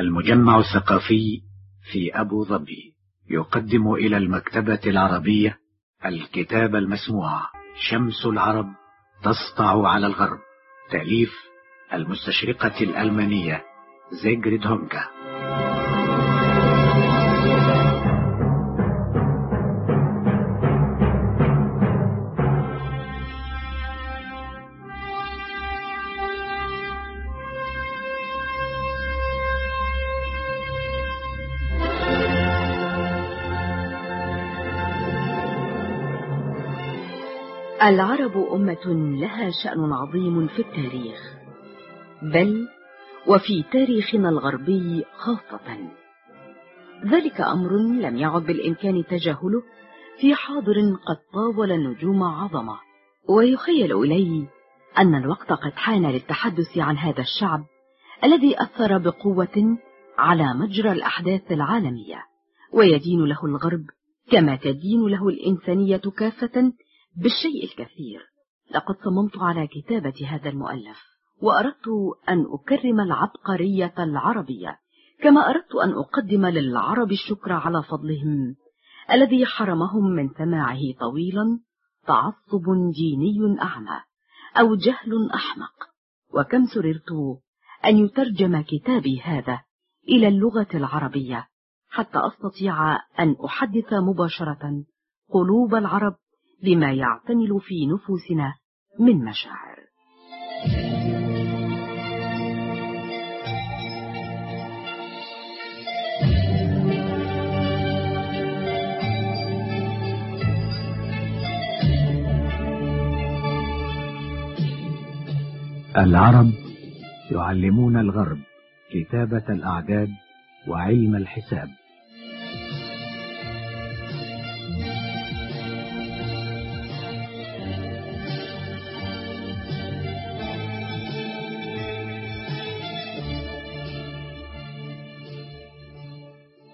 المجمع الثقافي في أبو ظبي يقدم إلى المكتبة العربية الكتاب المسموع شمس العرب تسطع على الغرب تأليف المستشرقة الألمانية زيجريد هونكا العرب أمة لها شأن عظيم في التاريخ. بل وفي تاريخنا الغربي خاصة. ذلك أمر لم يعد بالإمكان تجاهله في حاضر قد طاول النجوم عظمة. ويخيل إلي أن الوقت قد حان للتحدث عن هذا الشعب الذي أثر بقوة على مجرى الأحداث العالمية. ويدين له الغرب كما تدين له الإنسانية كافة بالشيء الكثير. لقد صممت على كتابة هذا المؤلف وأردت أن أكرم العبقرية العربية كما أردت أن أقدم للعرب الشكر على فضلهم الذي حرمهم من سماعه طويلا تعصب ديني أعمى أو جهل أحمق. وكم سررت أن يترجم كتابي هذا إلى اللغة العربية حتى أستطيع أن أحدث مباشرة قلوب العرب بما يعتمل في نفوسنا من مشاعر. العرب يعلمون الغرب كتابة الأعداد وعلم الحساب.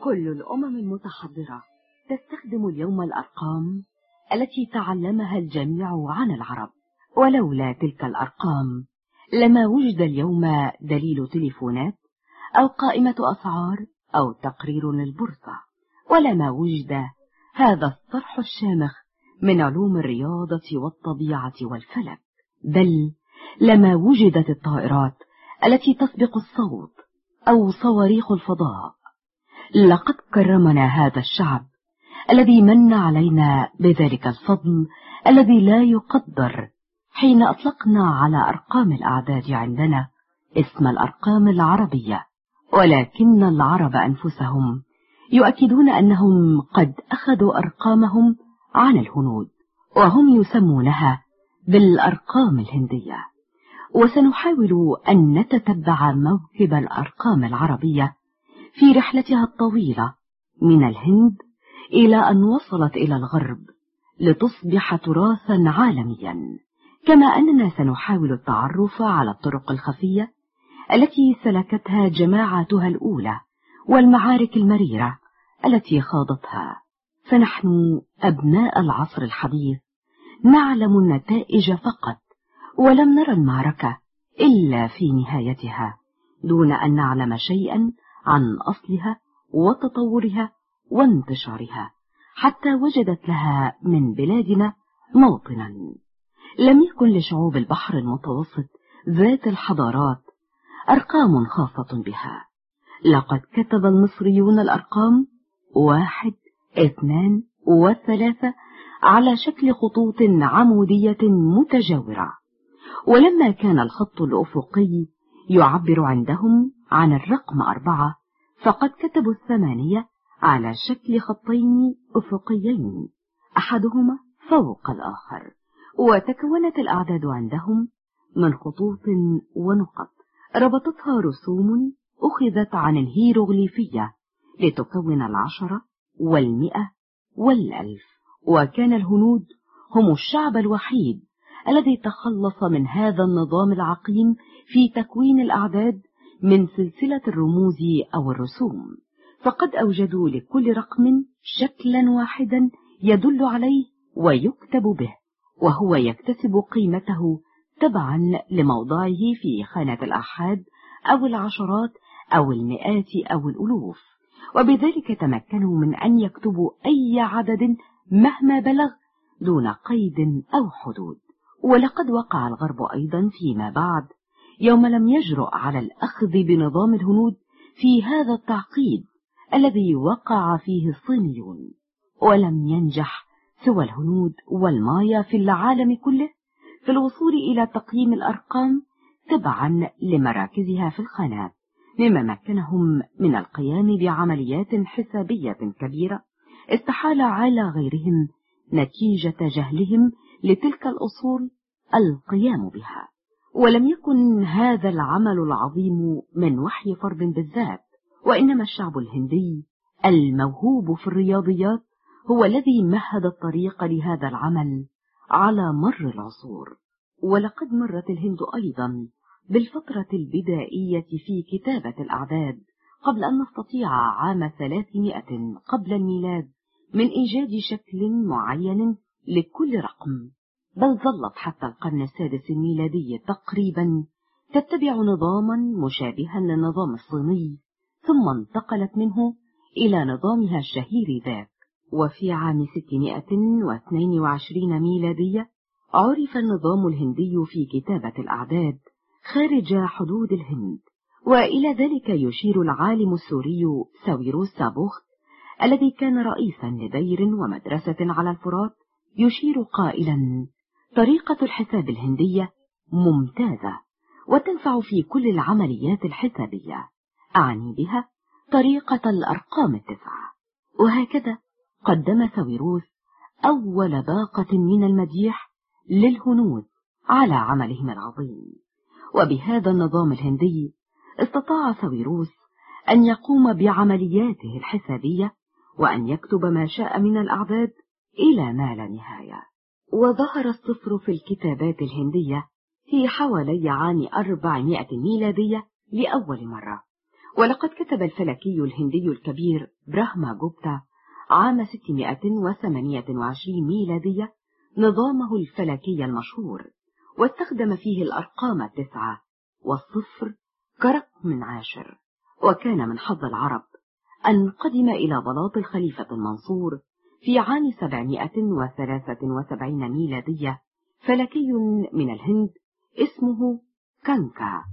كل الأمم المتحضرة تستخدم اليوم الأرقام التي تعلمها الجميع عن العرب. ولولا تلك الأرقام لما وجد اليوم دليل تليفونات أو قائمة أسعار أو تقرير للبورصة. ولما وجد هذا الصرح الشامخ من علوم الرياضة والطبيعة والفلك. بل لما وجدت الطائرات التي تسبق الصوت أو صواريخ الفضاء لقد كرمنا هذا الشعب الذي من علينا بذلك الفضل الذي لا يقدر حين أطلقنا على أرقام الأعداد عندنا اسم الأرقام العربية ولكن العرب أنفسهم يؤكدون أنهم قد أخذوا أرقامهم عن الهنود وهم يسمونها بالأرقام الهندية. وسنحاول أن نتتبع موكب الأرقام العربية في رحلتها الطويلة من الهند إلى أن وصلت إلى الغرب لتصبح تراثا عالميا كما أننا سنحاول التعرف على الطرق الخفية التي سلكتها جماعتها الأولى والمعارك المريرة التي خاضتها. فنحن أبناء العصر الحديث نعلم النتائج فقط ولم نرى المعركة إلا في نهايتها دون أن نعلم شيئا عن أصلها وتطورها وانتشارها حتى وجدت لها من بلادنا موطنا. لم يكن لشعوب البحر المتوسط ذات الحضارات أرقام خاصة بها. لقد كتب المصريون الأرقام واحد اثنان وثلاثة على شكل خطوط عمودية متجاورة. ولما كان الخط الأفقي يعبر عندهم عن الرقم أربعة فقد كتبوا الثمانية على شكل خطين أفقيين أحدهما فوق الآخر وتكونت الأعداد عندهم من خطوط ونقط. ربطتها رسوم أخذت عن الهيروغليفية لتكون العشرة والمئة والألف. وكان الهنود هم الشعب الوحيد الذي تخلص من هذا النظام العقيم في تكوين الأعداد من سلسلة الرموز أو الرسوم. فقد أوجدوا لكل رقم شكلا واحدا يدل عليه ويكتب به وهو يكتسب قيمته تبعا لموضعه في خانة الأحاد أو العشرات أو المئات أو الألوف. وبذلك تمكنوا من أن يكتبوا أي عدد مهما بلغ دون قيد أو حدود. ولقد وقع الغرب أيضا فيما بعد يوم لم يجرؤ على الأخذ بنظام الهنود في هذا التعقيد الذي وقع فيه الصينيون ولم ينجح سوى الهنود والمايا في العالم كله في الوصول إلى تقييم الأرقام تبعا لمراكزها في الخانات مما مكنهم من القيام بعمليات حسابية كبيرة استحال على غيرهم نتيجة جهلهم لتلك الأصول القيام بها. ولم يكن هذا العمل العظيم من وحي فرد بالذات وإنما الشعب الهندي الموهوب في الرياضيات هو الذي مهد الطريق لهذا العمل على مر العصور. ولقد مرت الهند أيضا بالفترة البدائية في كتابة الأعداد قبل أن نستطيع عام ثلاثمائة قبل الميلاد من إيجاد شكل معين لكل رقم. بل ظلت حتى القرن السادس الميلادي تقريبا تتبع نظاما مشابها للنظام الصيني ثم انتقلت منه إلى نظامها الشهير ذاك. وفي عام 622 ميلادية عرف النظام الهندي في كتابة الأعداد خارج حدود الهند وإلى ذلك يشير العالم السوري ساويروس سابوخت الذي كان رئيسا لدير ومدرسة على الفرات يشير قائلا طريقة الحساب الهندية ممتازة وتنفع في كل العمليات الحسابية. أعني بها طريقة الأرقام التسعة. وهكذا قدم ساويروس أول باقة من المديح للهنود على عملهم العظيم. وبهذا النظام الهندي استطاع ساويروس أن يقوم بعملياته الحسابية وأن يكتب ما شاء من الأعداد إلى ما لا نهاية. وظهر الصفر في الكتابات الهندية في حوالي عام 400 ميلادية لأول مرة. ولقد كتب الفلكي الهندي الكبير براهما جوبتا عام 628 ميلادية نظامه الفلكي المشهور واستخدم فيه الأرقام التسعة والصفر كرقم عاشر وكان من حظ العرب أن قدم إلى بلاط الخليفة المنصور في عام 773 ميلادية فلكي من الهند اسمه كانكا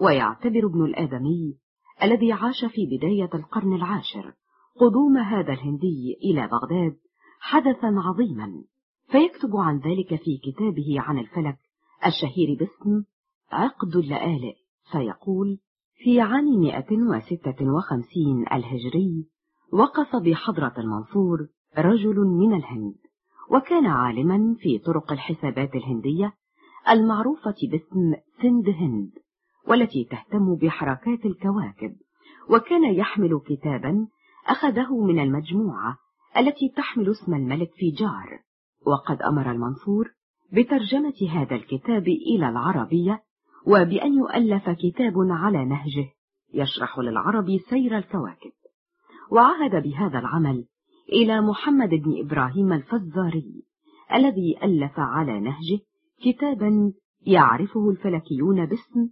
ويعتبر ابن الآدمي الذي عاش في بداية القرن العاشر قدوم هذا الهندي إلى بغداد حدثا عظيما. فيكتب عن ذلك في كتابه عن الفلك الشهير باسم عقد اللآلئ فيقول في عام 156 الهجري وقف بحضرة المنصور رجل من الهند وكان عالما في طرق الحسابات الهندية المعروفة باسم سند هند والتي تهتم بحركات الكواكب وكان يحمل كتابا أخذه من المجموعة التي تحمل اسم الملك في جار. وقد أمر المنصور بترجمة هذا الكتاب إلى العربية وبأن يؤلف كتاب على نهجه يشرح للعرب سير الكواكب. وعهد بهذا العمل إلى محمد بن إبراهيم الفزاري الذي ألف على نهجه كتابا يعرفه الفلكيون باسم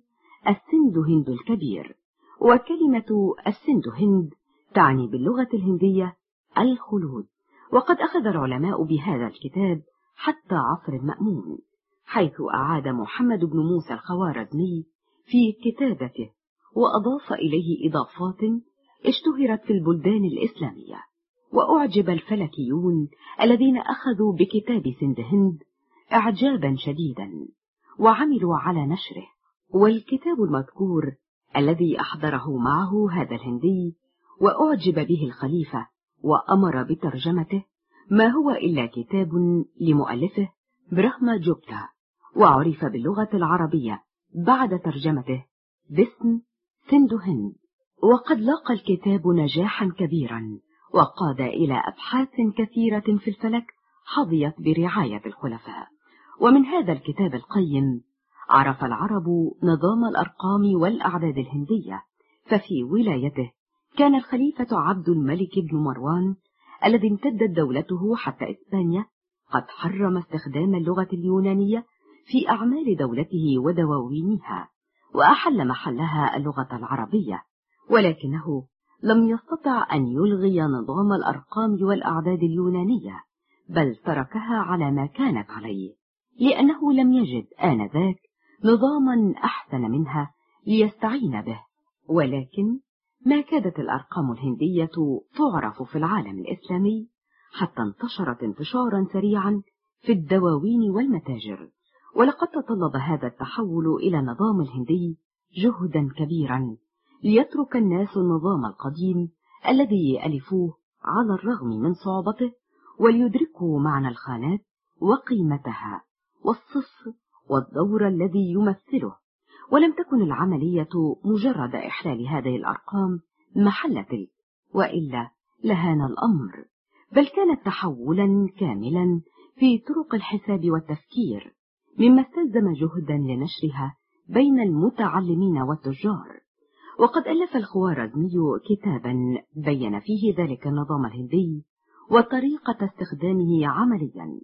السند هند الكبير وكلمة السند هند تعني باللغة الهندية الخلود. وقد أخذ العلماء بهذا الكتاب حتى عصر المأمون حيث أعاد محمد بن موسى الخوارزمي في كتابته وأضاف إليه إضافات اشتهرت في البلدان الإسلامية. وأعجب الفلكيون الذين أخذوا بكتاب سند هند إعجابا شديدا وعملوا على نشره. والكتاب المذكور الذي أحضره معه هذا الهندي وأعجب به الخليفة وأمر بترجمته ما هو إلا كتاب لمؤلفه برهما جوبتا وعرف باللغة العربية بعد ترجمته باسم سند هند. وقد لاقى الكتاب نجاحا كبيرا. وقاد إلى أبحاث كثيرة في الفلك حظيت برعاية الخلفاء. ومن هذا الكتاب القيم عرف العرب نظام الأرقام والأعداد الهندية ففي ولايته كان الخليفة عبد الملك بن مروان الذي امتدت دولته حتى إسبانيا قد حرم استخدام اللغة اليونانية في أعمال دولته ودواوينها وأحل محلها اللغة العربية ولكنه لم يستطع أن يلغي نظام الأرقام والأعداد اليونانية بل تركها على ما كانت عليه لأنه لم يجد آنذاك نظاما أحسن منها ليستعين به. ولكن ما كادت الأرقام الهندية تعرف في العالم الإسلامي حتى انتشرت انتشارا سريعا في الدواوين والمتاجر. ولقد تطلب هذا التحول إلى النظام الهندي جهدا كبيرا. ليترك الناس النظام القديم الذي ألفوه على الرغم من صعوبته وليدركوا معنى الخانات وقيمتها والصف والدور الذي يمثله. ولم تكن العملية مجرد إحلال هذه الأرقام محل تلك وإلا لهان الأمر. بل كانت تحولا كاملا في طرق الحساب والتفكير مما استلزم جهدا لنشرها بين المتعلمين والتجار. وقد ألف الخوارزمي كتابا بين فيه ذلك النظام الهندي وطريقة استخدامه عمليا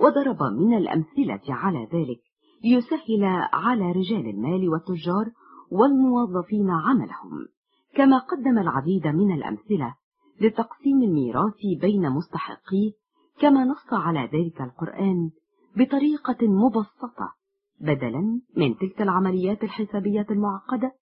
وضرب من الأمثلة على ذلك ليسهل على رجال المال والتجار والموظفين عملهم. كما قدم العديد من الأمثلة لتقسيم الميراث بين مستحقيه كما نص على ذلك القرآن بطريقة مبسطة بدلا من تلك العمليات الحسابية المعقدة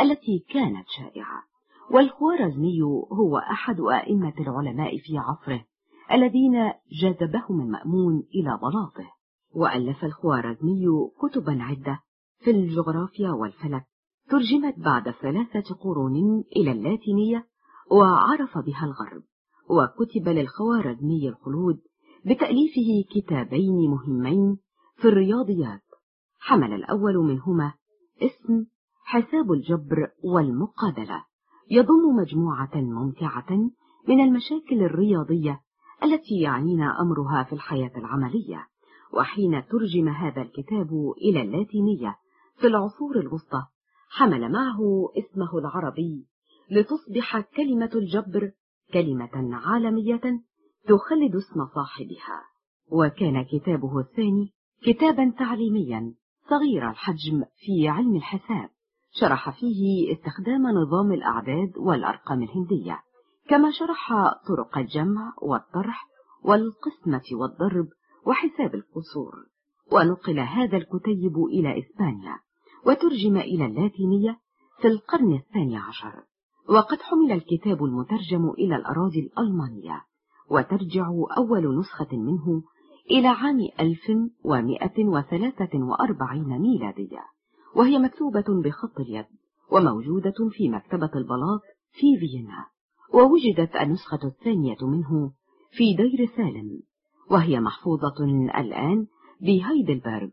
التي كانت شائعة. والخوارزمي هو أحد أئمة العلماء في عصره الذين جذبهم المأمون إلى بلاطه وألف الخوارزمي كتبا عدة في الجغرافيا والفلك ترجمت بعد ثلاثة قرون إلى اللاتينية وعرف بها الغرب. وكتب للخوارزمي الخلود بتأليفه كتابين مهمين في الرياضيات. حمل الأول منهما اسم حساب الجبر والمقابلة. يضم مجموعة ممتعة من المشاكل الرياضية التي يعنينا أمرها في الحياة العملية. وحين ترجم هذا الكتاب إلى اللاتينية في العصور الوسطى حمل معه اسمه العربي لتصبح كلمة الجبر كلمة عالمية تخلد اسم صاحبها. وكان كتابه الثاني كتابا تعليميا صغير الحجم في علم الحساب. شرح فيه استخدام نظام الأعداد والأرقام الهندية كما شرح طرق الجمع والطرح والقسمة والضرب وحساب القصور. ونقل هذا الكتيب إلى إسبانيا وترجم إلى اللاتينية في القرن الثاني عشر. وقد حمل الكتاب المترجم إلى الأراضي الألمانية وترجع أول نسخة منه إلى عام 1143 ميلادية. وهي مكتوبة بخط اليد وموجودة في مكتبة البلاط في فيينا ووجدت النسخة الثانية منه في دير سالم وهي محفوظة الآن بهايدلبرغ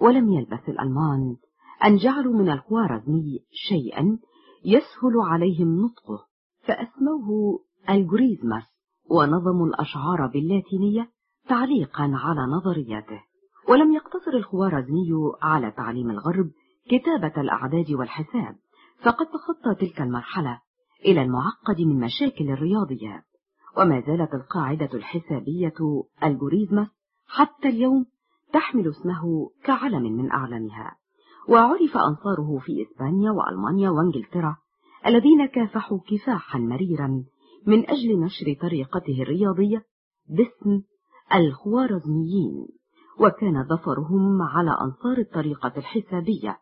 ولم يلبث الألمان. أن جعلوا من الخوارزمي شيئا يسهل عليهم نطقه فأسموه الجوريزماس ونظموا الأشعار باللاتينية تعليقا على نظرياته. ولم يقتصر الخوارزمي على تعليم الغرب كتابة الأعداد والحساب. فقد تخطى تلك المرحلة إلى المعقد من مشاكل الرياضيات وما زالت القاعدة الحسابية الجوريزمس حتى اليوم تحمل اسمه كعلم من أعلامها وعرف أنصاره في إسبانيا وألمانيا وإنجلترا الذين كافحوا كفاحا مريرا من أجل نشر طريقته الرياضية باسم الخوارزميين. وكان ظفرهم على أنصار الطريقة الحسابية.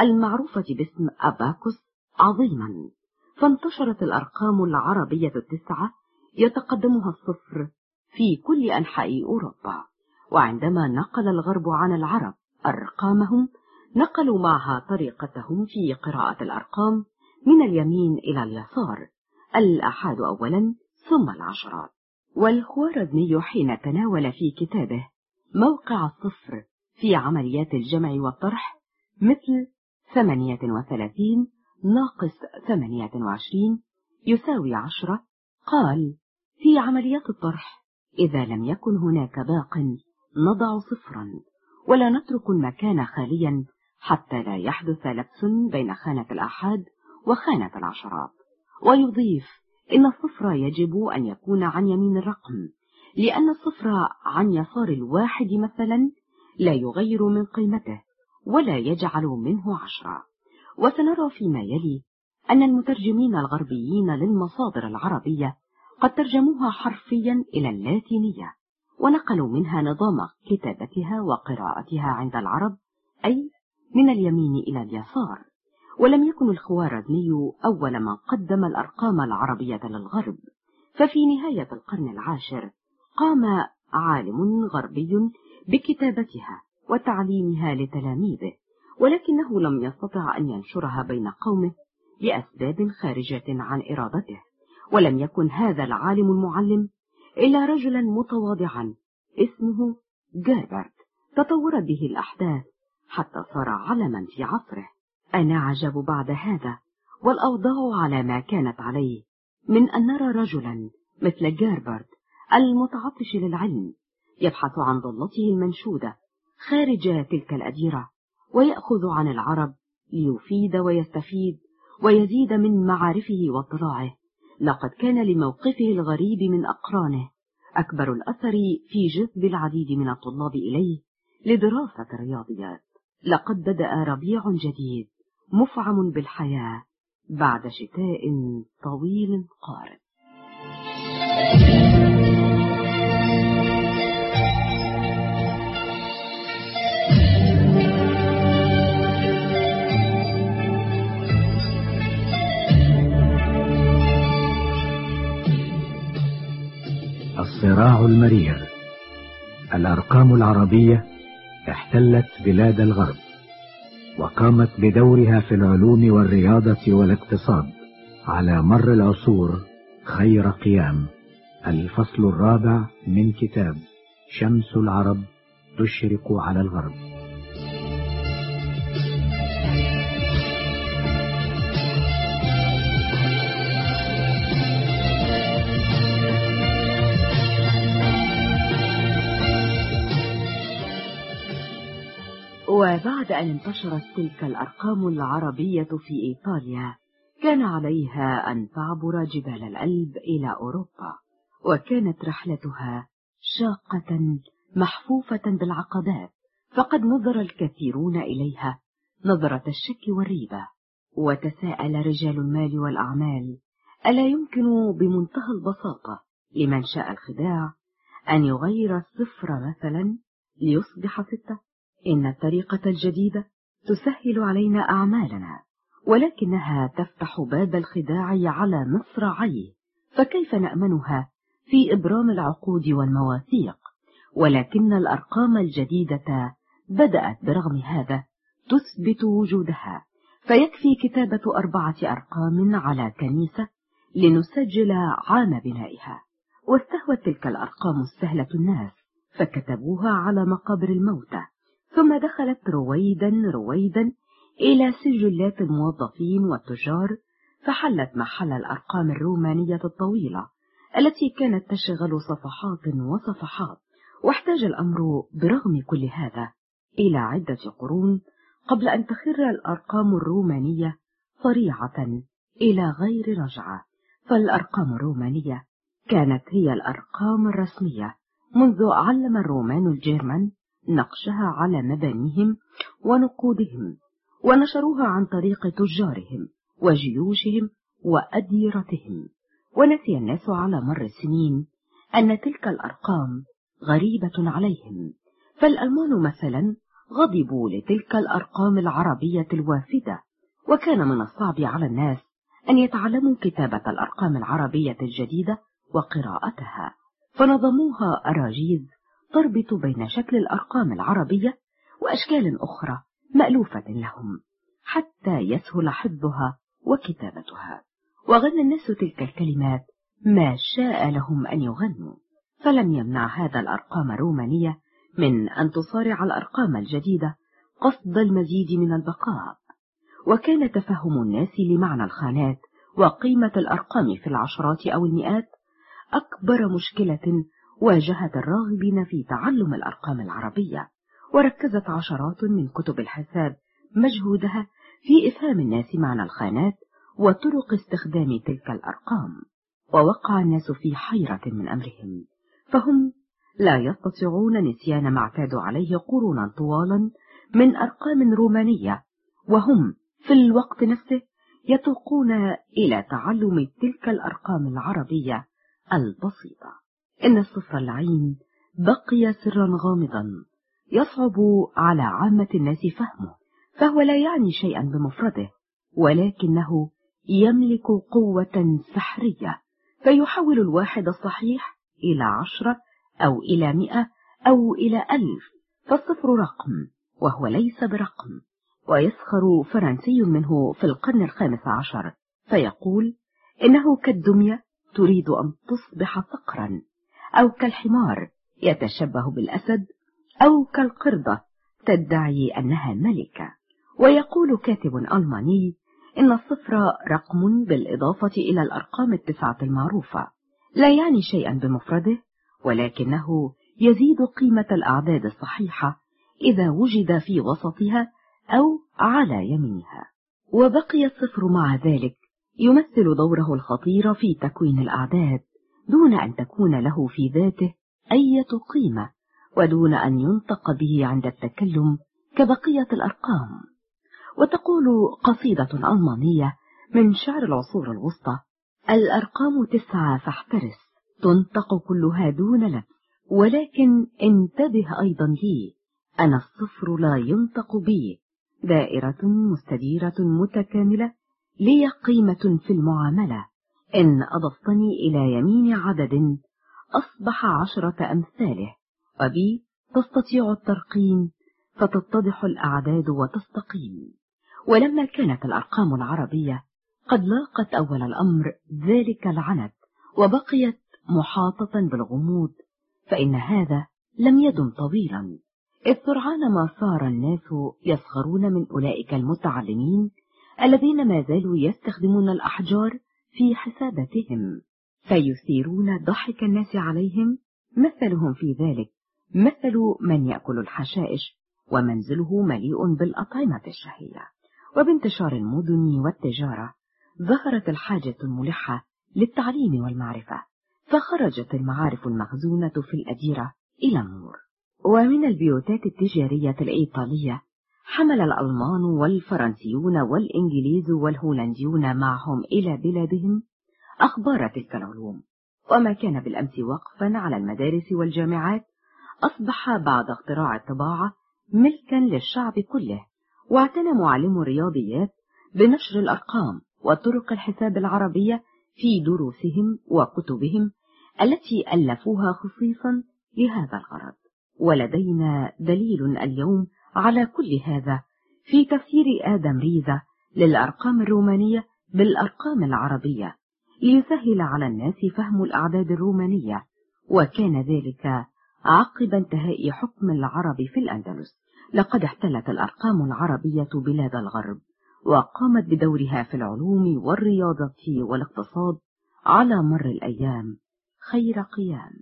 المعروفة باسم أباكوس عظيما. فانتشرت الأرقام العربية التسعة يتقدمها الصفر في كل أنحاء أوروبا. وعندما نقل الغرب عن العرب أرقامهم نقلوا معها طريقتهم في قراءة الأرقام من اليمين إلى اليسار الأحاد أولا ثم العشرات والخوارزمي حين تناول في كتابه موقع الصفر في عمليات الجمع والطرح مثل ثمانية وثلاثين ناقص ثمانية وعشرين يساوي عشرة. قال في عمليات الطرح إذا لم يكن هناك باق نضع صفرا ولا نترك المكان خاليا حتى لا يحدث لبس بين خانة الآحاد وخانة العشرات. ويضيف إن الصفر يجب أن يكون عن يمين الرقم لأن الصفر عن يسار الواحد مثلا لا يغير من قيمته ولا يجعل منه عشرة. وسنرى فيما يلي أن المترجمين الغربيين للمصادر العربية قد ترجموها حرفيا إلى اللاتينية ونقلوا منها نظام كتابتها وقراءتها عند العرب أي من اليمين إلى اليسار. ولم يكن الخوارزمي أول من قدم الأرقام العربية للغرب. ففي نهاية القرن العاشر قام عالم غربي بكتابتها وتعليمها لتلاميذه ولكنه لم يستطع أن ينشرها بين قومه لأسباب خارجة عن إرادته ولم يكن هذا العالم المعلم إلا رجلا متواضعا اسمه جابرت تطورت به الأحداث حتى صار علما في عصره. أنا عجب بعد هذا والأوضاع على ما كانت عليه من أن نرى رجلا مثل جاربرت المتعطش للعلم يبحث عن ضلته المنشودة خارج تلك الأديرة ويأخذ عن العرب ليفيد ويستفيد ويزيد من معارفه واطلاعه لقد كان لموقفه الغريب من أقرانه. أكبر الأثر في جذب العديد من الطلاب إليه لدراسة الرياضيات. لقد بدأ ربيع جديد مفعم بالحياة بعد شتاء طويل قارب. الصراع المرير الأرقام العربية احتلت بلاد الغرب وقامت بدورها في العلوم والرياضة والاقتصاد على مر العصور خير قيام. الفصل الرابع من كتاب شمس العرب تشرق على الغرب. وبعد أن انتشرت تلك الأرقام العربية في إيطاليا كان عليها أن تعبر جبال الألب إلى أوروبا وكانت رحلتها شاقة محفوفة بالعقبات فقد نظر الكثيرون إليها نظرة الشك والريبة وتساءل رجال المال والأعمال ألا يمكن بمنتهى البساطة لمن شاء الخداع أن يغير الصفر مثلا ليصبح ستة؟ إن الطريقة الجديدة تسهل علينا أعمالنا ولكنها تفتح باب الخداع على مصراعيه فكيف نأمنها في إبرام العقود والمواثيق؟ ولكن الأرقام الجديدة بدأت برغم هذا تثبت وجودها فيكفي كتابة أربعة أرقام على كنيسة لنسجل عام بنائها. واستهوت تلك الأرقام السهلة الناس فكتبوها على مقابر الموتى. ثم دخلت رويدا رويدا إلى سجلات الموظفين والتجار فحلت محل الأرقام الرومانية الطويلة التي كانت تشغل صفحات وصفحات واحتاج الأمر برغم كل هذا إلى عدة قرون قبل أن تخر الأرقام الرومانية صريعة إلى غير رجعة. فالأرقام الرومانية كانت هي الأرقام الرسمية منذ علم الرومان الجيرمان نقشها على مبانيهم ونقودهم ونشروها عن طريق تجارهم وجيوشهم وأديرتهم. ونسي الناس على مر السنين أن تلك الأرقام غريبة عليهم. فالألمان مثلا غضبوا لتلك الأرقام العربية الوافدة وكان من الصعب على الناس أن يتعلموا كتابة الأرقام العربية الجديدة وقراءتها. فنظموها أراجيز تربط بين شكل الأرقام العربية وأشكال أخرى مألوفة لهم حتى يسهل حفظها وكتابتها. وغنى الناس تلك الكلمات ما شاء لهم أن يغنوا. فلم يمنع هذا الأرقام الرومانية من أن تصارع الأرقام الجديدة قصد المزيد من البقاء. وكان تفهم الناس لمعنى الخانات وقيمة الأرقام في العشرات أو المئات أكبر مشكلة واجهت الراغبين في تعلم الأرقام العربية وركزت عشرات من كتب الحساب مجهودها في إفهام الناس معنى الخانات وطرق استخدام تلك الأرقام ووقع الناس في حيرة من أمرهم. فهم لا يستطيعون نسيان ما اعتادوا عليه قرونا طوالا من أرقام رومانية وهم في الوقت نفسه يتوقون إلى تعلم تلك الأرقام العربية البسيطة. إن الصفر العين بقي سرا غامضا يصعب على عامة الناس فهمه فهو لا يعني شيئا بمفرده ولكنه يملك قوة سحرية فيحول الواحد الصحيح إلى عشرة أو إلى مئة أو إلى ألف فالصفر رقم وهو ليس برقم ويسخر فرنسي منه في القرن الخامس عشر فيقول إنه كالدمية تريد أن تصبح صقرا. أو كالحمار يتشبه بالأسد أو كالقردة تدعي أنها ملكة. ويقول كاتب ألماني إن الصفر رقم بالإضافة إلى الأرقام التسعة المعروفة. لا يعني شيئا بمفرده ولكنه يزيد قيمة الأعداد الصحيحة إذا وجد في وسطها أو على يمينها. وبقي الصفر مع ذلك يمثل دوره الخطير في تكوين الأعداد. دون أن تكون له في ذاته أية قيمة ودون أن ينطق به عند التكلم كبقية الأرقام. وتقول قصيدة ألمانية من شعر العصور الوسطى الأرقام تسعة فاحترس تنطق كلها دون لبس ولكن انتبه أيضا لي أنا الصفر لا ينطق بي دائرة مستديرة متكاملة لي قيمة في المعاملة. إن أضفتني إلى يمين عدد أصبح عشرة أمثاله وبي تستطيع الترقيم فتتضح الأعداد وتستقيم. ولما كانت الأرقام العربية قد لاقت أول الأمر ذلك العنت وبقيت محاطة بالغموض فإن هذا لم يدم طويلا. إذ سرعان ما صار الناس يسخرون من أولئك المتعلمين الذين ما زالوا يستخدمون الأحجار في حساباتهم. فيثيرون ضحك الناس عليهم مثلهم في ذلك مثل من يأكل الحشائش ومنزله مليء بالأطعمة الشهية. وبانتشار المدن والتجارة ظهرت الحاجة الملحة للتعليم والمعرفة فخرجت المعارف المخزونة في الأديرة إلى النور. ومن البيوتات التجارية الإيطالية حمل الألمان والفرنسيون والإنجليز والهولنديون معهم إلى بلادهم أخبار تلك العلوم. وما كان بالأمس وقفا على المدارس والجامعات أصبح بعد اختراع الطباعة ملكا للشعب كله. واعتنى معلم الرياضيات بنشر الأرقام وطرق الحساب العربية في دروسهم وكتبهم التي ألفوها خصيصا لهذا الغرض. ولدينا دليل اليوم على كل هذا في تفسير آدم ريزا للأرقام الرومانية بالأرقام العربية ليسهل على الناس فهم الأعداد الرومانية وكان ذلك عقب انتهاء حكم العرب في الأندلس. لقد احتلت الأرقام العربية بلاد الغرب وقامت بدورها في العلوم والرياضة والاقتصاد على مر الأيام خير قيام.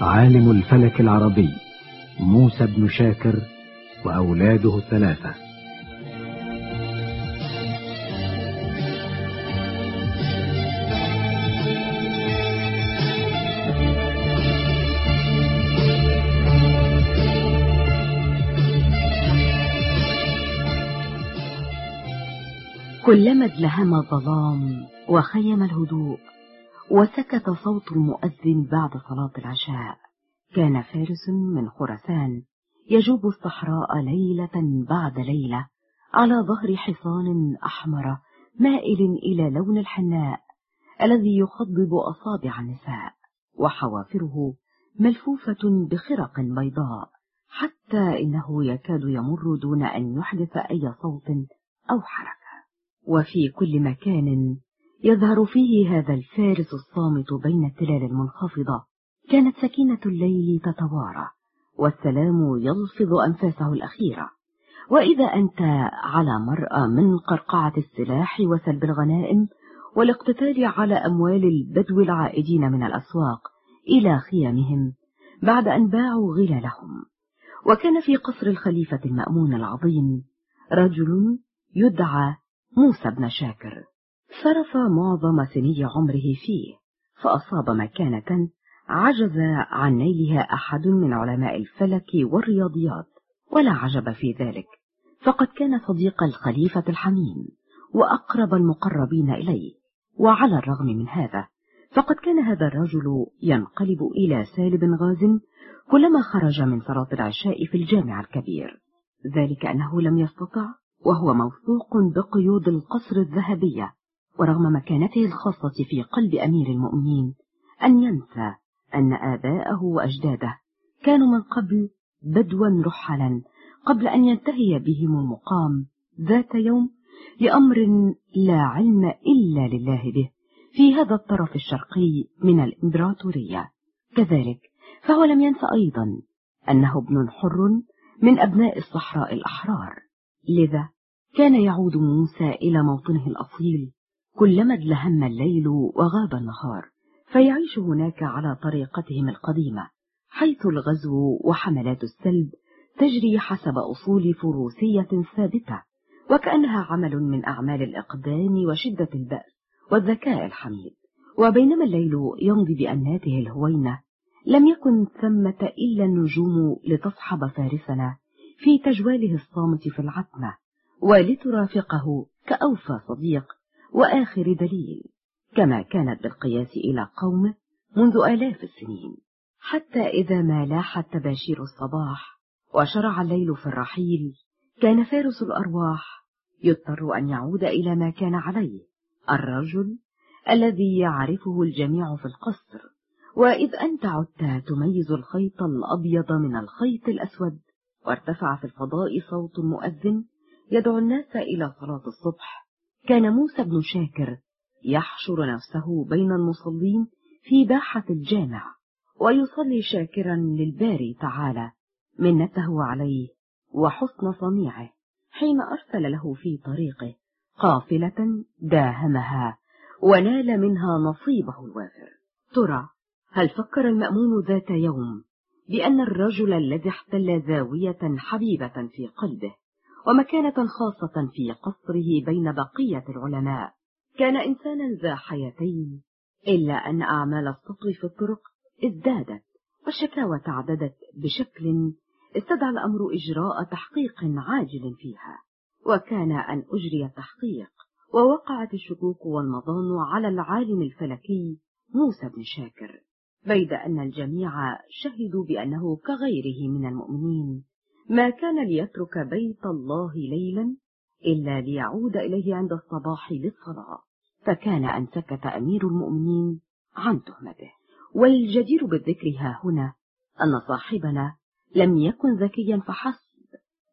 عالم الفلك العربي موسى بن شاكر وأولاده الثلاثة. كلما ادلهم الظلام وخيم الهدوء وسكت صوت المؤذن بعد صلاة العشاء. كان فارس من خراسان يجوب الصحراء ليلة بعد ليلة على ظهر حصان أحمر مائل إلى لون الحناء الذي يخضب أصابع النساء وحوافره ملفوفة بخرق بيضاء حتى إنه يكاد يمر دون أن يحدث أي صوت أو حركة. وفي كل مكان يظهر فيه هذا الفارس الصامت بين التلال المنخفضة. كانت سكينة الليل تتوارى والسلام يلفظ أنفاسه الأخيرة وإذا أنت على مرأى من قرقعة السلاح وسلب الغنائم والاقتتال على أموال البدو العائدين من الأسواق إلى خيامهم بعد أن باعوا غلالهم. وكان في قصر الخليفة المأمون العظيم رجل يدعى موسى بن شاكر. صرف معظم سني عمره فيه فأصاب مكانة عجز عن نيلها أحد من علماء الفلك والرياضيات ولا عجب في ذلك. فقد كان صديق الخليفة الحميم وأقرب المقربين إليه وعلى الرغم من هذا فقد كان هذا الرجل ينقلب إلى سالب غاز كلما خرج من صلاة العشاء في الجامع الكبير. ذلك أنه لم يستطع وهو موثوق بقيود القصر الذهبية. ورغم مكانته الخاصة في قلب أمير المؤمنين أن ينسى أن آباءه وأجداده كانوا من قبل بدوا رحلا قبل أن ينتهي بهم المقام ذات يوم لأمر لا علم إلا لله به في هذا الطرف الشرقي من الإمبراطورية. كذلك فهو لم ينس أيضا أنه ابن حر من أبناء الصحراء الأحرار لذا كان يعود موسى إلى موطنه الأصيل كلما ازدهم الليل وغاب النهار فيعيش هناك على طريقتهم القديمة حيث الغزو وحملات السلب تجري حسب أصول فروسية ثابتة وكأنها عمل من أعمال الإقدام وشدة البأس والذكاء الحميد. وبينما الليل يمضي بأناته الهوينة لم يكن ثمة إلا النجوم لتصحب فارسنا في تجواله الصامت في العتمة ولترافقه كأوفى صديق وآخر دليل كما كانت بالقياس إلى قومه منذ آلاف السنين حتى إذا ما لاحت تباشير الصباح وشرع الليل في الرحيل كان فارس الأرواح يضطر أن يعود إلى ما كان عليه الرجل الذي يعرفه الجميع في القصر وإذ أنت عدت تميز الخيط الأبيض من الخيط الأسود وارتفع في الفضاء صوت مؤذن يدعو الناس إلى صلاة الصبح. كان موسى بن شاكر يحشر نفسه بين المصلين في باحة الجامع ويصلي شاكرا للباري تعالى منته عليه وحسن صنيعه حين أرسل له في طريقه قافلة داهمها ونال منها نصيبه الوافر. ترى هل فكر المأمون ذات يوم بأن الرجل الذي احتل زاوية حبيبة في قلبه؟ ومكانة خاصة في قصره بين بقية العلماء. كان إنسانا ذا حياتين إلا أن أعمال السطو في الطرق ازدادت والشكاوى تعددت بشكل استدعى الأمر إجراء تحقيق عاجل فيها. وكان أن أجري التحقيق ووقعت الشكوك والمظان على العالم الفلكي موسى بن شاكر. بيد أن الجميع شهدوا بأنه كغيره من المؤمنين ما كان ليترك بيت الله ليلا إلا ليعود إليه عند الصباح للصلاة. فكان أن سكت أمير المؤمنين عن تهمته. والجدير بالذكر ها هنا أن صاحبنا لم يكن ذكيا فحسب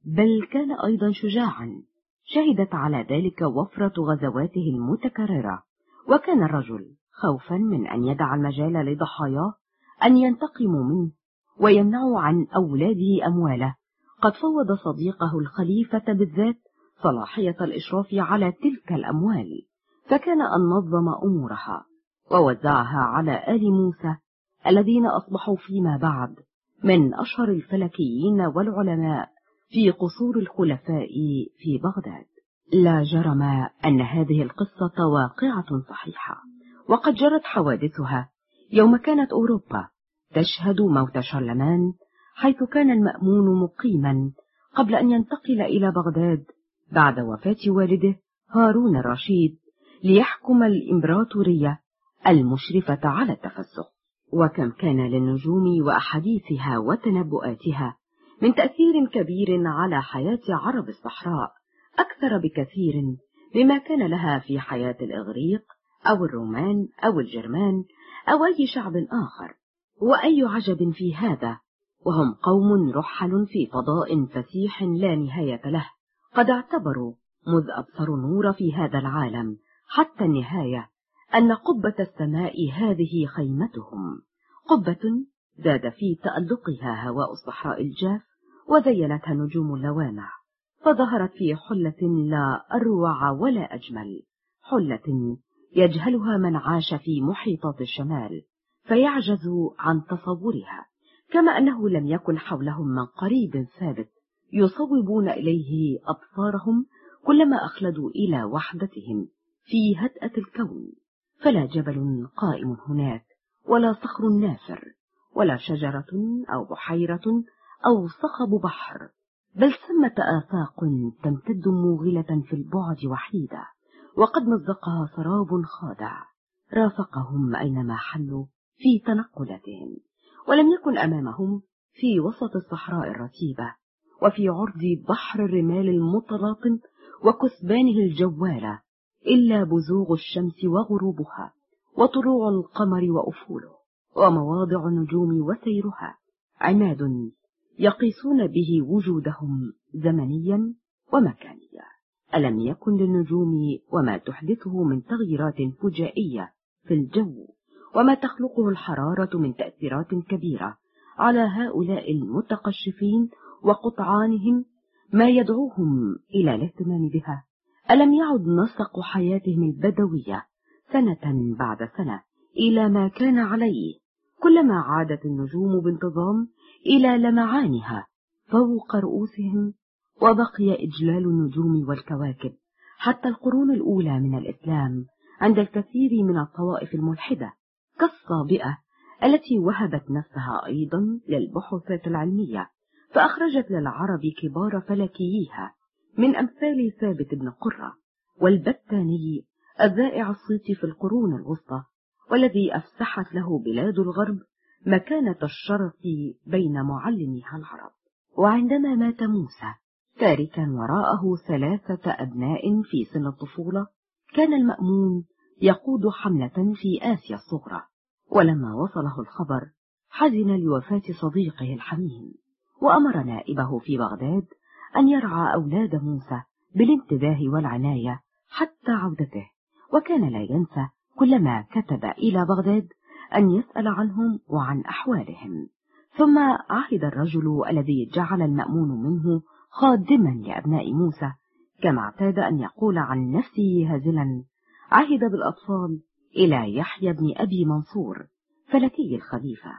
بل كان أيضا شجاعا. شهدت على ذلك وفرة غزواته المتكررة. وكان الرجل خوفا من أن يدع المجال لضحاياه أن ينتقموا منه ويمنعوا عن أولاده أمواله. قد فوض صديقه الخليفة بالذات صلاحية الإشراف على تلك الأموال فكان أن نظم أمورها ووزعها على آل موسى الذين أصبحوا فيما بعد من أشهر الفلكيين والعلماء في قصور الخلفاء في بغداد. لا جرم أن هذه القصة واقعة صحيحة وقد جرت حوادثها. يوم كانت أوروبا تشهد موت شارلمان حيث كان المأمون مقيما قبل أن ينتقل إلى بغداد بعد وفاة والده هارون الرشيد ليحكم الإمبراطورية المشرفة على التفسق وكم كان للنجوم وأحاديثها وتنبؤاتها من تأثير كبير على حياة عرب الصحراء أكثر بكثير مما كان لها في حياة الإغريق أو الرومان أو الجرمان أو أي شعب آخر. وأي عجب في هذا؟ وهم قوم رحل في فضاء فسيح لا نهاية له. قد اعتبروا مذ أبصروا النور في هذا العالم حتى النهاية أن قبة السماء هذه خيمتهم. قبة زاد في تألقها هواء الصحراء الجاف وزينتها نجوم اللوامع فظهرت في حلة لا أروع ولا أجمل. حلة يجهلها من عاش في محيطات الشمال فيعجز عن تصورها. كما أنه لم يكن حولهم من قريب ثابت يصوبون إليه أبصارهم كلما أخلدوا إلى وحدتهم في هدأة الكون. فلا جبل قائم هناك ولا صخر نافر ولا شجرة أو بحيرة أو صخب بحر بل ثمة آفاق تمتد موغلة في البعد وحيدة وقد مزقها سراب خادع رافقهم أينما حلوا في تنقلاتهم. ولم يكن أمامهم في وسط الصحراء الرتيبة وفي عرض بحر الرمال المتلاطم وكثبانه الجوالة إلا بزوغ الشمس وغروبها وطلوع القمر وأفوله ومواضع النجوم وسيرها عماد يقيسون به وجودهم زمنيا ومكانيا. ألم يكن للنجوم وما تحدثه من تغييرات فجائية في الجو؟ وما تخلقه الحرارة من تأثيرات كبيرة. على هؤلاء المتقشفين وقطعانهم ما يدعوهم إلى الاهتمام بها. ألم يعد نسق حياتهم البدوية سنة بعد سنة إلى ما كان عليه؟ كلما عادت النجوم بانتظام إلى لمعانها فوق رؤوسهم وبقي إجلال النجوم والكواكب. حتى القرون الأولى من الإسلام عند الكثير من الطوائف الملحدة كالصابئة التي وهبت نفسها أيضا للبحوثات العلمية فأخرجت للعرب كبار فلكييها من أمثال ثابت بن قرة والبتاني الذائع الصيت في القرون الوسطى والذي أفسحت له بلاد الغرب مكانة الشرف بين معلميها العرب. وعندما مات موسى تاركا وراءه ثلاثة أبناء في سن الطفولة كان المأمون يقود حملة في آسيا الصغرى. ولما وصله الخبر حزن لوفاة صديقه الحميم وأمر نائبه في بغداد أن يرعى أولاد موسى بالانتباه والعناية حتى عودته. وكان لا ينسى كلما كتب إلى بغداد أن يسأل عنهم وعن أحوالهم. ثم عهد الرجل الذي جعل المأمون منه خادما لأبناء موسى كما اعتاد أن يقول عن نفسه هازلا عهد بالأطفال إلى يحيى بن أبي منصور فلكي الخليفة.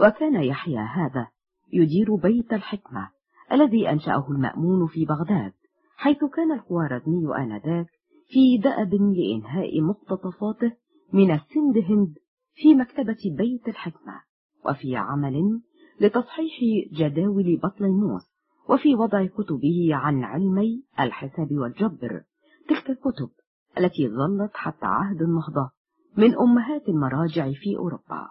وكان يحيى هذا يدير بيت الحكمة الذي أنشأه المأمون في بغداد حيث كان الخوارزمي آنذاك في دأب لإنهاء مقتطفاته من السند هند في مكتبة بيت الحكمة وفي عمل لتصحيح جداول بطليموس وفي وضع كتبه عن علمي الحساب والجبر تلك الكتب التي ظلت حتى عهد النهضة من أمهات المراجع في أوروبا.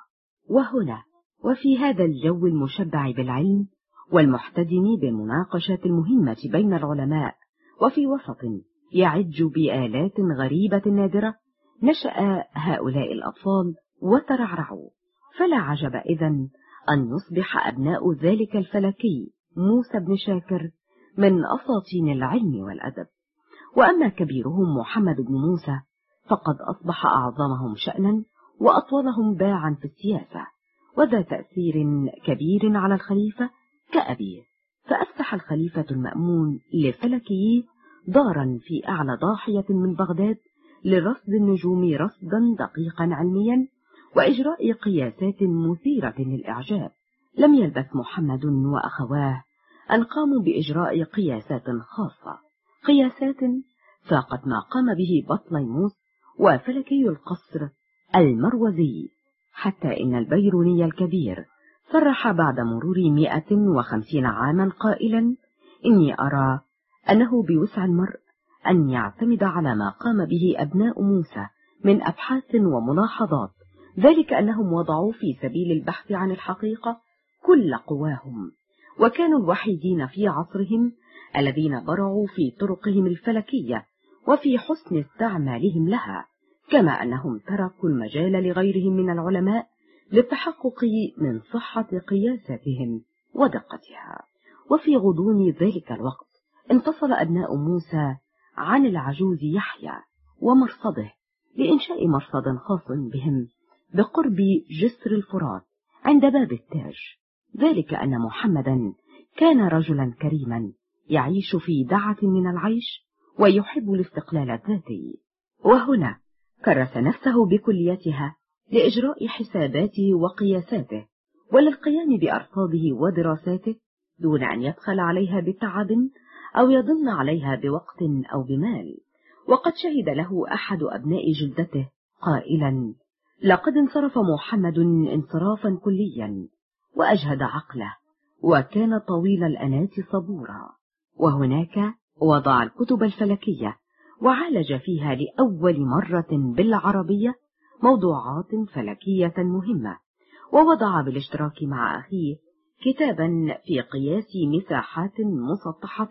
وهنا وفي هذا الجو المشبع بالعلم والمحتدم بالمناقشات المهمة بين العلماء وفي وسط يعج بآلات غريبة نادرة نشأ هؤلاء الأطفال وترعرعوا. فلا عجب إذن أن يصبح أبناء ذلك الفلكي موسى بن شاكر من أساطين العلم والأدب. وأما كبيرهم محمد بن موسى فقد أصبح أعظمهم شأنا وأطولهم باعا في السياسة وذا تأثير كبير على الخليفة كأبيه. فأفتح الخليفة المأمون لفلكيه دارا في أعلى ضاحية من بغداد لرصد النجوم رصدا دقيقا علميا وإجراء قياسات مثيرة للإعجاب. لم يلبث محمد وأخواه أن قاموا بإجراء قياسات خاصة. قياسات فاقت ما قام به بطليموس وفلكي القصر المروزي حتى إن البيروني الكبير صرح بعد مرور مئة وخمسين عاما قائلا إني أرى أنه بوسع المرء أن يعتمد على ما قام به أبناء موسى من أبحاث وملاحظات ذلك أنهم وضعوا في سبيل البحث عن الحقيقة كل قواهم وكانوا الوحيدين في عصرهم الذين برعوا في طرقهم الفلكية وفي حسن استعمالهم لها كما أنهم تركوا المجال لغيرهم من العلماء للتحقق من صحة قياساتهم ودقتها. وفي غضون ذلك الوقت انفصل أبناء موسى عن العجوز يحيى ومرصده لإنشاء مرصد خاص بهم بقرب جسر الفرات عند باب التاج. ذلك أن محمدا كان رجلا كريما يعيش في دعة من العيش ويحب الاستقلال الذاتي. وهنا كرس نفسه بكليتها لإجراء حساباته وقياساته وللقيام بأرصاده ودراساته دون أن يبخل عليها بتعب أو يضن عليها بوقت أو بمال. وقد شهد له أحد أبناء جلدته قائلا لقد انصرف محمد انصرافا كليا وأجهد عقله وكان طويل الأنات صبورا. وهناك وضع الكتب الفلكية وعالج فيها لأول مرة بالعربية موضوعات فلكية مهمة ووضع بالاشتراك مع أخيه كتابا في قياس مساحات مسطحة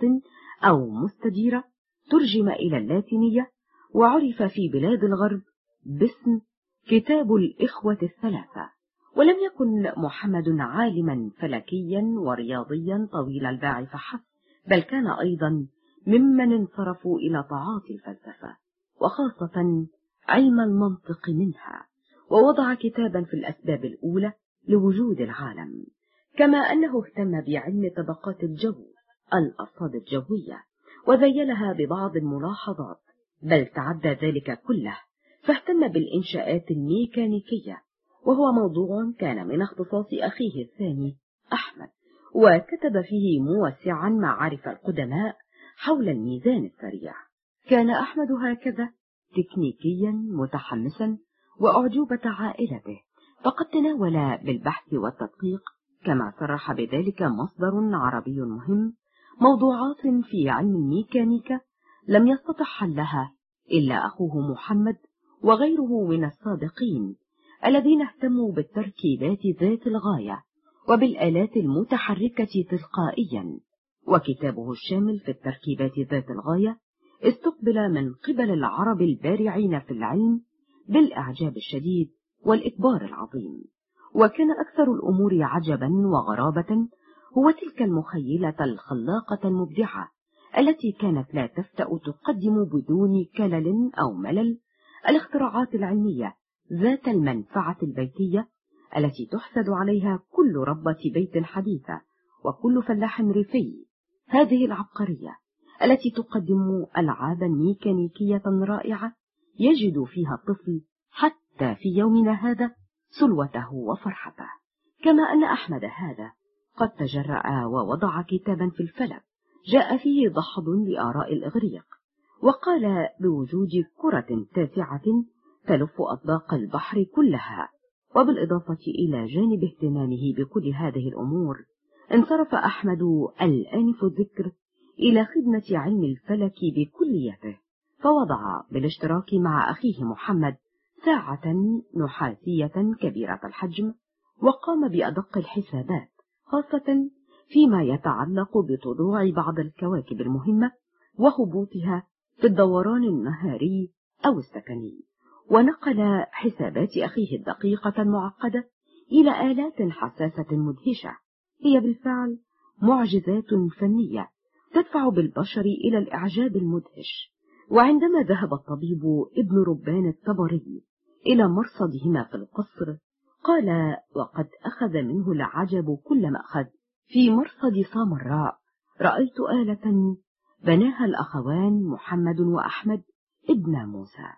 أو مستديرة ترجم إلى اللاتينية وعرف في بلاد الغرب باسم كتاب الإخوة الثلاثة. ولم يكن محمد عالما فلكيا ورياضيا طويل الباع فحسب بل كان أيضا ممن انصرفوا إلى تعاطي الفلسفة وخاصة علم المنطق منها ووضع كتابا في الأسباب الأولى لوجود العالم كما أنه اهتم بعلم طبقات الجو الأرصاد الجوية وذيلها ببعض الملاحظات بل تعدى ذلك كله فاهتم بالإنشاءات الميكانيكية وهو موضوع كان من اختصاص أخيه الثاني أحمد. وكتب فيه موسعا معارف القدماء حول الميزان السريع. كان أحمد هكذا تكنيكيا متحمسا وأعجوبة عائلته فقد تناول بالبحث والتدقيق كما صرح بذلك مصدر عربي مهم موضوعات في علم الميكانيكا لم يستطع حلها إلا أخوه محمد وغيره من السابقين الذين اهتموا بالتركيبات ذات الغاية. وبالآلات المتحركة تلقائيا. وكتابه الشامل في التركيبات ذات الغاية استقبل من قبل العرب البارعين في العلم بالإعجاب الشديد والإكبار العظيم. وكان أكثر الأمور عجبا وغرابة هو تلك المخيلة الخلاقة المبدعة التي كانت لا تفتأ تقدم بدون كلل أو ملل الاختراعات العلمية ذات المنفعة البيتية التي تحسد عليها كل ربة بيت حديثة وكل فلاح ريفي هذه العبقرية التي تقدم ألعابا ميكانيكية رائعة يجد فيها الطفل حتى في يومنا هذا سلوته وفرحته. كما أن أحمد هذا قد تجرأ ووضع كتابا في الفلك جاء فيه دحض لآراء الإغريق وقال بوجود كرة تاسعة تلف أطباق البحر كلها. وبالإضافة إلى جانب اهتمامه بكل هذه الأمور انصرف أحمد الآنف الذكر إلى خدمة علم الفلك بكليته فوضع بالاشتراك مع أخيه محمد ساعة نحاسية كبيرة الحجم وقام بأدق الحسابات خاصة فيما يتعلق بطلوع بعض الكواكب المهمة وهبوطها في الدوران النهاري أو السكني. ونقل حسابات أخيه الدقيقة المعقدة إلى آلات حساسة مدهشة. هي بالفعل معجزات فنية تدفع بالبشر إلى الإعجاب المدهش. وعندما ذهب الطبيب ابن ربان الطبري إلى مرصدهما في القصر قال وقد أخذ منه العجب كل مأخذ في مرصد سامراء رأيت آلة بناها الأخوان محمد وأحمد ابن موسى.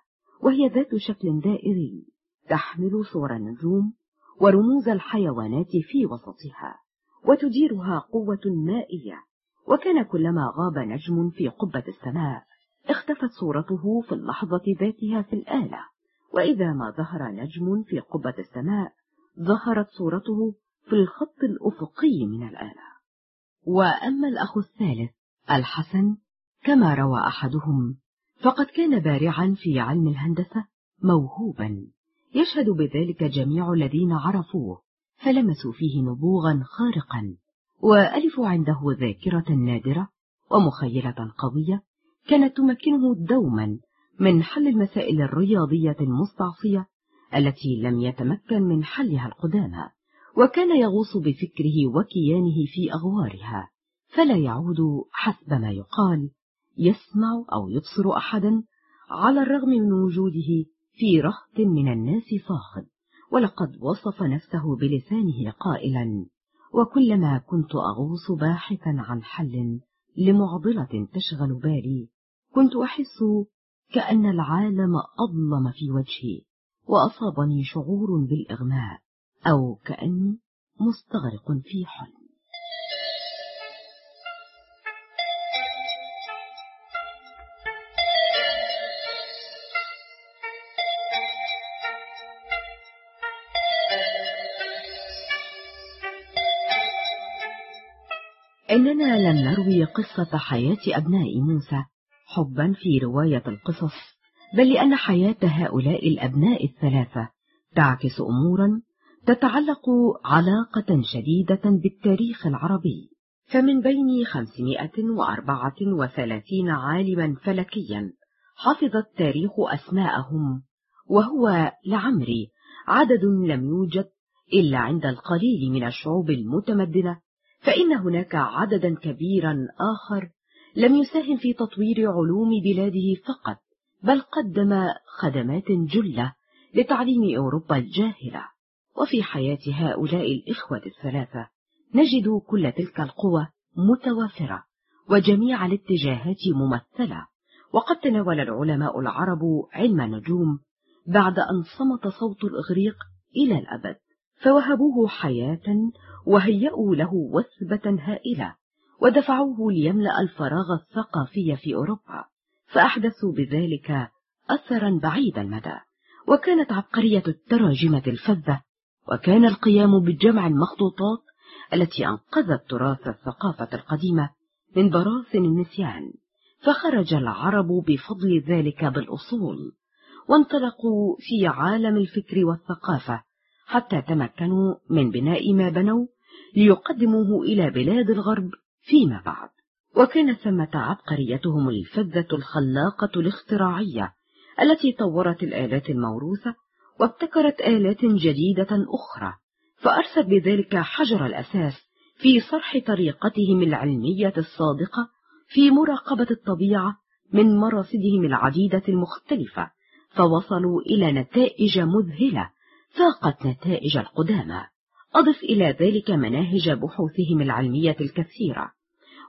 وهي ذات شكل دائري تحمل صور النجوم ورموز الحيوانات في وسطها وتديرها قوة مائية. وكان كلما غاب نجم في قبة السماء اختفت صورته في اللحظة ذاتها في الآلة. وإذا ما ظهر نجم في قبة السماء ظهرت صورته في الخط الأفقي من الآلة. وأما الأخ الثالث الحسن كما روى أحدهم فقد كان بارعا في علم الهندسة موهوبا. يشهد بذلك جميع الذين عرفوه فلمسوا فيه نبوغا خارقا وألفوا عنده ذاكرة نادرة ومخيلة قوية كانت تمكنه دوما من حل المسائل الرياضية المستعصية التي لم يتمكن من حلها القدامى وكان يغوص بفكره وكيانه في أغوارها فلا يعود حسب ما يقال يسمع أو يبصر أحدا على الرغم من وجوده في رهط من الناس صاخب ولقد وصف نفسه بلسانه قائلا وكلما كنت أغوص باحثا عن حل لمعضلة تشغل بالي كنت أحس كأن العالم أظلم في وجهي وأصابني شعور بالإغماء أو كأني مستغرق في حلم. إننا لم نروي قصة حياة أبناء موسى حبا في رواية القصص بل لأن حياة هؤلاء الأبناء الثلاثة تعكس أمورا تتعلق علاقة شديدة بالتاريخ العربي. فمن بين خمسمائة وأربعة وثلاثين عالما فلكيا حفظ التاريخ أسماءهم وهو لعمري عدد لم يوجد إلا عند القليل من الشعوب المتمدنة فإن هناك عددا كبيرا آخر لم يساهم في تطوير علوم بلاده فقط بل قدم خدمات جلة لتعليم أوروبا الجاهلة. وفي حياة هؤلاء الإخوة الثلاثة نجد كل تلك القوى متوافرة وجميع الاتجاهات ممثلة. وقد تناول العلماء العرب علم النجوم بعد أن صمت صوت الإغريق إلى الأبد. فوهبوه حياة وهيأوا له وثبة هائلة ودفعوه ليملأ الفراغ الثقافي في أوروبا فأحدثوا بذلك أثرا بعيد المدى. وكانت عبقرية التراجمة الفذة وكان القيام بجمع المخطوطات التي أنقذت تراث الثقافة القديمة من براثن النسيان. فخرج العرب بفضل ذلك بالأصول وانطلقوا في عالم الفكر والثقافة حتى تمكنوا من بناء ما بنوا ليقدموه إلى بلاد الغرب فيما بعد. وكان ثمة عبقريتهم الفذة الخلاقة الاختراعية التي طورت الآلات الموروثة وابتكرت آلات جديدة أخرى فأرست بذلك حجر الأساس في صرح طريقتهم العلمية الصادقة في مراقبة الطبيعة من مراصدهم العديدة المختلفة فوصلوا إلى نتائج مذهلة فاقت نتائج القدامى. أضف إلى ذلك مناهج بحوثهم العلمية الكثيرة.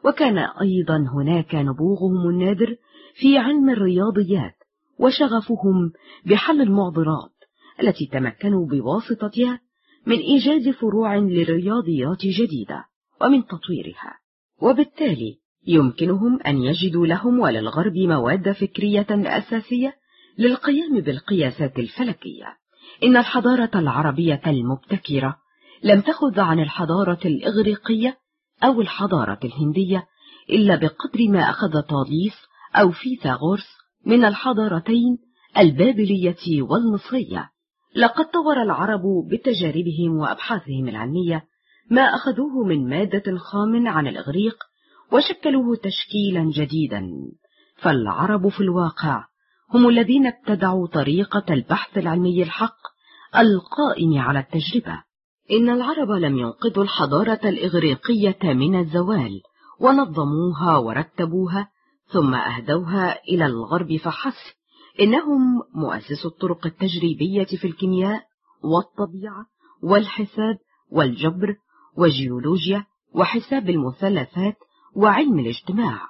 وكان أيضا هناك نبوغهم النادر في علم الرياضيات وشغفهم بحل المعضلات التي تمكنوا بواسطتها من إيجاد فروع للرياضيات جديدة ومن تطويرها. وبالتالي يمكنهم أن يجدوا لهم وللغرب مواد فكرية أساسية للقيام بالقياسات الفلكية. إن الحضارة العربية المبتكرة لم تخذ عن الحضارة الإغريقية أو الحضارة الهندية إلا بقدر ما أخذ طاليس أو فيثاغورس من الحضارتين البابلية والمصرية لقد طور العرب بتجاربهم وأبحاثهم العلمية ما أخذوه من مادة خام عن الإغريق وشكلوه تشكيلا جديدا. فالعرب في الواقع هم الذين ابتدعوا طريقة البحث العلمي الحق القائم على التجربة. إن العرب لم ينقذوا الحضارة الإغريقية من الزوال ونظموها ورتبوها ثم أهدوها إلى الغرب فحسب. إنهم مؤسسو الطرق التجريبية في الكيمياء والطبيعة والحساب والجبر والجيولوجيا وحساب المثلثات وعلم الاجتماع.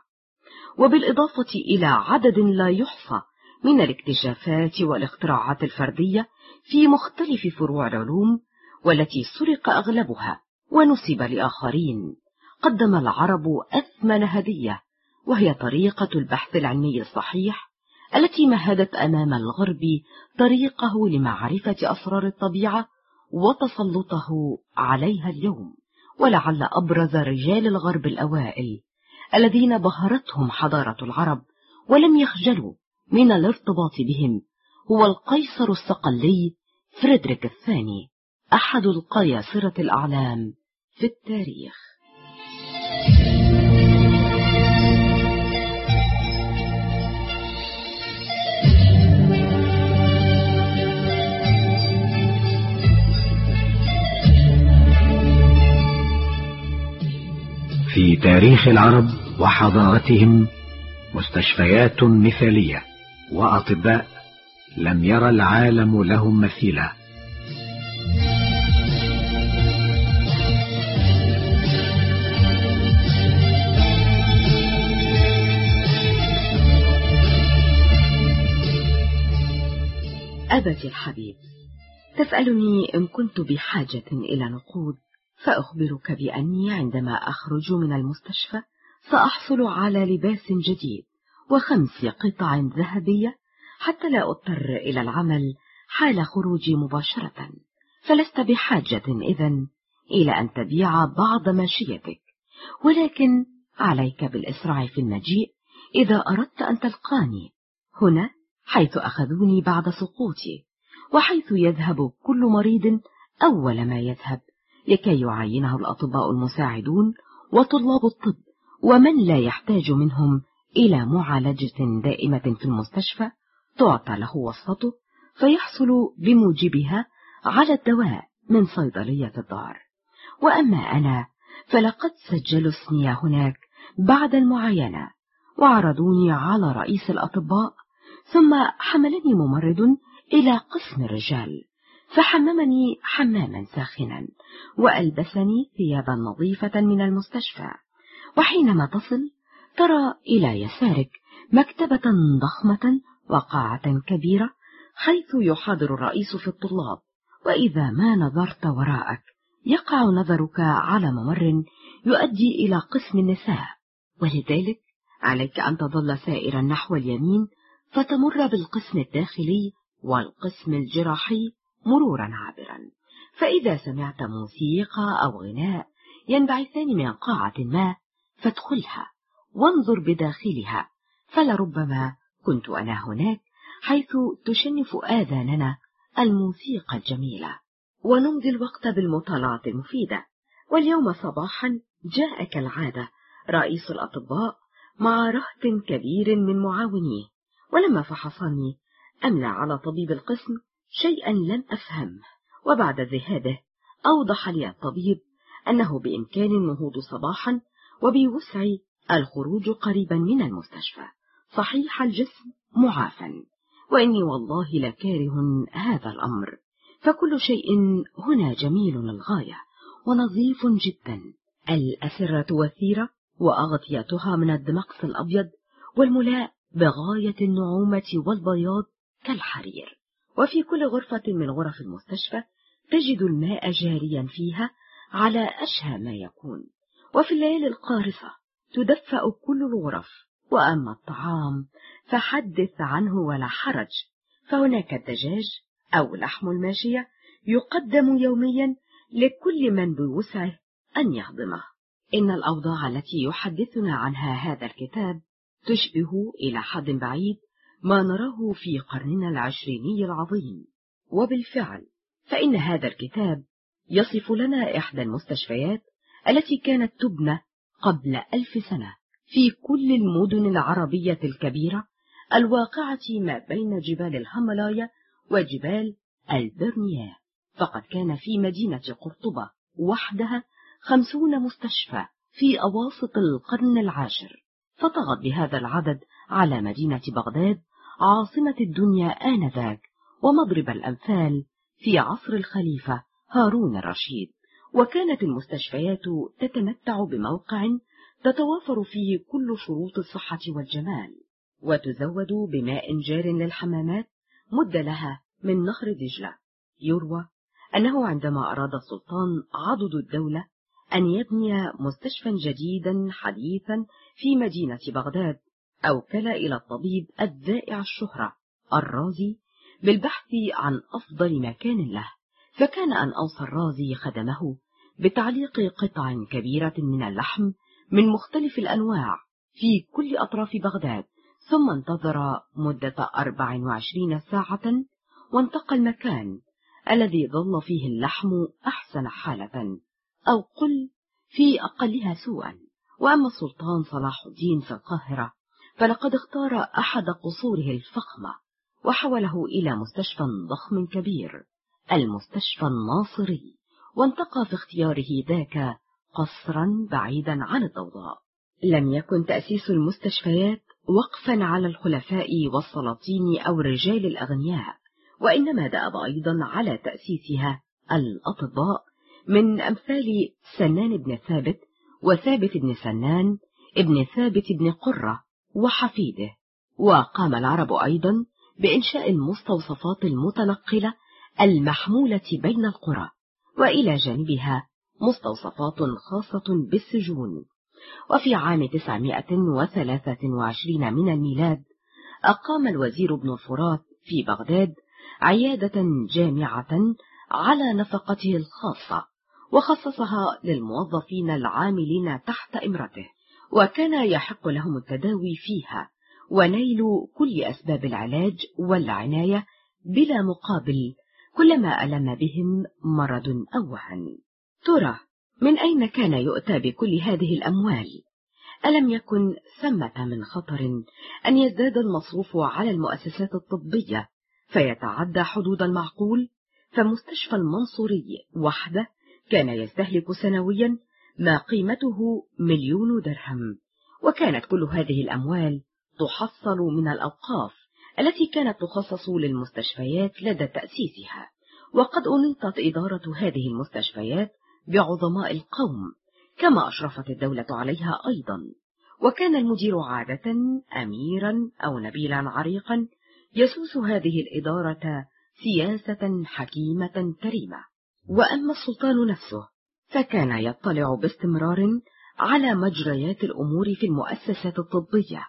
وبالإضافة إلى عدد لا يحصى من الاكتشافات والاختراعات الفردية في مختلف فروع العلوم والتي سرق أغلبها ونسب لآخرين. قدم العرب أثمن هدية وهي طريقة البحث العلمي الصحيح التي مهدت أمام الغرب طريقه لمعرفة أسرار الطبيعة وتسلطه عليها اليوم. ولعل أبرز رجال الغرب الأوائل الذين بهرتهم حضارة العرب ولم يخجلوا من الارتباط بهم هو القيصر الصقلي فريدريك الثاني أحد القياصرة الأعلام في التاريخ. في تاريخ العرب وحضارتهم مستشفيات مثالية وأطباء لم يرى العالم لهم مثيلا. أبتي الحبيب تسألني إن كنت بحاجة إلى نقود فأخبرك بأني عندما أخرج من المستشفى سأحصل على لباس جديد وخمس قطع ذهبية حتى لا أضطر إلى العمل حال خروجي مباشرة. فلست بحاجة إذن إلى أن تبيع بعض ماشيتك ولكن عليك بالإسراع في المجيء إذا أردت أن تلقاني هنا حيث أخذوني بعد سقوطي وحيث يذهب كل مريض أول ما يذهب لكي يعينه الأطباء المساعدون وطلاب الطب ومن لا يحتاج منهم إلى معالجة دائمة في المستشفى. تعطى له وصفته فيحصل بموجبها على الدواء من صيدلية الدار. وأما أنا فلقد سجلوا اسمي هناك بعد المعاينة وعرضوني على رئيس الأطباء ثم حملني ممرض إلى قسم الرجال فحممني حماما ساخنا وألبسني ثيابا نظيفة من المستشفى وحينما تصل ترى إلى يسارك مكتبة ضخمة وقاعة كبيرة حيث يحاضر الرئيس في الطلاب وإذا ما نظرت وراءك يقع نظرك على ممر يؤدي إلى قسم النساء ولذلك عليك أن تظل سائرا نحو اليمين فتمر بالقسم الداخلي والقسم الجراحي مرورا عابرا. فإذا سمعت موسيقى أو غناء ينبعثان من قاعة ما فادخلها وانظر بداخلها فلربما كنت أنا هناك حيث تشنف آذاننا الموسيقى الجميلة. ونمضي الوقت بالمطالعة المفيدة. واليوم صباحا جاء كالعادة رئيس الأطباء مع رهط كبير من معاونيه. ولما فحصني أملى على طبيب القسم شيئا لم أفهمه وبعد ذهابه أوضح لي الطبيب أنه بإمكان النهوض صباحا وبوسعي الخروج قريبا من المستشفى. صحيح الجسم معافى. وإني والله لكاره هذا الأمر. فكل شيء هنا جميل للغاية ونظيف جدا. الأسرة وثيرة وأغطيتها من الدمقس الأبيض والملاء بغاية النعومة والبياض كالحرير. وفي كل غرفة من غرف المستشفى تجد الماء جاريا فيها على أشهى ما يكون. وفي الليالي القارصة تدفأ كل الغرف وأما الطعام فحدث عنه ولا حرج. فهناك الدجاج أو لحم الماشية يقدم يوميا لكل من بوسعه أن يهضمه. إن الأوضاع التي يحدثنا عنها هذا الكتاب تشبه إلى حد بعيد ما نراه في قرننا العشريني العظيم. وبالفعل فإن هذا الكتاب يصف لنا إحدى المستشفيات التي كانت تبنى قبل ألف سنة. في كل المدن العربية الكبيرة الواقعة ما بين جبال الهملايا وجبال البرنيا. فقد كان في مدينة قرطبة وحدها خمسون مستشفى في أواسط القرن العاشر. فطغت بهذا العدد على مدينة بغداد عاصمة الدنيا آنذاك ومضرب الأمثال في عصر الخليفة هارون الرشيد. وكانت المستشفيات تتمتع بموقع تتوافر فيه كل شروط الصحة والجمال وتزود بماء جار للحمامات مد لها من نهر دجلة. يروى أنه عندما أراد السلطان عضد الدولة أن يبني مستشفى جديدا حديثا في مدينة بغداد أوكل إلى الطبيب الذائع الشهرة الرازي بالبحث عن أفضل مكان له فكان أن أوصى الرازي خدمه بتعليق قطع كبيرة من اللحم من مختلف الأنواع في كل أطراف بغداد ثم انتظر مدة أربع وعشرين ساعة وانتقى المكان الذي ظل فيه اللحم أحسن حالة أو قل في أقلها سوءا. وأما السلطان صلاح الدين في القاهرة فلقد اختار أحد قصوره الفخمة وحوله إلى مستشفى ضخم كبير المستشفى الناصري وانتقى في اختياره ذاك قصرا بعيدا عن الضوضاء. لم يكن تأسيس المستشفيات وقفا على الخلفاء والسلاطين أو الرجال الأغنياء وإنما دأب أيضا على تأسيسها الأطباء من أمثال سنان بن ثابت وثابت بن سنان ابن ثابت بن قرة وحفيده. وقام العرب أيضا بإنشاء المستوصفات المتنقلة المحمولة بين القرى وإلى جانبها مستوصفات خاصة بالسجون. وفي عام 923 من الميلاد أقام الوزير ابن الفرات في بغداد عيادة جامعة على نفقته الخاصة وخصصها للموظفين العاملين تحت إمرته وكان يحق لهم التداوي فيها ونيل كل أسباب العلاج والعناية بلا مقابل كلما ألم بهم مرض أو وهن ترى من أين كان يؤتى بكل هذه الأموال؟ ألم يكن ثمة من خطر أن يزداد المصروف على المؤسسات الطبية فيتعدى حدود المعقول؟ فمستشفى المنصوري وحده كان يستهلك سنويا ما قيمته مليون درهم. وكانت كل هذه الأموال تحصل من الأوقاف التي كانت تخصص للمستشفيات لدى تأسيسها. وقد أنطت إدارة هذه المستشفيات بعظماء القوم كما أشرفت الدولة عليها أيضا. وكان المدير عادة أميرا أو نبيلا عريقا يسوس هذه الإدارة سياسة حكيمة كريمة. وأما السلطان نفسه فكان يطلع باستمرار على مجريات الأمور في المؤسسات الطبية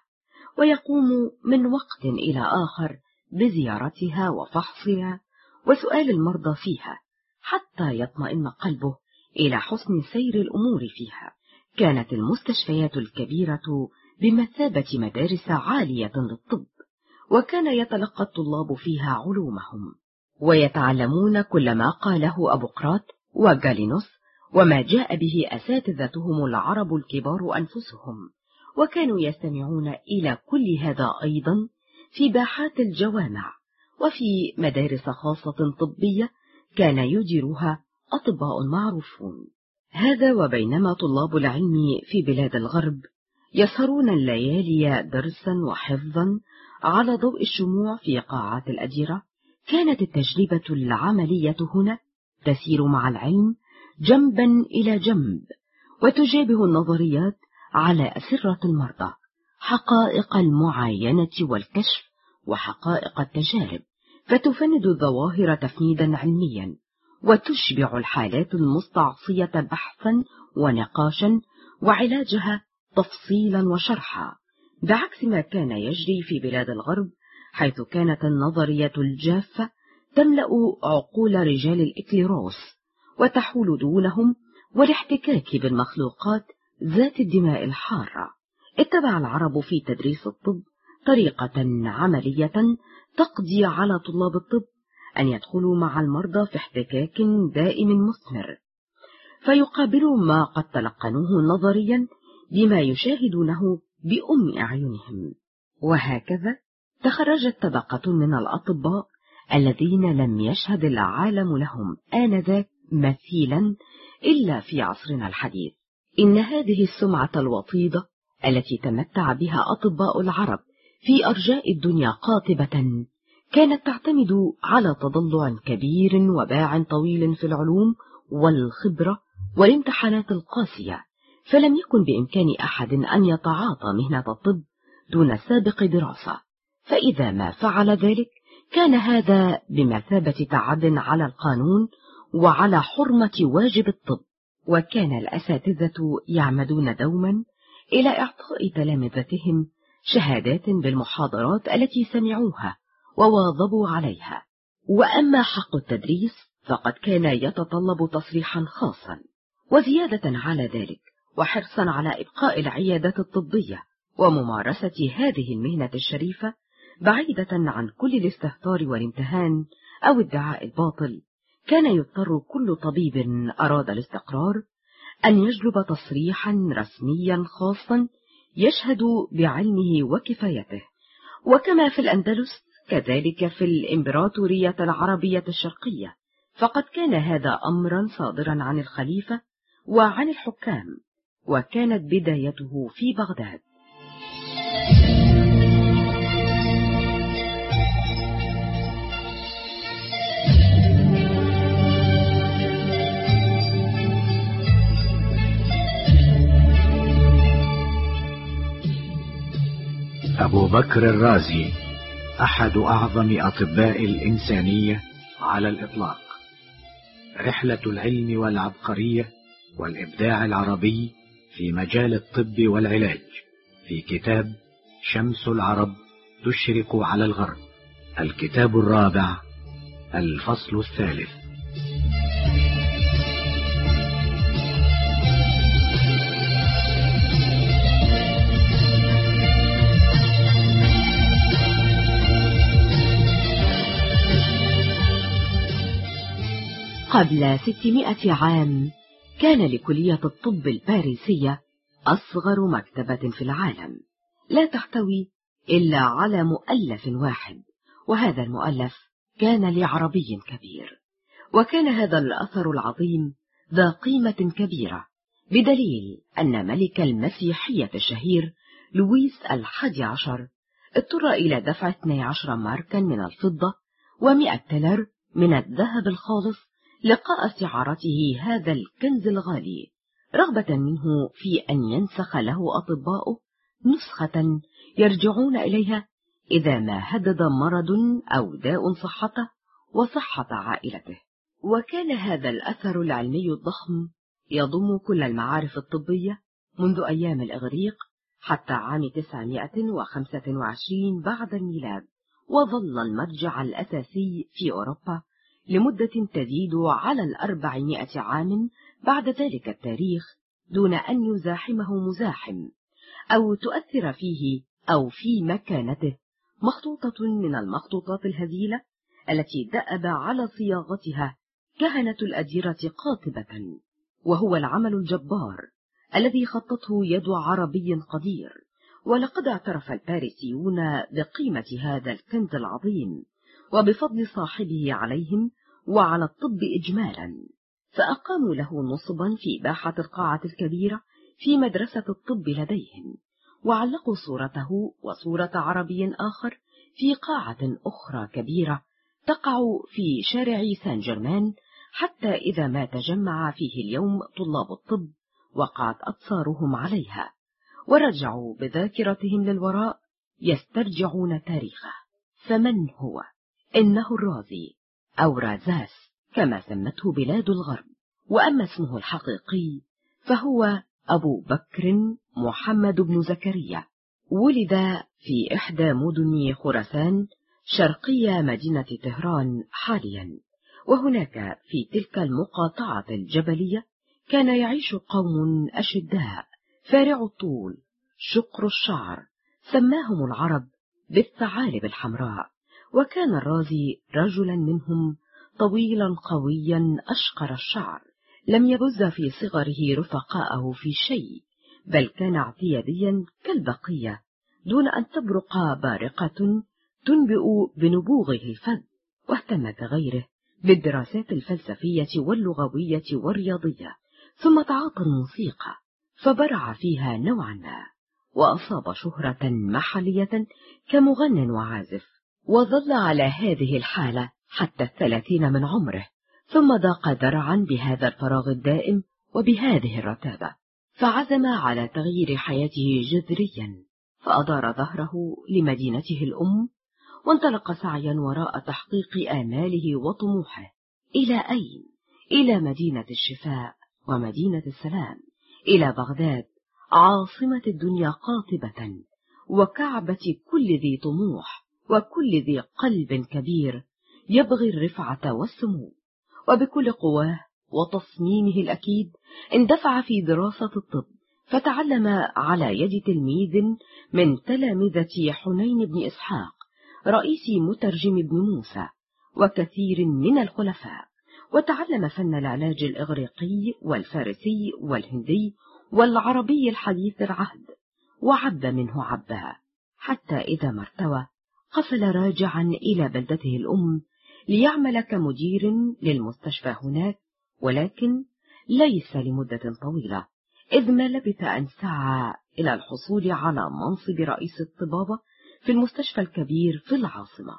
ويقوم من وقت إلى آخر بزيارتها وفحصها وسؤال المرضى فيها حتى يطمئن قلبه. إلى حسن سير الأمور فيها. كانت المستشفيات الكبيرة بمثابة مدارس عالية للطب وكان يتلقى الطلاب فيها علومهم ويتعلمون كل ما قاله أبوقراط وجالينوس وما جاء به أساتذتهم العرب الكبار أنفسهم. وكانوا يستمعون إلى كل هذا أيضا في باحات الجوامع وفي مدارس خاصة طبية كان يديرها أطباء معروفون. هذا وبينما طلاب العلم في بلاد الغرب يسهرون الليالي درسا وحفظا على ضوء الشموع في قاعات الأديرة كانت التجربة العملية هنا تسير مع العلم جنبا إلى جنب وتجابه النظريات على أسرة المرضى حقائق المعاينة والكشف وحقائق التجارب فتفند الظواهر تفنيدا علميا. وتشبع الحالات المستعصية بحثا ونقاشا وعلاجها تفصيلا وشرحا بعكس ما كان يجري في بلاد الغرب حيث كانت النظرية الجافة تملأ عقول رجال الإكليروس وتحول دونهم والاحتكاك بالمخلوقات ذات الدماء الحارة. اتبع العرب في تدريس الطب طريقة عملية تقضي على طلاب الطب أن يدخلوا مع المرضى في احتكاك دائم مثمر. فيقابلوا ما قد تلقنوه نظريا بما يشاهدونه بأم أعينهم. وهكذا تخرجت طبقة من الأطباء الذين لم يشهد العالم لهم آنذاك مثيلا إلا في عصرنا الحديث. إن هذه السمعة الوطيدة التي تمتع بها أطباء العرب في أرجاء الدنيا قاطبة كانت تعتمد على تضلع كبير وباع طويل في العلوم والخبرة والامتحانات القاسية فلم يكن بإمكان أحد أن يتعاطى مهنة الطب دون سابق دراسة. فإذا ما فعل ذلك كان هذا بمثابة تعد على القانون وعلى حرمة واجب الطب. وكان الأساتذة يعمدون دوما إلى إعطاء تلامذتهم شهادات بالمحاضرات التي سمعوها. وواظبوا عليها. وأما حق التدريس فقد كان يتطلب تصريحا خاصا وزيادة على ذلك وحرصا على إبقاء العيادات الطبية وممارسة هذه المهنة الشريفة بعيدة عن كل الاستهتار والامتهان أو ادعاء الباطل كان يضطر كل طبيب أراد الاستقرار أن يجلب تصريحا رسميا خاصا يشهد بعلمه وكفايته. وكما في الأندلس كذلك في الإمبراطورية العربية الشرقية فقد كان هذا أمرا صادرا عن الخليفة وعن الحكام وكانت بدايته في بغداد. أبو بكر الرازي أحد أعظم أطباء الإنسانية على الإطلاق. رحلة العلم والعبقرية والإبداع العربي في مجال الطب والعلاج. في كتاب شمس العرب تشرق على الغرب. الكتاب الرابع الفصل الثالث. قبل ستمائة عام كان لكلية الطب الباريسية أصغر مكتبة في العالم. لا تحتوي إلا على مؤلف واحد وهذا المؤلف كان لعربي كبير. وكان هذا الأثر العظيم ذا قيمة كبيرة بدليل أن ملك المسيحية الشهير لويس الحادي عشر اضطر إلى دفع 12 ماركا من الفضة ومئة تلر من الذهب الخالص لقاء استعارته هذا الكنز الغالي رغبة منه في أن ينسخ له أطباؤه نسخة يرجعون إليها إذا ما هدد مرض أو داء صحته وصحة عائلته. وكان هذا الأثر العلمي الضخم يضم كل المعارف الطبية منذ أيام الإغريق حتى عام 925 بعد الميلاد وظل المرجع الأساسي في أوروبا لمدة تزيد على الأربعمائة عام بعد ذلك التاريخ دون أن يزاحمه مزاحم أو تؤثر فيه أو في مكانته مخطوطة من المخطوطات الهزيلة التي دأب على صياغتها كهنة الأديرة قاطبة وهو العمل الجبار الذي خطته يد عربي قدير ولقد اعترف الباريسيون بقيمة هذا الكنز العظيم. وبفضل صاحبه عليهم وعلى الطب إجمالا فأقاموا له نصبا في باحة القاعة الكبيرة في مدرسة الطب لديهم وعلقوا صورته وصورة عربي آخر في قاعة أخرى كبيرة تقع في شارع سان جرمان حتى إذا ما تجمع فيه اليوم طلاب الطب وقعت أبصارهم عليها ورجعوا بذاكرتهم للوراء يسترجعون تاريخه فمن هو؟ إنه الرازي أو رازاس كما سمته بلاد الغرب. وأما اسمه الحقيقي فهو أبو بكر محمد بن زكريا. ولد في إحدى مدن خراسان شرقية مدينة طهران حاليا. وهناك في تلك المقاطعة الجبلية كان يعيش قوم أشداء فارع الطول شقر الشعر سماهم العرب بالثعالب الحمراء. وكان الرازي رجلا منهم طويلا قويا أشقر الشعر لم يبز في صغره رفقاءه في شيء بل كان اعتياديا كالبقية دون أن تبرق بارقة تنبئ بنبوغه الفذ واهتم كغيره بالدراسات الفلسفية واللغوية والرياضية ثم تعاطى الموسيقى فبرع فيها نوعا ما وأصاب شهرة محلية كمغن وعازف وظل على هذه الحالة حتى الثلاثين من عمره ثم ضاق درعا بهذا الفراغ الدائم وبهذه الرتابة فعزم على تغيير حياته جذريا فأدار ظهره لمدينته الأم وانطلق سعيا وراء تحقيق آماله وطموحه إلى أين؟ إلى مدينة الشفاء ومدينة السلام إلى بغداد عاصمة الدنيا قاطبة وكعبة كل ذي طموح وكل ذي قلب كبير يبغي الرفعة والسمو. وبكل قواه وتصميمه الأكيد اندفع في دراسة الطب فتعلم على يد تلميذ من تلامذة حنين بن إسحاق رئيس مترجم بن موسى وكثير من الخلفاء. وتعلم فن العلاج الإغريقي والفارسي والهندي والعربي الحديث العهد وعب منه عبا حتى إذا ما ارتوى قفل راجعا إلى بلدته الأم ليعمل كمدير للمستشفى هناك ولكن ليس لمدة طويلة إذ ما لبث أن سعى إلى الحصول على منصب رئيس الطبابة في المستشفى الكبير في العاصمة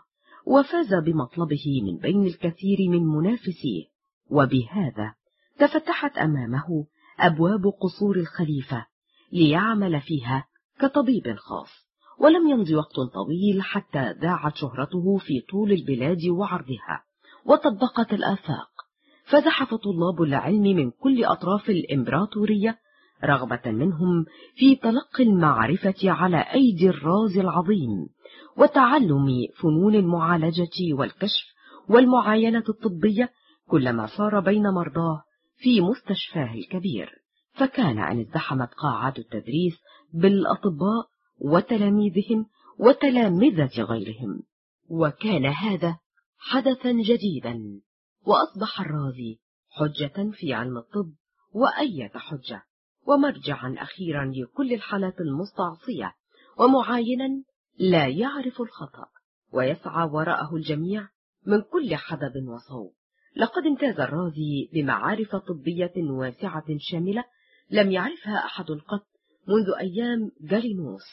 وفاز بمطلبه من بين الكثير من منافسيه وبهذا تفتحت أمامه أبواب قصور الخليفة ليعمل فيها كطبيب خاص. ولم يمض وقت طويل حتى ذاعت شهرته في طول البلاد وعرضها وطبقت الآفاق. فزحف طلاب العلم من كل أطراف الإمبراطورية رغبة منهم في تلقي المعرفة على أيدي الراز العظيم وتعلم فنون المعالجة والكشف والمعاينة الطبية كلما صار بين مرضاه في مستشفاه الكبير. فكان أن ازدحمت قاعات التدريس بالأطباء وتلاميذهم وتلامذة غيرهم. وكان هذا حدثا جديدا وأصبح الرازي حجة في علم الطب وأية حجة. ومرجعا أخيرا لكل الحالات المستعصية ومعاينا لا يعرف الخطأ ويسعى وراءه الجميع من كل حدب وصوب. لقد امتاز الرازي بمعارف طبية واسعة شاملة لم يعرفها أحد قط منذ أيام جالينوس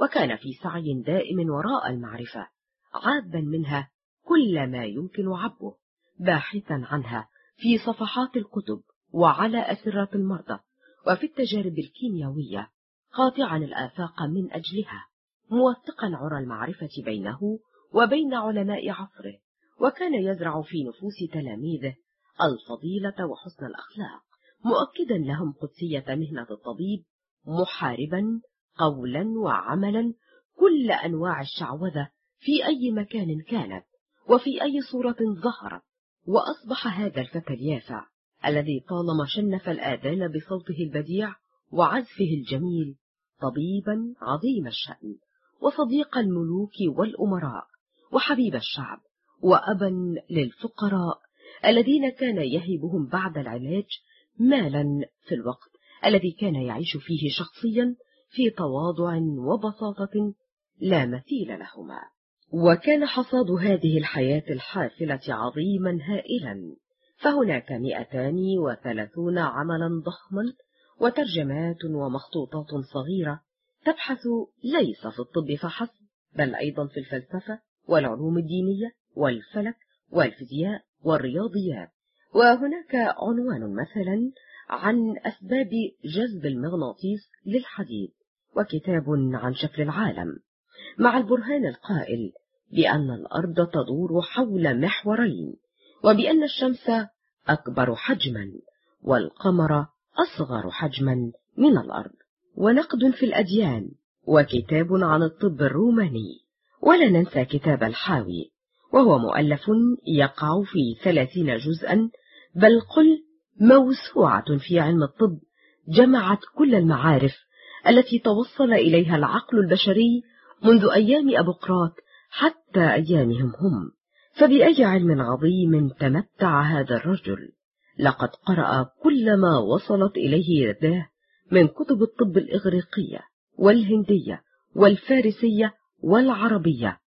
وكان في سعي دائم وراء المعرفة عابا منها كل ما يمكن عبه باحثا عنها في صفحات الكتب وعلى أسرة المرضى وفي التجارب الكيميائية قاطعا الآفاق من أجلها موثقا عرى المعرفة بينه وبين علماء عصره وكان يزرع في نفوس تلاميذه الفضيلة وحسن الأخلاق مؤكدا لهم قدسية مهنة الطبيب محاربا قولا وعملا كل أنواع الشعوذة في أي مكان كانت وفي أي صورة ظهرت وأصبح هذا الفتى اليافع الذي طالما شنف الآذان بصوته البديع وعزفه الجميل طبيبا عظيم الشأن وصديق الملوك والأمراء وحبيب الشعب وأبا للفقراء الذين كان يهبهم بعد العلاج مالا في الوقت الذي كان يعيش فيه شخصيا في تواضع وبساطة لا مثيل لهما. وكان حصاد هذه الحياة الحافلة عظيما هائلا. فهناك مئتان وثلاثون عملا ضخما وترجمات ومخطوطات صغيرة تبحث ليس في الطب فحسب بل أيضا في الفلسفة والعلوم الدينية والفلك والفيزياء والرياضيات. وهناك عنوان مثلا عن أسباب جذب المغناطيس للحديد. وكتاب عن شكل العالم مع البرهان القائل بأن الأرض تدور حول محورين وبأن الشمس أكبر حجما والقمر أصغر حجما من الأرض. ونقد في الأديان وكتاب عن الطب الروماني. ولا ننسى كتاب الحاوي وهو مؤلف يقع في ثلاثين جزءا بل قل موسوعة في علم الطب جمعت كل المعارف التي توصل إليها العقل البشري منذ أيام أبقراط حتى أيامهم هم. فبأي علم عظيم تمتع هذا الرجل؟ لقد قرأ كل ما وصلت إليه يداه من كتب الطب الإغريقية والهندية والفارسية والعربية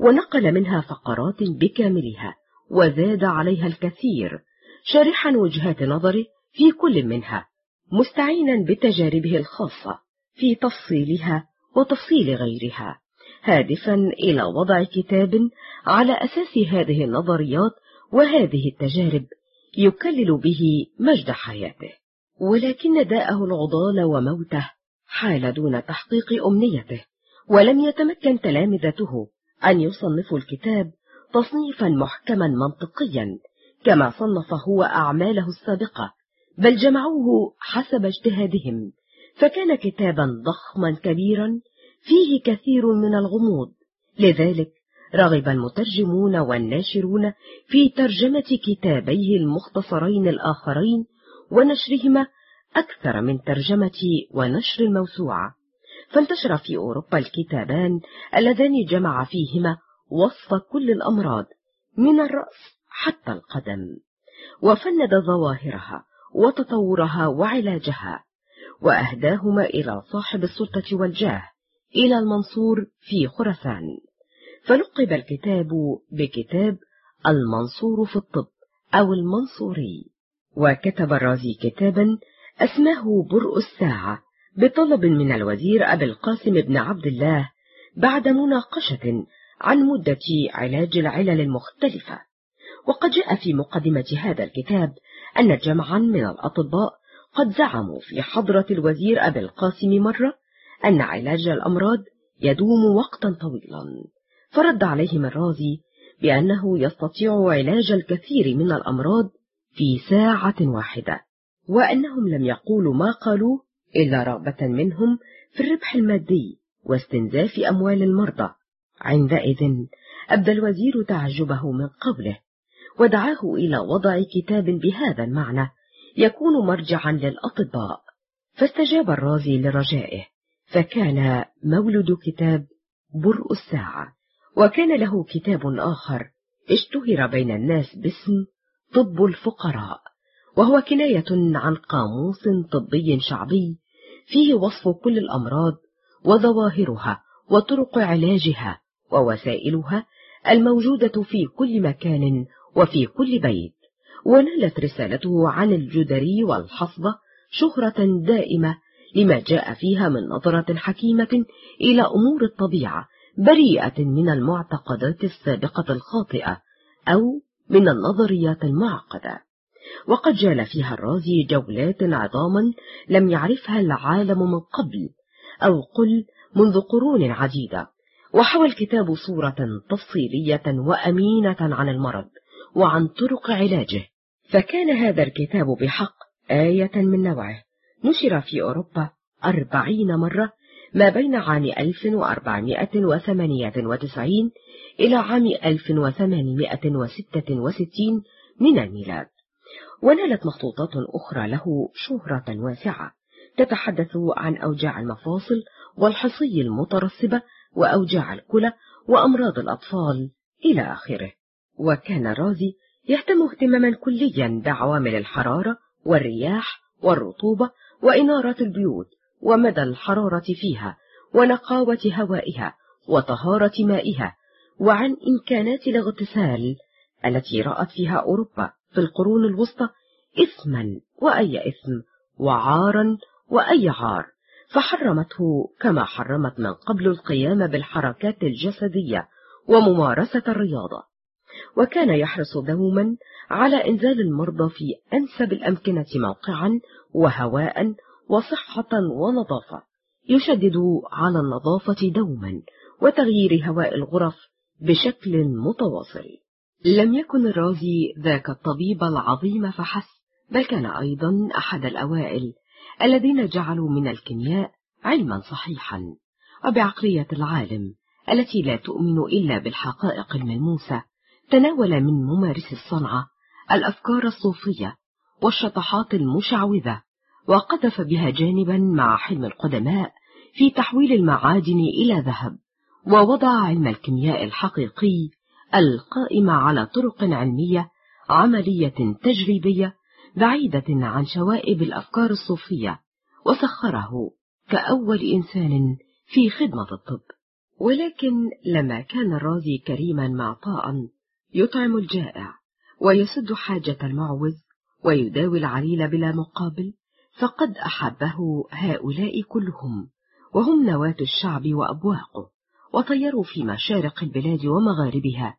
ونقل منها فقرات بكاملها وزاد عليها الكثير شارحا وجهات نظره في كل منها مستعينا بتجاربه الخاصة. في تفصيلها وتفصيل غيرها. هادفا إلى وضع كتاب على أساس هذه النظريات وهذه التجارب يكلل به مجد حياته. ولكن داءه العضال وموته حال دون تحقيق أمنيته ولم يتمكن تلامذته أن يصنفوا الكتاب تصنيفا محكما منطقيا كما صنف هو أعماله السابقة بل جمعوه حسب اجتهادهم فكان كتابا ضخما كبيرا فيه كثير من الغموض. لذلك رغب المترجمون والناشرون في ترجمة كتابيه المختصرين الآخرين ونشرهما أكثر من ترجمة ونشر الموسوعة. فانتشر في أوروبا الكتابان اللذان جمع فيهما وصف كل الأمراض من الرأس حتى القدم وفند ظواهرها وتطورها وعلاجها. وأهداهما إلى صاحب السلطة والجاه إلى المنصور في خراسان. فلقب الكتاب بكتاب المنصور في الطب أو المنصوري وكتب الرازي كتابا أسماه برء الساعة بطلب من الوزير أبي القاسم بن عبد الله بعد مناقشة عن مدة علاج العلل المختلفة. وقد جاء في مقدمة هذا الكتاب أن جمعا من الأطباء قد زعموا في حضرة الوزير أبي القاسم مرة أن علاج الأمراض يدوم وقتا طويلا. فرد عليهم الرازي بأنه يستطيع علاج الكثير من الأمراض في ساعة واحدة وأنهم لم يقولوا ما قالوه إلا رغبة منهم في الربح المادي واستنزاف أموال المرضى. عندئذ أبدى الوزير تعجبه من قوله ودعاه إلى وضع كتاب بهذا المعنى يكون مرجعا للأطباء. فاستجاب الرازي لرجائه فكان مولد كتاب برء الساعة وكان له كتاب آخر اشتهر بين الناس باسم طب الفقراء وهو كناية عن قاموس طبي شعبي فيه وصف كل الأمراض وظواهرها وطرق علاجها ووسائلها الموجودة في كل مكان وفي كل بيت. ونالت رسالته عن الجدري والحصبة شهرة دائمة لما جاء فيها من نظرة حكيمة إلى أمور الطبيعة بريئة من المعتقدات السابقة الخاطئة أو من النظريات المعقدة. وقد جال فيها الرازي جولات عظاما لم يعرفها العالم من قبل أو قل منذ قرون عديدة وحوى الكتاب صورة تفصيلية وأمينة عن المرض. وعن طرق علاجه. فكان هذا الكتاب بحق آية من نوعه. نشر في أوروبا أربعين مرة ما بين عام 1498 إلى عام 1866 من الميلاد. ونالت مخطوطات أخرى له شهرة واسعة. تتحدث عن أوجاع المفاصل والحصي المترسبة وأوجاع الكلى وأمراض الأطفال إلى آخره. وكان رازي يهتم اهتماما كليا بعوامل الحرارة والرياح والرطوبة وإنارة البيوت ومدى الحرارة فيها ونقاوة هوائها وطهارة مائها وعن إمكانات الاغتسال التي رأت فيها أوروبا في القرون الوسطى إثما وأي إثم وعارا وأي عار فحرمته كما حرمت من قبل القيام بالحركات الجسدية وممارسة الرياضة. وكان يحرص دوما على إنزال المرضى في أنسب الأمكنة موقعا وهواء وصحة ونظافة. يشدد على النظافة دوما وتغيير هواء الغرف بشكل متواصل. لم يكن الرازي ذاك الطبيب العظيم فحسب بل كان أيضا أحد الأوائل الذين جعلوا من الكيمياء علما صحيحا. وبعقلية العالم التي لا تؤمن إلا بالحقائق الملموسة تناول من ممارس الصنعة الأفكار الصوفية والشطحات المشعوذة وقذف بها جانبا مع حلم القدماء في تحويل المعادن إلى ذهب ووضع علم الكيمياء الحقيقي القائم على طرق علمية عملية تجريبية بعيدة عن شوائب الأفكار الصوفية وسخره كأول إنسان في خدمة الطب. ولكن لما كان الرازي كريما معطاء يطعم الجائع ويسد حاجة المعوز ويداوي العليل بلا مقابل فقد أحبه هؤلاء كلهم وهم نواة الشعب وأبواقه وطيروا في مشارق البلاد ومغاربها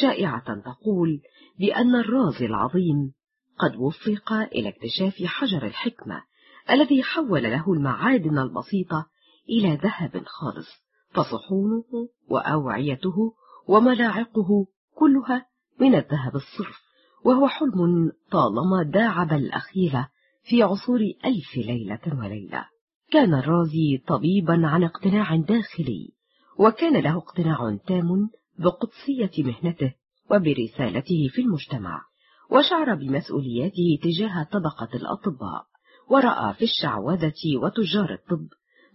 شائعة تقول بأن الرازي العظيم قد وفق إلى اكتشاف حجر الحكمة الذي حول له المعادن البسيطة إلى ذهب خالص فصحونه وأوعيته وملاعقه كلها من الذهب الصرف وهو حلم طالما داعب الأخيلة في عصور ألف ليلة وليلة. كان الرازي طبيبا عن اقتناع داخلي وكان له اقتناع تام بقدسية مهنته وبرسالته في المجتمع وشعر بمسؤولياته تجاه طبقة الأطباء ورأى في الشعوذة وتجار الطب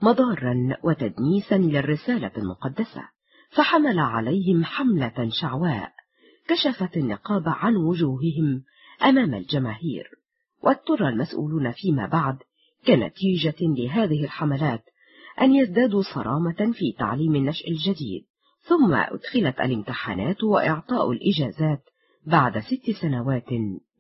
مضارا وتدنيسا للرسالة المقدسة. فحمل عليهم حملة شعواء كشفت النقاب عن وجوههم أمام الجماهير واضطر المسؤولون فيما بعد كنتيجة لهذه الحملات أن يزدادوا صرامة في تعليم النشء الجديد ثم أدخلت الامتحانات وإعطاء الإجازات بعد ست سنوات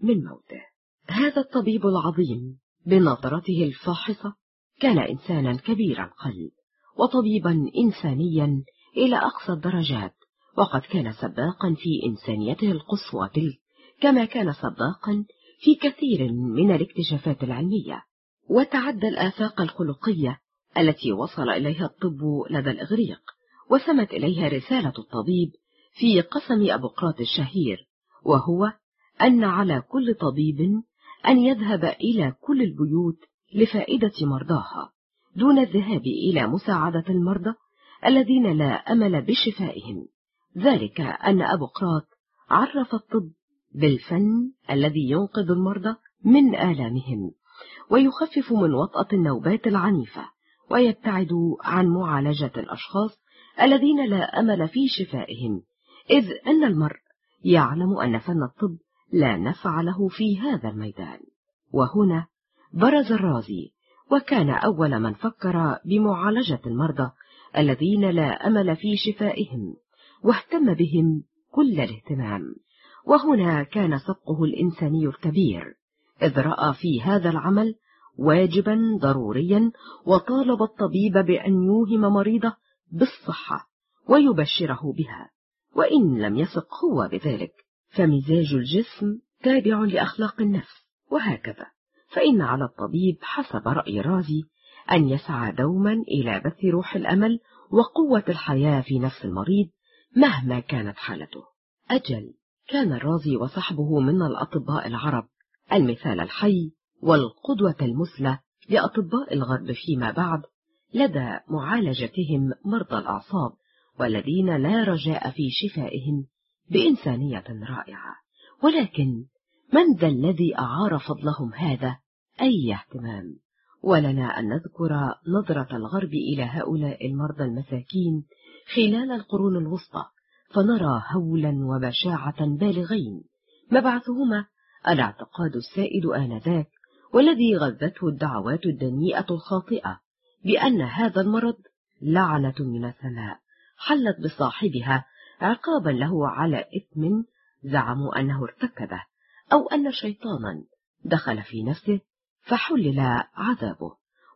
من موته. هذا الطبيب العظيم بنظرته الفاحصة كان إنسانا كبير القلب وطبيبا إنسانيا إلى أقصى الدرجات وقد كان سباقا في إنسانيته القصوى تلك كما كان سباقا في كثير من الاكتشافات العلمية. وتعدى الآفاق الخلقية التي وصل إليها الطب لدى الإغريق وسمت إليها رسالة الطبيب في قسم أبقراط الشهير وهو أن على كل طبيب أن يذهب إلى كل البيوت لفائدة مرضاها دون الذهاب إلى مساعدة المرضى الذين لا أمل بشفائهم. ذلك أن أبقراط عرف الطب بالفن الذي ينقذ المرضى من آلامهم ويخفف من وطأة النوبات العنيفة ويبتعد عن معالجة الأشخاص الذين لا أمل في شفائهم إذ أن المرء يعلم أن فن الطب لا نفع له في هذا الميدان. وهنا برز الرازي وكان أول من فكر بمعالجة المرضى الذين لا أمل في شفائهم واهتم بهم كل الاهتمام. وهنا كان سبقه الإنساني الكبير إذ رأى في هذا العمل واجبا ضروريا وطالب الطبيب بأن يوهم مريضه بالصحة ويبشره بها. وإن لم يثق هو بذلك فمزاج الجسم تابع لأخلاق النفس وهكذا. فإن على الطبيب حسب رأي رازي أن يسعى دوما إلى بث روح الأمل وقوة الحياة في نفس المريض مهما كانت حالته. أجل كان الرازي وصحبه من الأطباء العرب المثال الحي والقدوة المثلى لأطباء الغرب فيما بعد لدى معالجتهم مرضى الأعصاب والذين لا رجاء في شفائهم بإنسانية رائعة. ولكن من ذا الذي أعار فضلهم هذا أي اهتمام؟ ولنا أن نذكر نظرة الغرب إلى هؤلاء المرضى المساكين خلال القرون الوسطى فنرى هولا وبشاعة بالغين. مبعثهما الاعتقاد السائد آنذاك والذي غذته الدعوات الدنيئة الخاطئة بأن هذا المرض لعنة من السماء. حلت بصاحبها عقابا له على إثم زعموا أنه ارتكبه أو أن شيطانا دخل في نفسه فحلل عذابه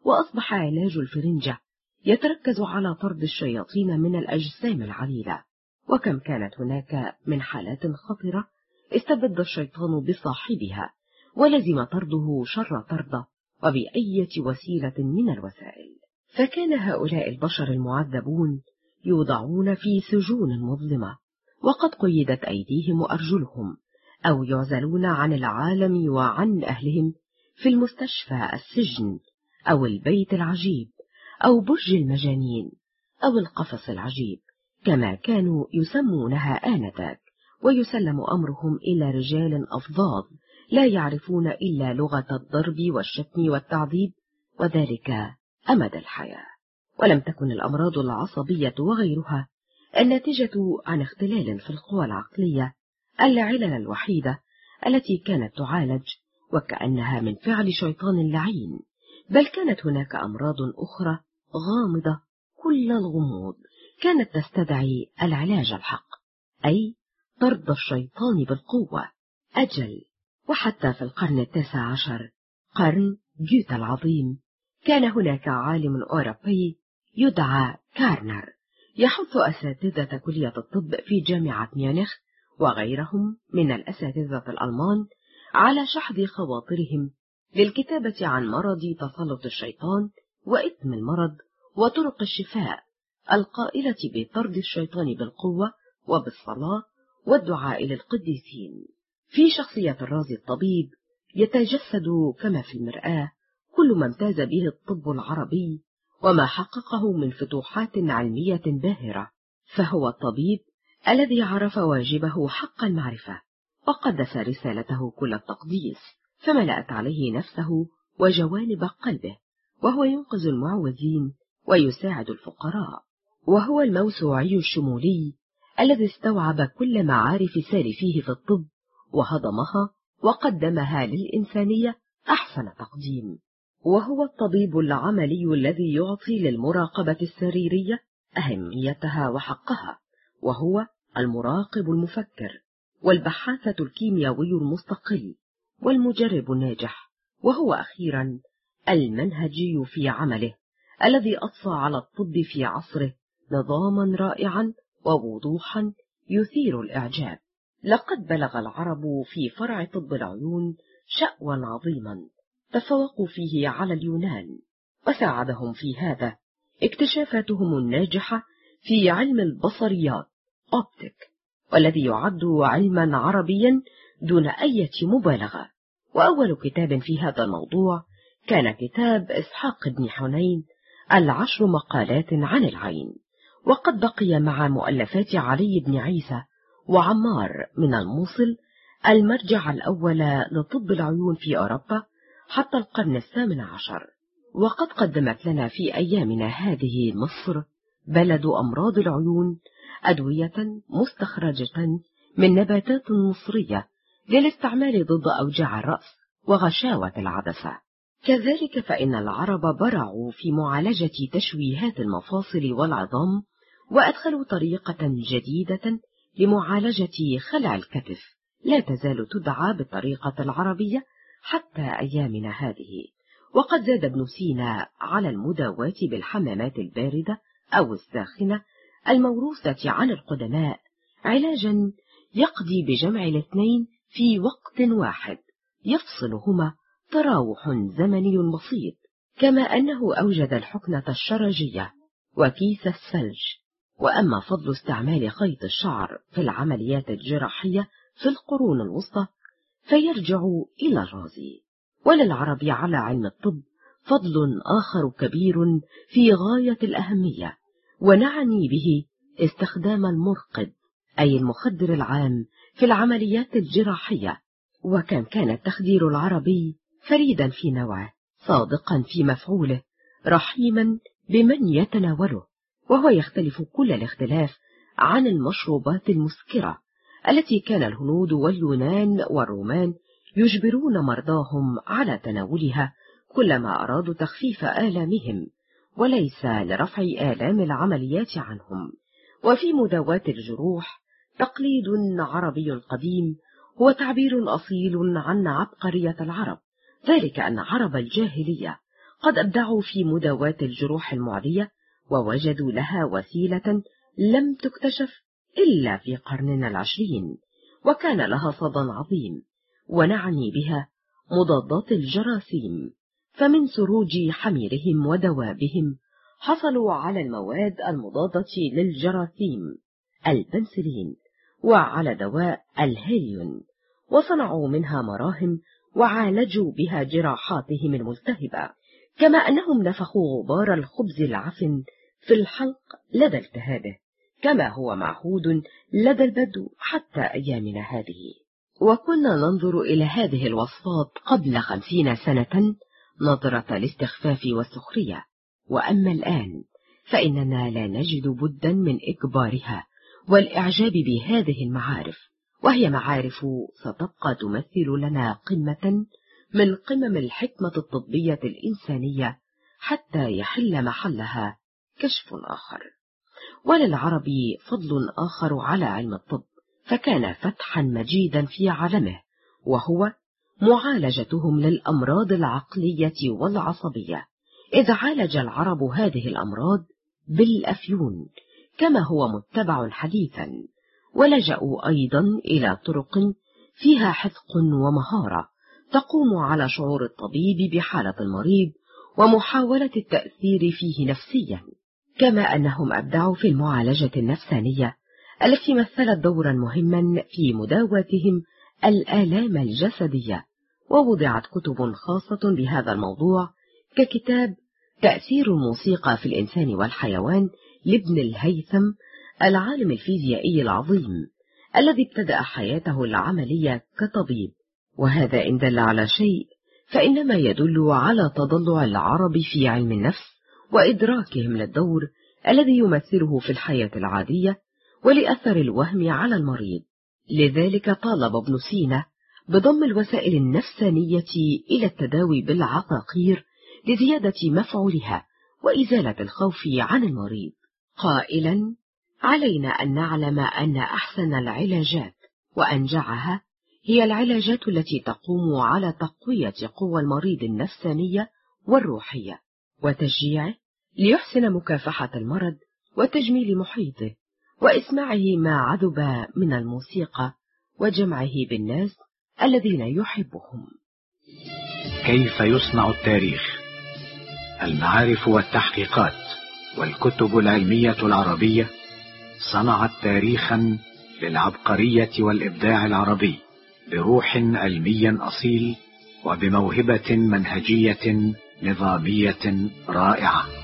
وأصبح علاج الفرنجة يتركز على طرد الشياطين من الأجسام العليلة. وكم كانت هناك من حالات خطرة استبد الشيطان بصاحبها ولزم طرده شر طرده وبأية وسيلة من الوسائل. فكان هؤلاء البشر المعذبون يوضعون في سجون مظلمة وقد قيدت أيديهم وأرجلهم أو يعزلون عن العالم وعن أهلهم في المستشفى السجن أو البيت العجيب أو برج المجانين أو القفص العجيب كما كانوا يسمونها آنذاك ويسلم أمرهم إلى رجال أفضاض لا يعرفون إلا لغة الضرب والشتم والتعذيب وذلك أمد الحياة. ولم تكن الأمراض العصبية وغيرها الناتجة عن اختلال في القوى العقلية العلل الوحيدة التي كانت تعالج وكأنها من فعل شيطان لعين بل كانت هناك أمراض أخرى غامضة كل الغموض كانت تستدعي العلاج الحق أي طرد الشيطان بالقوة أجل. وحتى في القرن التاسع عشر قرن جوتا العظيم كان هناك عالم أوروبي يدعى كارنر يحث أساتذة كلية الطب في جامعة ميونخ وغيرهم من الأساتذة الألمان على شحذ خواطرهم للكتابة عن مرض تسلط الشيطان وإثم المرض وطرق الشفاء القائلة بطرد الشيطان بالقوة وبالصلاة والدعاء للقديسين في شخصية الرازي الطبيب يتجسد كما في المرآة كل ما امتاز به الطب العربي وما حققه من فتوحات علمية باهرة فهو الطبيب الذي عرف واجبه حق المعرفة. وقدس رسالته كل التقديس فملأت عليه نفسه وجوانب قلبه وهو ينقذ المعوزين ويساعد الفقراء وهو الموسوعي الشمولي الذي استوعب كل معارف سالفيه في الطب وهضمها وقدمها للإنسانية أحسن تقديم. وهو الطبيب العملي الذي يعطي للمراقبة السريرية أهميتها وحقها وهو المراقب المفكر. والبحاثة الكيميائي المستقل والمجرب الناجح وهو أخيرا المنهجي في عمله الذي أضفى على الطب في عصره نظاما رائعا ووضوحا يثير الإعجاب. لقد بلغ العرب في فرع طب العيون شأوا عظيما تفوقوا فيه على اليونان وساعدهم في هذا اكتشافاتهم الناجحة في علم البصريات أوبتيك والذي يعد علما عربيا دون أي مبالغة. وأول كتاب في هذا الموضوع كان كتاب إسحاق بن حنين العشر مقالات عن العين. وقد بقي مع مؤلفات علي بن عيسى وعمار من الموصل المرجع الأول لطب العيون في أوروبا حتى القرن الثامن عشر. وقد قدمت لنا في أيامنا هذه مصر بلد أمراض العيون أدوية مستخرجة من نباتات مصرية للاستعمال ضد أوجاع الرأس وغشاوة العدسة. كذلك فإن العرب برعوا في معالجة تشويهات المفاصل والعظام وأدخلوا طريقة جديدة لمعالجة خلع الكتف. لا تزال تدعى بالطريقة العربية حتى أيامنا هذه. وقد زاد ابن سينا على المداواة بالحمامات الباردة أو الساخنة الموروثة عن القدماء علاجا يقضي بجمع الاثنين في وقت واحد يفصلهما تراوح زمني بسيط كما أنه أوجد الحقنة الشرجية وكيس الثلج. وأما فضل استعمال خيط الشعر في العمليات الجراحية في القرون الوسطى فيرجع إلى الرازي. وللعرب على علم الطب فضل آخر كبير في غاية الأهمية. ونعني به استخدام المرقد أي المخدر العام في العمليات الجراحية وكم كان التخدير العربي فريدا في نوعه صادقا في مفعوله رحيما بمن يتناوله وهو يختلف كل الاختلاف عن المشروبات المسكرة التي كان الهنود واليونان والرومان يجبرون مرضاهم على تناولها كلما أرادوا تخفيف آلامهم. وليس لرفع آلام العمليات عنهم. وفي مداواة الجروح تقليد عربي قديم هو تعبير أصيل عن عبقرية العرب. ذلك أن عرب الجاهلية قد أبدعوا في مداواة الجروح المعدية ووجدوا لها وسيلة لم تكتشف إلا في قرننا العشرين. وكان لها صدى عظيم ونعني بها مضادات الجراثيم. فمن سروج حميرهم ودوابهم حصلوا على المواد المضادة للجراثيم البنسلين وعلى دواء الهيليون وصنعوا منها مراهم وعالجوا بها جراحاتهم الملتهبة كما أنهم نفخوا غبار الخبز العفن في الحلق لدى التهابه كما هو معهود لدى البدو حتى أيامنا هذه. وكنا ننظر إلى هذه الوصفات قبل خمسين سنة نظرة الاستخفاف والسخرية. وأما الآن فإننا لا نجد بدا من إكبارها والإعجاب بهذه المعارف وهي معارف ستبقى تمثل لنا قمة من قمم الحكمة الطبية الإنسانية حتى يحل محلها كشف آخر. وللعرب فضل آخر على علم الطب فكان فتحا مجيدا في عالمه وهو معالجتهم للأمراض العقلية والعصبية. إذ عالج العرب هذه الأمراض بالأفيون كما هو متبع حديثا ولجأوا أيضا إلى طرق فيها حذق ومهارة تقوم على شعور الطبيب بحالة المريض ومحاولة التأثير فيه نفسيا. كما أنهم أبدعوا في المعالجة النفسانية التي مثلت دورا مهما في مداواتهم الآلام الجسدية. ووضعت كتب خاصة بهذا الموضوع ككتاب تأثير الموسيقى في الإنسان والحيوان لابن الهيثم العالم الفيزيائي العظيم الذي ابتدأ حياته العملية كطبيب. وهذا إن دل على شيء فإنما يدل على تضلع العرب في علم النفس وإدراكهم للدور الذي يمثله في الحياة العادية ولأثر الوهم على المريض. لذلك طالب ابن سينا بضم الوسائل النفسانية إلى التداوي بالعقاقير لزيادة مفعولها وإزالة الخوف عن المريض. قائلا علينا أن نعلم أن أحسن العلاجات وأنجعها هي العلاجات التي تقوم على تقوية قوى المريض النفسانية والروحية وتشجيعه ليحسن مكافحة المرض وتجميل محيطه وإسماعه ما عذب من الموسيقى وجمعه بالناس الذين يحبهم. كيف يصنع التاريخ؟ المعارف والتحقيقات والكتب العلمية العربية صنعت تاريخا للعبقرية والإبداع العربي بروح علمي أصيل وبموهبة منهجية نظامية رائعة.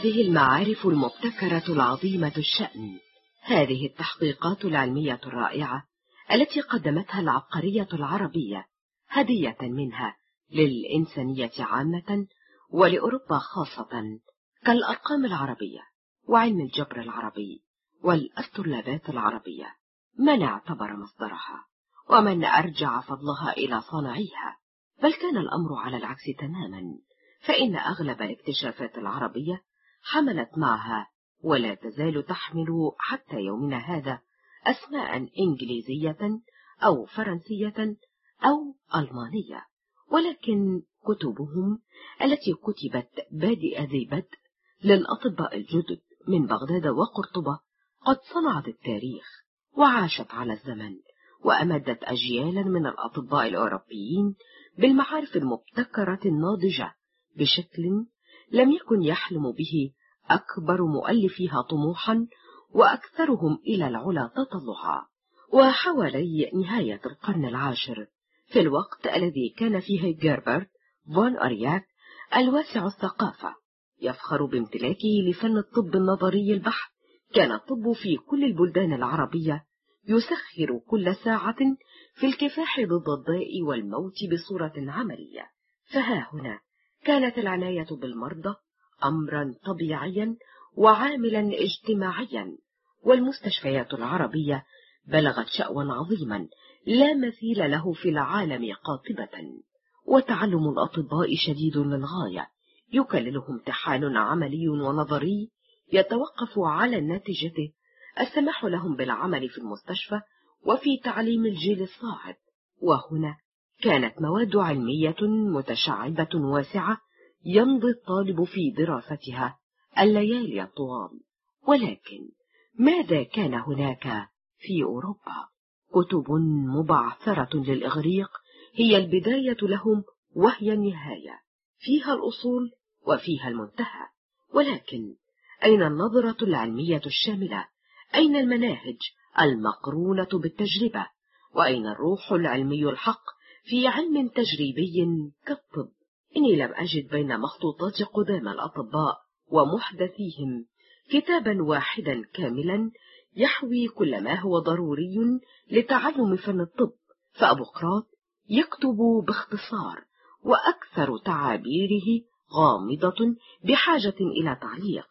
هذه المعارف المبتكرة العظيمة الشأن. هذه التحقيقات العلمية الرائعة التي قدمتها العبقرية العربية هدية منها للإنسانية عامة ولأوروبا خاصة كالأرقام العربية وعلم الجبر العربي والأسترلابات العربية. من اعتبر مصدرها؟ ومن أرجع فضلها إلى صانعيها؟ بل كان الأمر على العكس تماما فإن أغلب الاكتشافات العربية حملت معها ولا تزال تحمل حتى يومنا هذا أسماء إنجليزية أو فرنسية أو ألمانية ولكن كتبهم التي كتبت بادئ ذي بدء للأطباء الجدد من بغداد وقرطبة قد صنعت التاريخ وعاشت على الزمن وأمدت أجيالا من الأطباء الأوروبيين بالمعارف المبتكرة الناضجة بشكل لم يكن يحلم به أكبر مؤلفيها طموحا وأكثرهم إلى العلا تطلعا. وحوالي نهاية القرن العاشر في الوقت الذي كان فيه جيربرت فون أرياك الواسع الثقافة يفخر بامتلاكه لفن الطب النظري البحت. كان الطب في كل البلدان العربية يسخر كل ساعة في الكفاح ضد الضاء والموت بصورة عملية. فها هنا كانت العناية بالمرضى أمرا طبيعيا وعاملا اجتماعيا والمستشفيات العربية بلغت شأوا عظيما لا مثيل له في العالم قاطبة. وتعلم الأطباء شديد للغاية يكلله امتحان عملي ونظري يتوقف على الناتجة السماح لهم بالعمل في المستشفى وفي تعليم الجيل الصاعد. وهنا كانت مواد علمية متشعبة واسعة يمضي الطالب في دراستها الليالي الطوال ولكن ماذا كان هناك في أوروبا؟ كتب مبعثرة للإغريق هي البداية لهم وهي النهاية. فيها الأصول وفيها المنتهى. ولكن أين النظرة العلمية الشاملة؟ أين المناهج المقرونة بالتجربة؟ وأين الروح العلمي الحق في علم تجريبي كالطب. إني لم أجد بين مخطوطات قدامى الأطباء ومحدثيهم كتابا واحدا كاملا يحوي كل ما هو ضروري لتعلم فن الطب. فأبوقراط يكتب باختصار وأكثر تعابيره غامضة بحاجة إلى تعليق.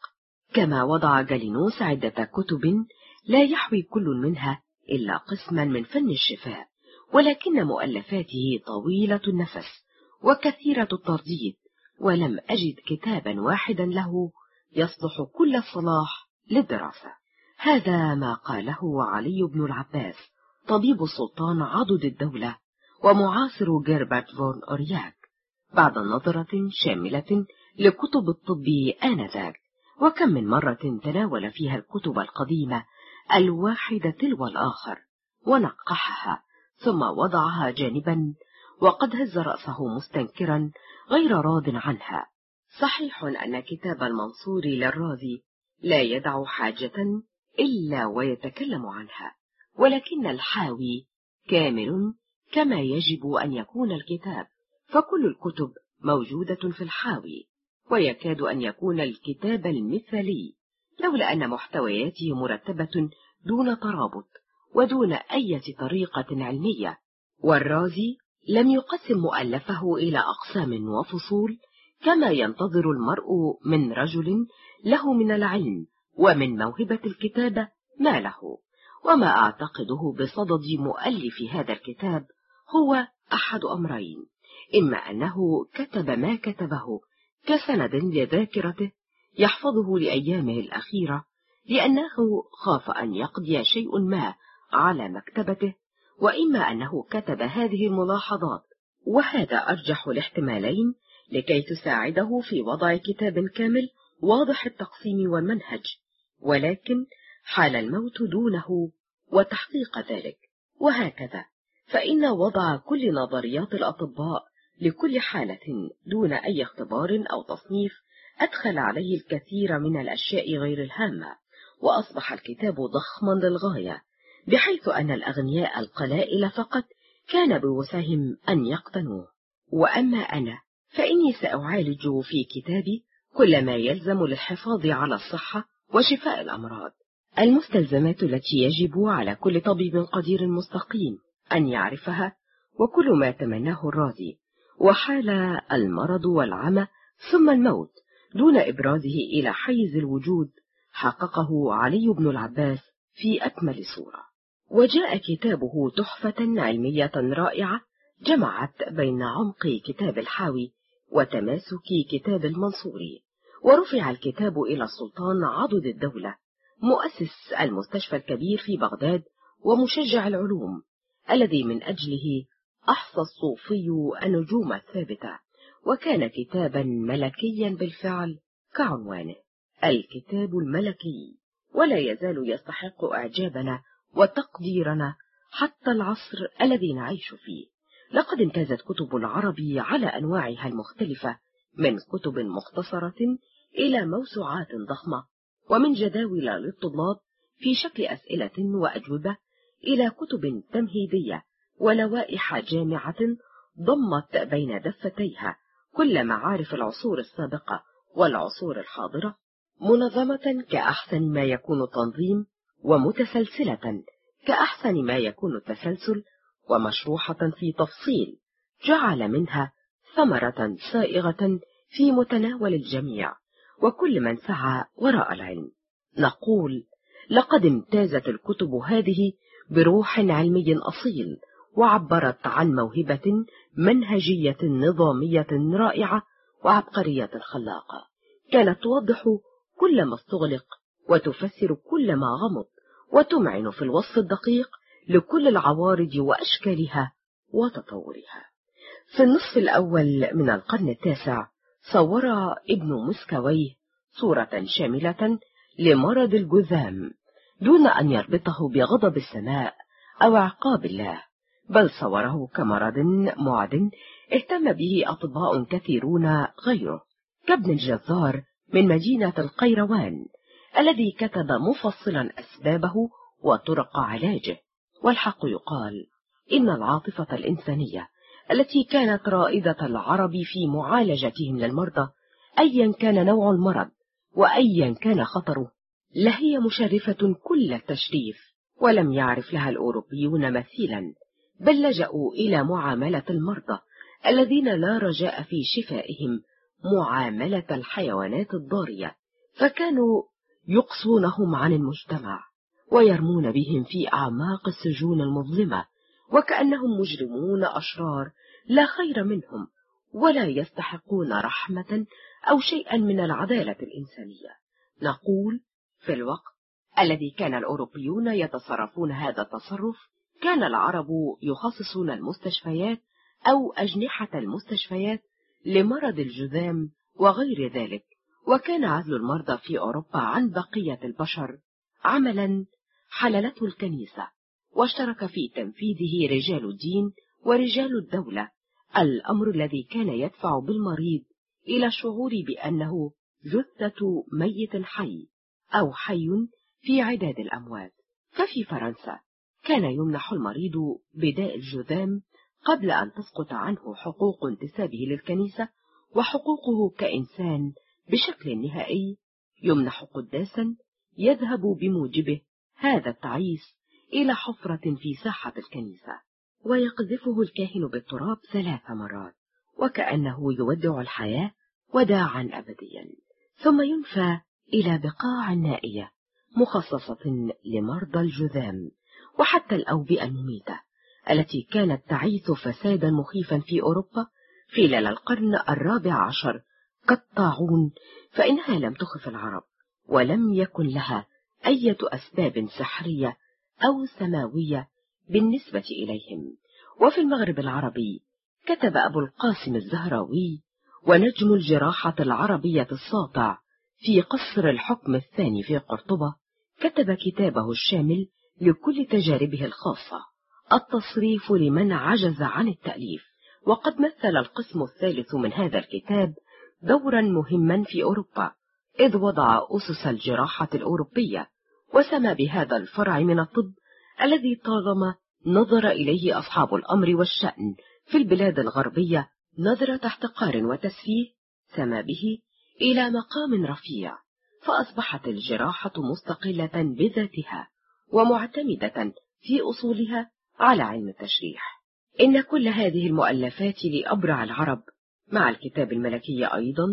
كما وضع جالينوس عدة كتب لا يحوي كل منها إلا قسما من فن الشفاء. ولكن مؤلفاته طويلة النفس وكثيرة الترديد ولم أجد كتابا واحدا له يصلح كل الصلاح للدراسة. هذا ما قاله علي بن العباس طبيب السلطان عضد الدولة ومعاصر جيربرت فون أورياك بعد نظرة شاملة لكتب الطب آنذاك. وكم من مرة تناول فيها الكتب القديمة الواحدة تلو الآخر ونقحها ثم وضعها جانبا وقد هز رأسه مستنكرا غير راض عنها. صحيح أن كتاب المنصور للرازي لا يدع حاجة إلا ويتكلم عنها ولكن الحاوي كامل كما يجب أن يكون الكتاب فكل الكتب موجودة في الحاوي ويكاد أن يكون الكتاب المثالي لولا أن محتوياته مرتبة دون ترابط. ودون أي طريقة علمية. والرازي لم يقسم مؤلفه إلى أقسام وفصول كما ينتظر المرء من رجل له من العلم ومن موهبة الكتابة ما له. وما أعتقده بصدد مؤلف هذا الكتاب هو أحد أمرين. إما أنه كتب ما كتبه كسند لذاكرته يحفظه لأيامه الأخيرة لأنه خاف أن يقضي شيء ما على مكتبته وإما أنه كتب هذه الملاحظات. وهذا أرجح الاحتمالين لكي تساعده في وضع كتاب كامل واضح التقسيم والمنهج. ولكن حال الموت دونه وتحقيق ذلك. وهكذا فإن وضع كل نظريات الأطباء لكل حالة دون أي اختبار أو تصنيف أدخل عليه الكثير من الأشياء غير الهامة وأصبح الكتاب ضخما للغاية. بحيث أن الأغنياء القلائل فقط كان بوسعهم أن يقتنوه. وأما أنا فإني سأعالج في كتابي كل ما يلزم للحفاظ على الصحة وشفاء الأمراض. المستلزمات التي يجب على كل طبيب قدير مستقيم أن يعرفها وكل ما تمناه الراضي وحال المرض والعمى ثم الموت دون إبرازه إلى حيز الوجود حققه علي بن العباس في أكمل صورة. وجاء كتابه تحفة علمية رائعة جمعت بين عمق كتاب الحاوي وتماسك كتاب المنصوري ورفع الكتاب إلى السلطان عضد الدولة مؤسس المستشفى الكبير في بغداد ومشجع العلوم الذي من أجله أحصى الصوفي النجوم الثابتة وكان كتابا ملكيا بالفعل كعنوانه الكتاب الملكي ولا يزال يستحق إعجابنا وتقديرنا حتى العصر الذي نعيش فيه. لقد امتازت كتب العربي على أنواعها المختلفة من كتب مختصرة إلى موسوعات ضخمة ومن جداول للطلاب في شكل أسئلة وأجوبة إلى كتب تمهيدية ولوائح جامعة ضمت بين دفتيها كل معارف العصور السابقة والعصور الحاضرة منظمة كأحسن ما يكون تنظيم ومتسلسلة كأحسن ما يكون التسلسل ومشروحة في تفصيل جعل منها ثمرة سائغة في متناول الجميع وكل من سعى وراء العلم. نقول لقد امتازت الكتب هذه بروح علمي أصيل وعبرت عن موهبة منهجية نظامية رائعة وعبقرية خلاقة كانت توضح كل ما استغلق وتفسر كل ما غمض وتمعن في الوصف الدقيق لكل العوارض وأشكالها وتطورها. في النصف الأول من القرن التاسع صور ابن مسكويه صورة شاملة لمرض الجذام دون أن يربطه بغضب السماء أو عقاب الله بل صوره كمرض معد اهتم به أطباء كثيرون غيره كابن الجزار من مدينة القيروان. الذي كتب مفصلا أسبابه وطرق علاجه. والحق يقال إن العاطفة الإنسانية التي كانت رائدة العرب في معالجتهم للمرضى أيا كان نوع المرض وأيا كان خطره لهي مشرفة كل التشريف ولم يعرف لها الأوروبيون مثيلا بل لجأوا إلى معاملة المرضى الذين لا رجاء في شفائهم معاملة الحيوانات الضارية فكانوا يقصونهم عن المجتمع ويرمون بهم في أعماق السجون المظلمة وكأنهم مجرمون أشرار لا خير منهم ولا يستحقون رحمة أو شيئا من العدالة الإنسانية. نقول في الوقت الذي كان الأوروبيون يتصرفون هذا التصرف كان العرب يخصصون المستشفيات أو أجنحة المستشفيات لمرض الجذام وغير ذلك. وكان عزل المرضى في أوروبا عن بقية البشر عملا حللته الكنيسة واشترك في تنفيذه رجال الدين ورجال الدولة الأمر الذي كان يدفع بالمريض إلى الشعور بأنه جثة ميت حي أو حي في عداد الأموات. ففي فرنسا كان يمنح المريض بداء الجذام قبل أن تسقط عنه حقوق انتسابه للكنيسة وحقوقه كإنسان بشكل نهائي يمنح قداسا يذهب بموجبه هذا التعيس إلى حفرة في ساحة الكنيسة ويقذفه الكاهن بالتراب ثلاث مرات وكأنه يودع الحياة وداعا أبديا. ثم ينفى إلى بقاع نائية مخصصة لمرضى الجذام وحتى الأوبئة المميتة التي كانت تعيث فسادا مخيفا في أوروبا خلال القرن الرابع عشر كالطاعون فإنها لم تخف العرب ولم يكن لها أية أسباب سحرية أو سماوية بالنسبة إليهم. وفي المغرب العربي كتب أبو القاسم الزهراوي ونجم الجراحة العربية الساطع في قصر الحكم الثاني في قرطبة كتب كتابه الشامل لكل تجاربه الخاصة التصريف لمن عجز عن التأليف وقد مثل القسم الثالث من هذا الكتاب دورا مهما في أوروبا إذ وضع أسس الجراحة الأوروبية وسمى بهذا الفرع من الطب الذي طالما نظر إليه أصحاب الأمر والشأن في البلاد الغربية نظرة احتقار وتسفيه سما به إلى مقام رفيع فأصبحت الجراحة مستقلة بذاتها ومعتمدة في أصولها على علم التشريح. إن كل هذه المؤلفات لأبرع العرب مع الكتاب الملكي أيضا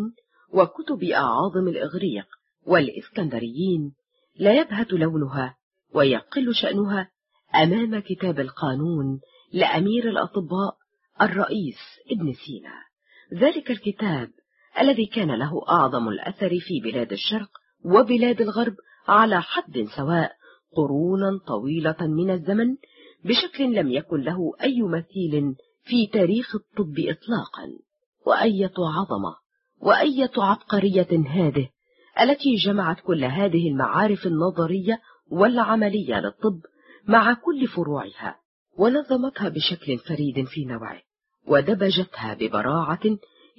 وكتب أعاظم الإغريق والإسكندريين لا يبهت لونها ويقل شأنها أمام كتاب القانون لأمير الأطباء الرئيس ابن سينا. ذلك الكتاب الذي كان له أعظم الأثر في بلاد الشرق وبلاد الغرب على حد سواء قرونا طويلة من الزمن بشكل لم يكن له أي مثيل في تاريخ الطب إطلاقا. وأية عظمة وأية عبقرية هذه التي جمعت كل هذه المعارف النظرية والعملية للطب مع كل فروعها ونظمتها بشكل فريد في نوعه ودبجتها ببراعة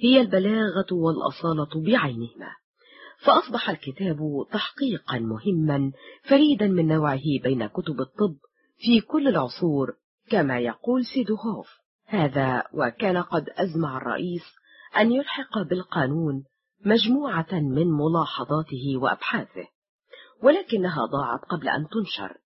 هي البلاغة والأصالة بعينهما. فأصبح الكتاب تحقيقا مهما فريدا من نوعه بين كتب الطب في كل العصور كما يقول سيدوهوف. هذا وكان قد أزمع الرئيس أن يلحق بالقانون مجموعة من ملاحظاته وأبحاثه ولكنها ضاعت قبل أن تنشر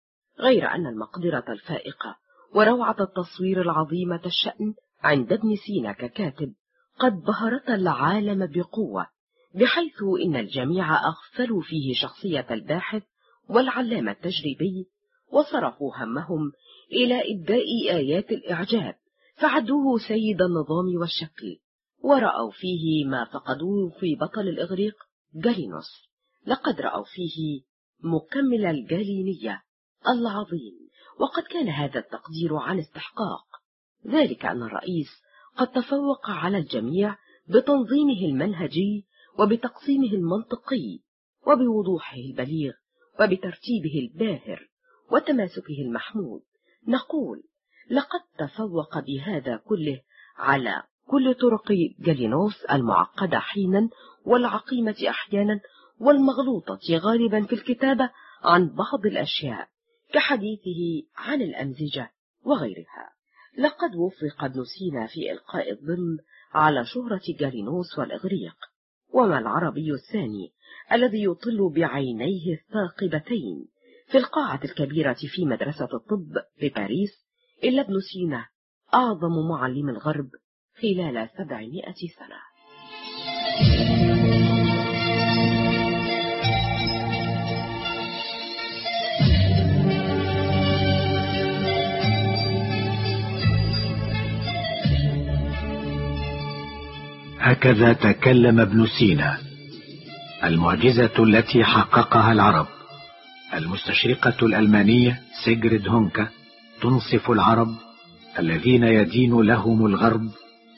غير أن المقدرة الفائقة وروعة التصوير العظيمة الشأن عند ابن سينا ككاتب قد بهرت العالم بقوة بحيث إن الجميع أغفلوا فيه شخصية الباحث والعلامة التجريبي وصرفوا همهم إلى إبداء آيات الإعجاب. فعدوه سيد النظام والشكل ورأوا فيه ما فقدوه في بطل الإغريق جالينوس. لقد رأوا فيه مكمل الجالينية العظيم وقد كان هذا التقدير عن استحقاق. ذلك أن الرئيس قد تفوق على الجميع بتنظيمه المنهجي وبتقسيمه المنطقي وبوضوحه البليغ وبترتيبه الباهر وتماسكه المحمود. نقول لقد تفوق بهذا كله على كل طرق جالينوس المعقدة حينا والعقيمة أحيانا والمغلوطة غالبا في الكتابة عن بعض الأشياء كحديثه عن الأمزجة وغيرها. لقد وفق ابن سينا في إلقاء الظل على شهرة جالينوس والإغريق وما العربي الثاني الذي يطل بعينيه الثاقبتين في القاعة الكبيرة في مدرسة الطب بباريس إلا ابن سينا أعظم معلم الغرب خلال سبعمائة سنة. هكذا تكلم ابن سينا المعجزة التي حققها العرب المستشرقة الألمانية سيجريد هونكا. تنصف العرب الذين يدين لهم الغرب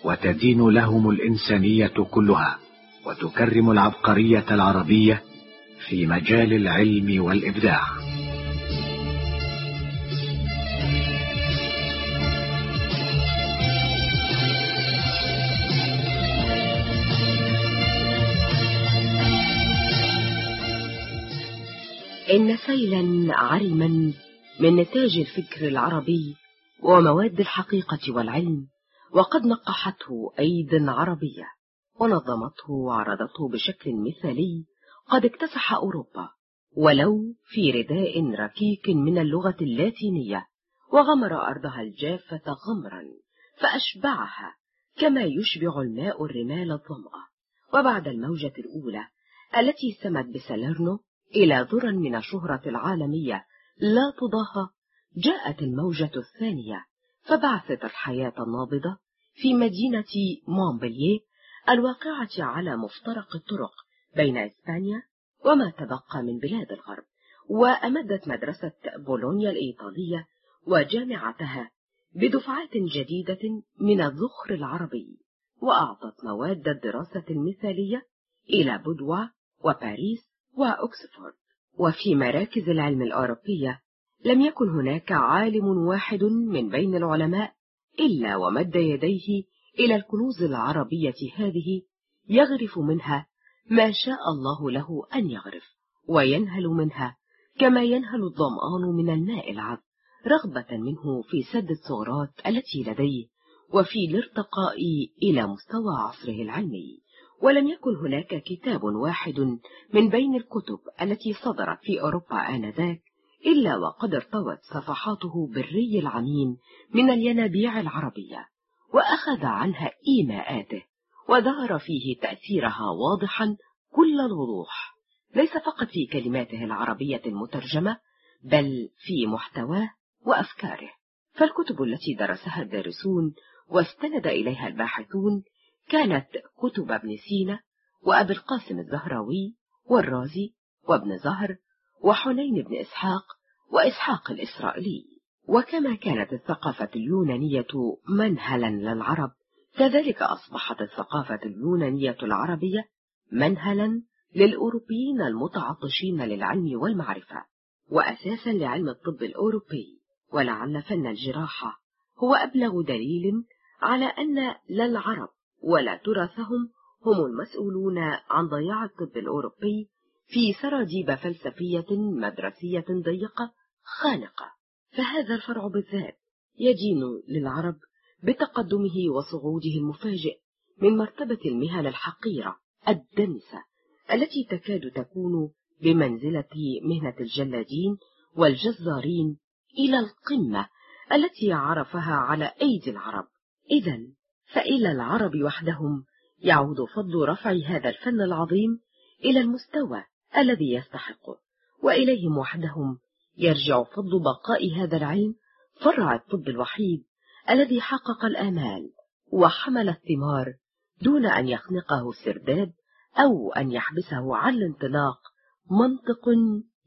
وتدين لهم الإنسانية كلها وتكرم العبقرية العربية في مجال العلم والإبداع. إن سيلا عرما من نتاج الفكر العربي ومواد الحقيقة والعلم وقد نقحته أيد عربية ونظمته وعرضته بشكل مثالي قد اكتسح أوروبا ولو في رداء ركيك من اللغة اللاتينية وغمر أرضها الجافة غمرا فأشبعها كما يشبع الماء الرمال الظمأ. وبعد الموجة الأولى التي سمت بساليرنو إلى ذرى من الشهرة العالمية لا تضاهى. جاءت الموجة الثانية. فبعثت الحياة النابضة في مدينة مونبلييه الواقعة على مفترق الطرق بين إسبانيا وما تبقى من بلاد الغرب. وأمدت مدرسة بولونيا الإيطالية وجامعتها بدفعات جديدة من الذخر العربي وأعطت مواد الدراسة المثالية إلى بودوا وباريس وأكسفورد. وفي مراكز العلم الأوروبية لم يكن هناك عالم واحد من بين العلماء إلا ومد يديه إلى الكنوز العربية هذه يغرف منها ما شاء الله له أن يغرف وينهل منها كما ينهل الظمآن من الماء العذب رغبة منه في سد الثغرات التي لديه وفي الارتقاء إلى مستوى عصره العلمي. ولم يكن هناك كتاب واحد من بين الكتب التي صدرت في أوروبا آنذاك إلا وقد ارتوت صفحاته بالري العميم من الينابيع العربية وأخذ عنها إيماءاته وظهر فيه تأثيرها واضحا كل الوضوح. ليس فقط في كلماته العربية المترجمة بل في محتواه وأفكاره. فالكتب التي درسها الدارسون واستند إليها الباحثون كانت كتب ابن سينا وأبي القاسم الزهراوي والرازي وابن زهر وحنين بن إسحاق وإسحاق الإسرائيلي. وكما كانت الثقافة اليونانية منهلا للعرب كذلك أصبحت الثقافة اليونانية العربية منهلا للأوروبيين المتعطشين للعلم والمعرفة وأساسا لعلم الطب الأوروبي. ولعل فن الجراحة هو أبلغ دليل على أن لا العرب ولا تراثهم هم المسؤولون عن ضياع الطب الأوروبي في سراديب فلسفية مدرسية ضيقة خانقة. فهذا الفرع بالذات يدين للعرب بتقدمه وصعوده المفاجئ من مرتبة المهن الحقيرة الدنسة التي تكاد تكون بمنزلة مهنة الجلادين والجزارين إلى القمة التي عرفها على أيدي العرب. إذا فإلى العرب وحدهم يعود فضل رفع هذا الفن العظيم إلى المستوى الذي يستحقه وإليهم وحدهم يرجع فضل بقاء هذا العلم فرع الطب الوحيد الذي حقق الآمال وحمل الثمار دون أن يخنقه السرداب أو أن يحبسه عن الانطلاق منطق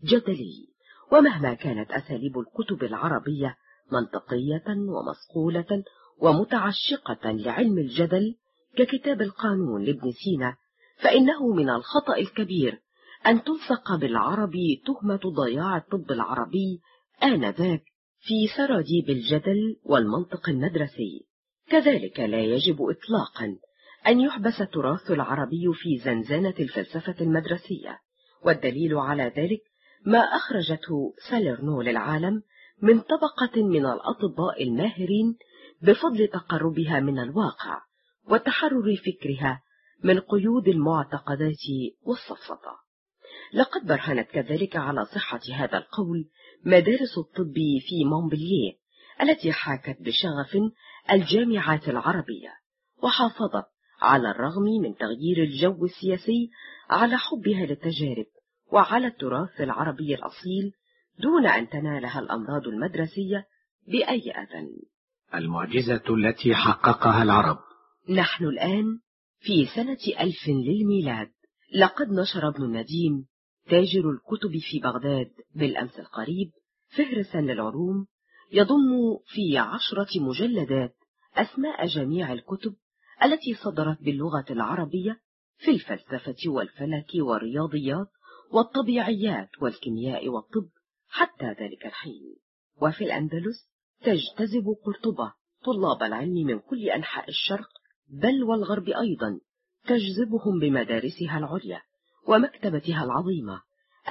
جدلي. ومهما كانت أساليب الكتب العربية منطقية ومصقولة ومتعشقة لعلم الجدل ككتاب القانون لابن سينا فإنه من الخطأ الكبير أن تلصق بالعرب تهمة ضياع الطب العربي آنذاك في سراديب الجدل والمنطق المدرسي. كذلك لا يجب إطلاقا أن يحبس التراث العربي في زنزانة الفلسفة المدرسية. والدليل على ذلك ما أخرجته سالرنو للعالم من طبقة من الأطباء الماهرين بفضل تقربها من الواقع وتحرر فكرها من قيود المعتقدات والسفسطة لقد برهنت كذلك على صحة هذا القول مدارس الطب في مونبلييه التي حاكت بشغف الجامعات العربية وحافظت على الرغم من تغيير الجو السياسي على حبها للتجارب وعلى التراث العربي الأصيل دون أن تنالها الأمراض المدرسية بأي أذى المعجزة التي حققها العرب. نحن الآن في سنة ألف للميلاد. لقد نشر ابن النديم تاجر الكتب في بغداد بالأمس القريب فهرسا للعلوم يضم في عشرة مجلدات أسماء جميع الكتب التي صدرت باللغة العربية في الفلسفة والفلك والرياضيات والطبيعيات والكيمياء والطب حتى ذلك الحين. وفي الأندلس تجتذب قرطبة طلاب العلم من كل أنحاء الشرق بل والغرب أيضا تجذبهم بمدارسها العليا ومكتبتها العظيمة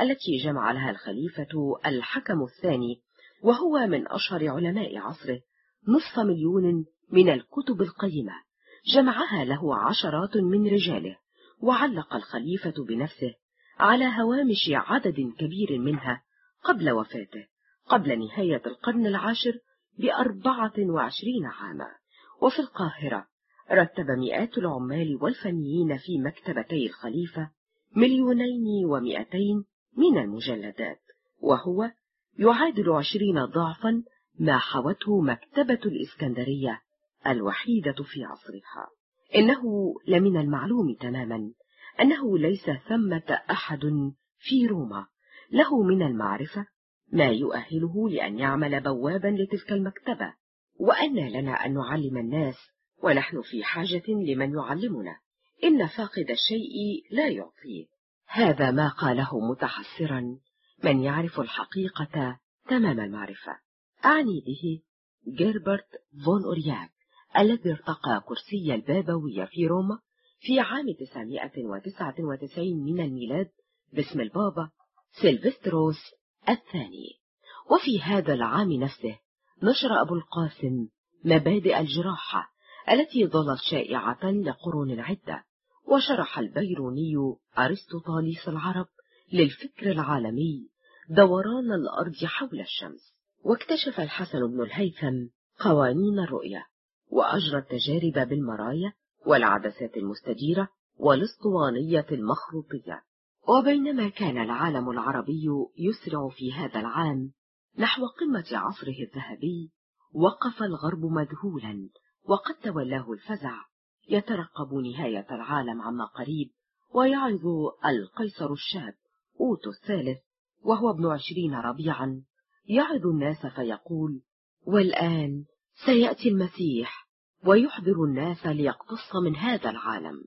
التي جمع لها الخليفة الحكم الثاني وهو من أشهر علماء عصره نصف مليون من الكتب القيمة. جمعها له عشرات من رجاله وعلق الخليفة بنفسه على هوامش عدد كبير منها قبل وفاته قبل نهاية القرن العاشر بأربعة وعشرين عاما. وفي القاهرة رتب مئات العمال والفنيين في مكتبتي الخليفة مليونين ومئتين من المجلدات وهو يعادل عشرين ضعفا ما حوته مكتبة الإسكندرية الوحيدة في عصرها. إنه لمن المعلوم تماما أنه ليس ثمة أحد في روما. له من المعرفة ما يؤهله لأن يعمل بوابا لتلك المكتبة وأن لنا أن نعلم الناس ونحن في حاجة لمن يعلمنا. إن فاقد الشيء لا يعطيه. هذا ما قاله متحسرا من يعرف الحقيقة تمام المعرفة. أعني به جيربرت فون أورياك الذي ارتقى كرسي البابوية في روما في عام 999 من الميلاد باسم البابا سيلفستروس الثاني. وفي هذا العام نفسه نشر أبو القاسم مبادئ الجراحة التي ظلت شائعة لقرون عدة وشرح البيروني أرسطوطاليس العرب للفكر العالمي دوران الأرض حول الشمس. واكتشف الحسن بن الهيثم قوانين الرؤية وأجرى التجارب بالمرايا والعدسات المستديرة والاسطوانية المخروطية. وبينما كان العالم العربي يسرع في هذا العام نحو قمة عصره الذهبي وقف الغرب مذهولا وقد تولاه الفزع يترقب نهاية العالم عما قريب ويعظ القيصر الشاب أوتو الثالث وهو ابن عشرين ربيعا يعظ الناس فيقول والآن سيأتي المسيح ويحضر الناس ليقتص من هذا العالم.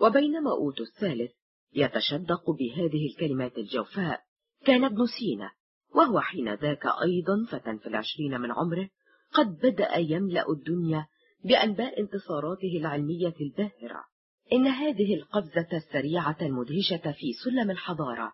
وبينما أوتو الثالث يتشدق بهذه الكلمات الجوفاء كان ابن سينا وهو حين ذاك أيضا فتى في العشرين من عمره قد بدأ يملأ الدنيا بأنباء انتصاراته العلمية الباهرة. إن هذه القفزة السريعة المدهشة في سلم الحضارة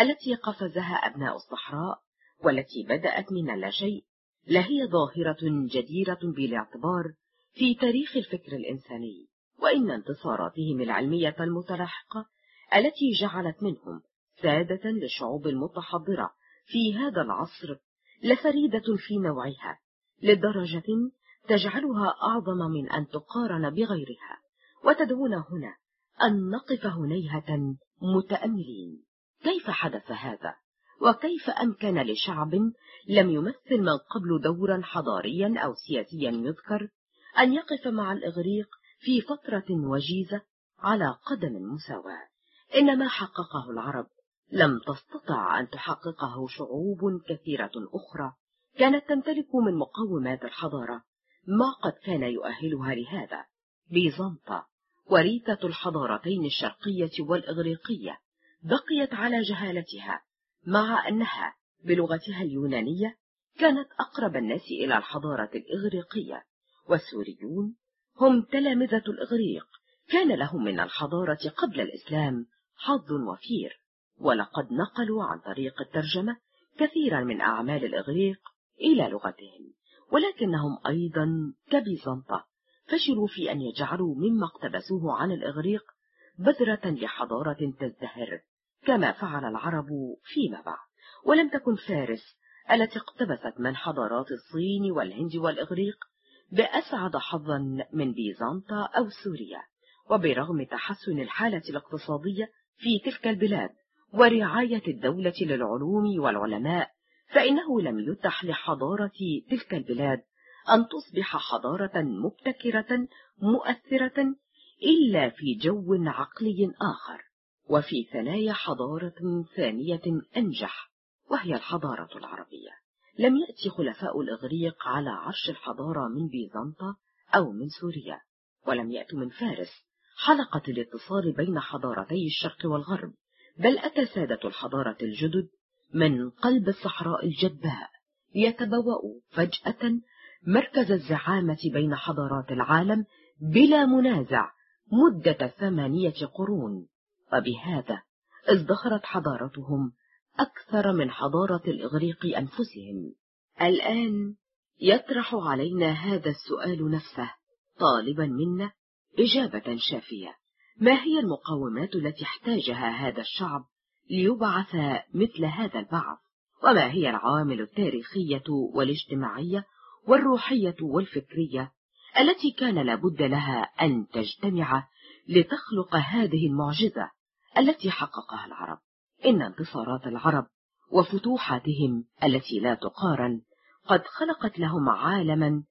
التي قفزها أبناء الصحراء والتي بدأت من اللاشيء لهي ظاهرة جديرة بالاعتبار في تاريخ الفكر الإنساني وإن انتصاراتهم العلمية المتلاحقة التي جعلت منهم سادة للشعوب المتحضرة في هذا العصر لفريدة في نوعها لدرجة تجعلها أعظم من أن تقارن بغيرها وتدعونا هنا أن نقف هنيهة متأملين. كيف حدث هذا؟ وكيف أمكن لشعب لم يمثل من قبل دورا حضاريا أو سياسيا يذكر أن يقف مع الإغريق في فترة وجيزة على قدم المساواة إن ما حققه العرب. لم تستطع أن تحققه شعوب كثيرة أخرى كانت تمتلك من مقومات الحضارة ما قد كان يؤهلها لهذا. بيزنطة وريثة الحضارتين الشرقية والإغريقية بقيت على جهالتها مع أنها بلغتها اليونانية كانت أقرب الناس إلى الحضارة الإغريقية والسوريون هم تلامذة الإغريق. كان لهم من الحضارة قبل الإسلام حظ وفير. ولقد نقلوا عن طريق الترجمة كثيرا من أعمال الإغريق إلى لغتهم ولكنهم أيضا كبيزنطة. فشلوا في أن يجعلوا مما اقتبسوه عن الإغريق بذرة لحضارة تزدهر كما فعل العرب فيما بعد. ولم تكن فارس التي اقتبست من حضارات الصين والهند والإغريق بأسعد حظا من بيزنطة أو سوريا. وبرغم تحسن الحالة الاقتصادية في تلك البلاد ورعاية الدولة للعلوم والعلماء فإنه لم يتح لحضارة تلك البلاد أن تصبح حضارة مبتكرة مؤثرة إلا في جو عقلي آخر وفي ثنايا حضارة ثانية أنجح وهي الحضارة العربية. لم يأتي خلفاء الإغريق على عرش الحضارة من بيزنطة أو من سوريا ولم يأتوا من فارس. حلقة الاتصال بين حضارتي الشرق والغرب. بل أتى سادة الحضارة الجدد من قلب الصحراء الجدباء ليتبوأوا فجأة مركز الزعامة بين حضارات العالم بلا منازع مدة ثمانية قرون. وبهذا ازدهرت حضارتهم أكثر من حضارة الإغريق أنفسهم. الآن يطرح علينا هذا السؤال نفسه طالبا منا إجابة شافية. ما هي المقومات التي احتاجها هذا الشعب ليبعث مثل هذا البعث؟ وما هي العوامل التاريخية والاجتماعية والروحية والفكرية التي كان لابد لها أن تجتمع لتخلق هذه المعجزة التي حققها العرب؟ إن انتصارات العرب وفتوحاتهم التي لا تقارن قد خلقت لهم عالما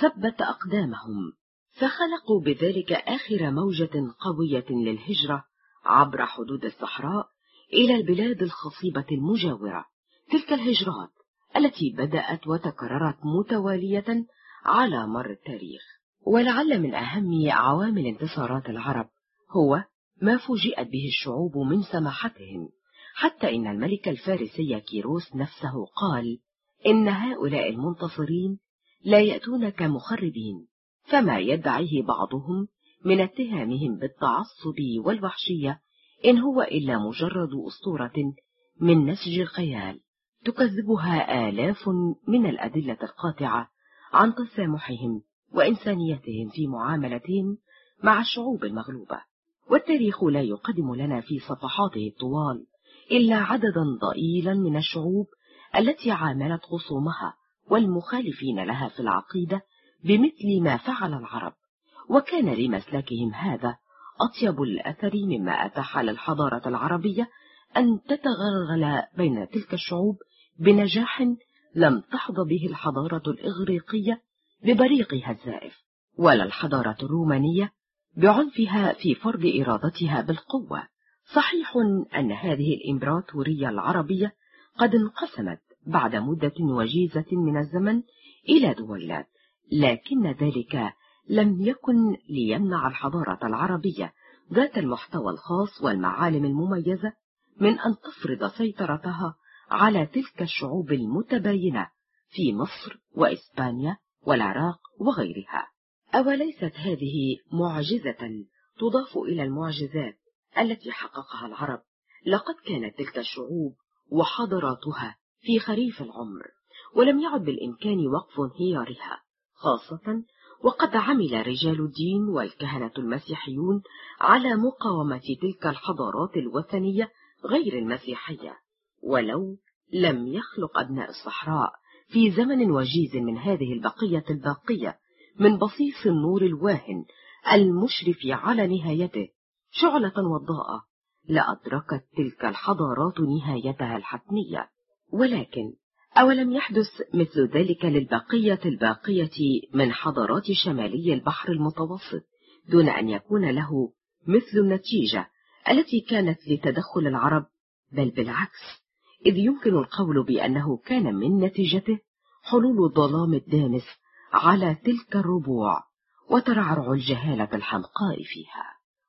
ثبت أقدامهم. فخلقوا بذلك آخر موجة قوية للهجرة عبر حدود الصحراء إلى البلاد الخصيبة المجاورة. تلك الهجرات التي بدأت وتكررت متوالية على مر التاريخ. ولعل من أهم عوامل انتصارات العرب هو ما فوجئت به الشعوب من سماحتهم حتى إن الملك الفارسي كيروس نفسه قال إن هؤلاء المنتصرين لا يأتون كمخربين فما يدعيه بعضهم من اتهامهم بالتعصب والوحشية إن هو إلا مجرد أسطورة من نسج الخيال. تكذبها آلاف من الأدلة القاطعة عن تسامحهم وإنسانيتهم في معاملتهم مع الشعوب المغلوبة. والتاريخ لا يقدم لنا في صفحاته الطوال إلا عددا ضئيلا من الشعوب التي عاملت خصومها والمخالفين لها في العقيدة بمثل ما فعل العرب وكان لمسلكهم هذا أطيب الأثر مما أتاح للحضارة العربية أن تتغلغل بين تلك الشعوب بنجاح لم تحظ به الحضارة الإغريقية ببريقها الزائف ولا الحضارة الرومانية بعنفها في فرض إرادتها بالقوة. صحيح أن هذه الإمبراطورية العربية قد انقسمت بعد مدة وجيزة من الزمن إلى دولات لكن ذلك لم يكن ليمنع الحضارة العربية ذات المحتوى الخاص والمعالم المميزة من أن تفرض سيطرتها على تلك الشعوب المتباينة في مصر وإسبانيا والعراق وغيرها. أوليست هذه معجزة تضاف إلى المعجزات التي حققها العرب لقد كانت تلك الشعوب وحضاراتها في خريف العمر ولم يعد بالإمكان وقف انهيارها. خاصة وقد عمل رجال الدين والكهنة المسيحيون على مقاومة تلك الحضارات الوثنية غير المسيحية ولو لم يخلق أبناء الصحراء في زمن وجيز من هذه البقية الباقية من بصيص النور الواهن المشرف على نهايته شعلة وضاءة لأدركت تلك الحضارات نهايتها الحتمية ولكن أولم يحدث مثل ذلك للبقية الباقية من حضارات شمالي البحر المتوسط دون أن يكون له مثل النتيجة التي كانت لتدخل العرب بل بالعكس إذ يمكن القول بأنه كان من نتيجته حلول الظلام الدامس على تلك الربوع وترعرع الجهالة الحمقاء فيها.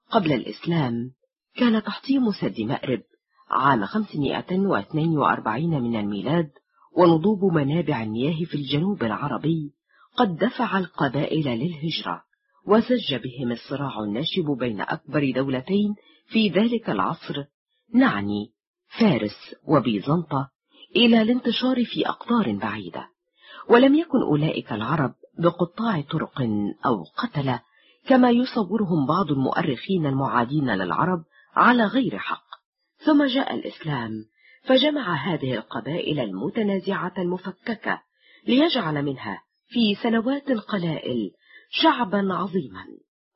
قبل الإسلام كان تحطيم سد مأرب عام 542 من الميلاد ونضوب منابع المياه في الجنوب العربي قد دفع القبائل للهجرة وزج بهم الصراع الناشب بين أكبر دولتين في ذلك العصر نعني فارس وبيزنطة إلى الانتشار في أقطار بعيدة. ولم يكن أولئك العرب بقطاع طرق أو قتلة كما يصورهم بعض المؤرخين المعادين للعرب على غير حق. ثم جاء الإسلام. فجمع هذه القبائل المتنازعة المفككة ليجعل منها في سنوات قلائل شعبا عظيما.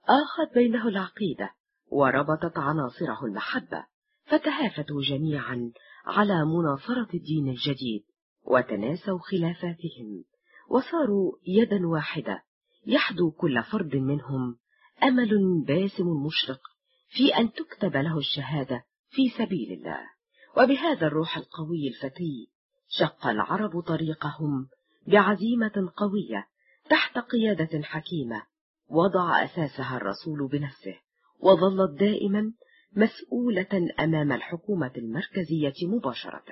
آخت بينه العقيدة وربطت عناصره المحبة فتهافتوا جميعا على مناصرة الدين الجديد وتناسوا خلافاتهم وصاروا يدا واحدة يحدو كل فرد منهم أمل باسم مشرق في أن تكتب له الشهادة في سبيل الله. وبهذا الروح القوي الفتي شق العرب طريقهم بعزيمة قوية تحت قيادة حكيمة وضع أساسها الرسول بنفسه وظلت دائما مسؤولة أمام الحكومة المركزية مباشرة.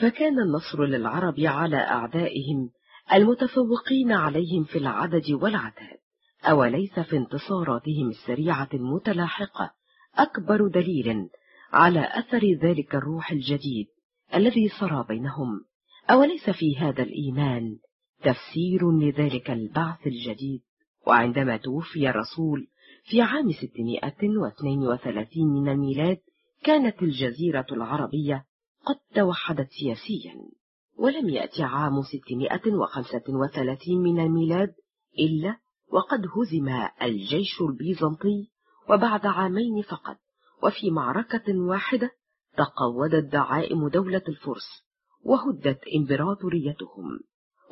فكان النصر للعرب على أعدائهم المتفوقين عليهم في العدد والعتاد أوليس في انتصاراتهم السريعة المتلاحقة أكبر دليل على أثر ذلك الروح الجديد الذي صرى بينهم. أوليس في هذا الإيمان تفسير لذلك البعث الجديد؟ وعندما توفي الرسول في عام 632 من الميلاد كانت الجزيرة العربية قد توحدت سياسيا. ولم يأتي عام 635 من الميلاد إلا وقد هزم الجيش البيزنطي وبعد عامين فقط وفي معركة واحدة تقودت دعائم دولة الفرس وهدت إمبراطوريتهم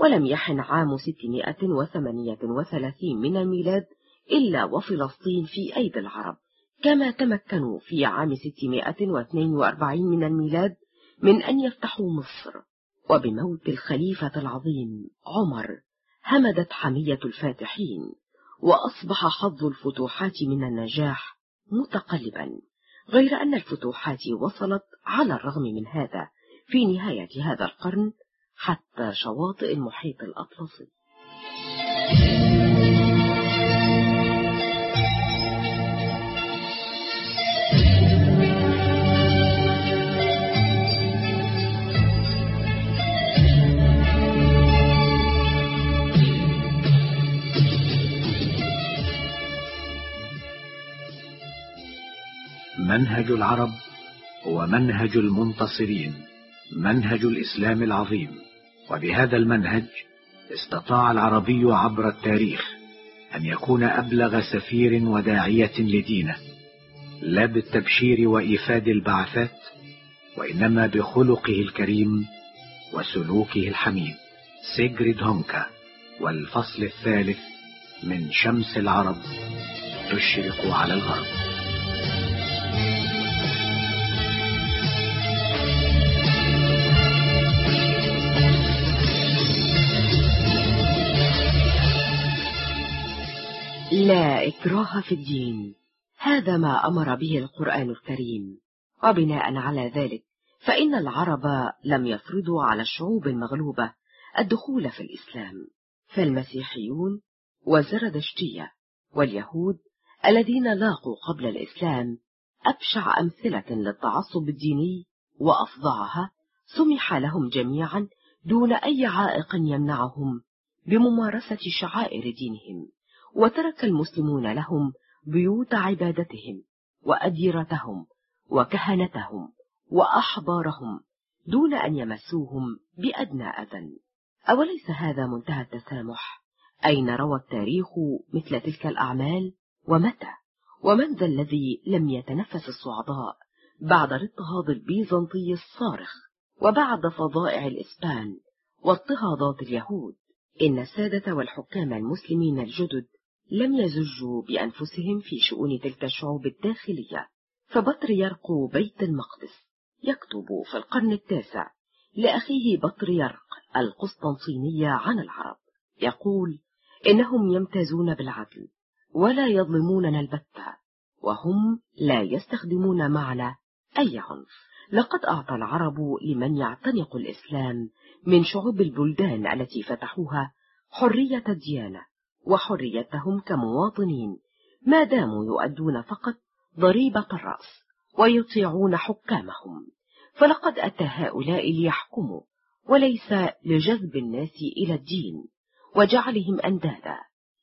ولم يحن عام 638 من الميلاد إلا وفلسطين في أيدي العرب كما تمكنوا في عام 642 من الميلاد من أن يفتحوا مصر. وبموت الخليفة العظيم عمر همدت حمية الفاتحين وأصبح حظ الفتوحات من النجاح متقلبا. غير أن الفتوحات وصلت على الرغم من هذا في نهاية هذا القرن حتى شواطئ المحيط الأطلسي. منهج العرب هو منهج المنتصرين منهج الإسلام العظيم. وبهذا المنهج استطاع العربي عبر التاريخ أن يكون أبلغ سفير وداعية لدينه. لا بالتبشير وإيفاد البعثات وإنما بخلقه الكريم وسلوكه الحميد. سيجريد هونكا والفصل الثالث من شمس العرب تشرق على الغرب. إكراه في الدين. هذا ما أمر به القرآن الكريم. وبناء على ذلك فإن العرب لم يفرضوا على الشعوب المغلوبة الدخول في الإسلام. فالمسيحيون وزردشتية واليهود الذين لاقوا قبل الإسلام أبشع أمثلة للتعصب الديني وأفظعها سمح لهم جميعا دون أي عائق يمنعهم بممارسة شعائر دينهم. وترك المسلمون لهم بيوت عبادتهم وأديرتهم وكهنتهم وأحبارهم دون أن يمسوهم بأدنى أذى. أوليس هذا منتهى التسامح؟ أين روى التاريخ مثل تلك الأعمال؟ ومتى؟ ومن ذا الذي لم يتنفس الصعداء بعد الاضطهاد البيزنطي الصارخ وبعد فظائع الإسبان واضطهادات اليهود؟ إن السادة والحكام المسلمين الجدد لم يزجوا بأنفسهم في شؤون تلك الشعوب الداخلية فبطريرق بيت المقدس يكتب في القرن التاسع لأخيه بطريرق القسطنطينية عن العرب يقول إنهم يمتازون بالعدل ولا يظلموننا البتة وهم لا يستخدمون معنا أي عنف. لقد أعطى العرب لمن يعتنق الإسلام من شعوب البلدان التي فتحوها حرية الديانة وحريتهم كمواطنين ما داموا يؤدون فقط ضريبة الرأس ويطيعون حكامهم. فلقد أتى هؤلاء ليحكموا وليس لجذب الناس إلى الدين وجعلهم أندادا.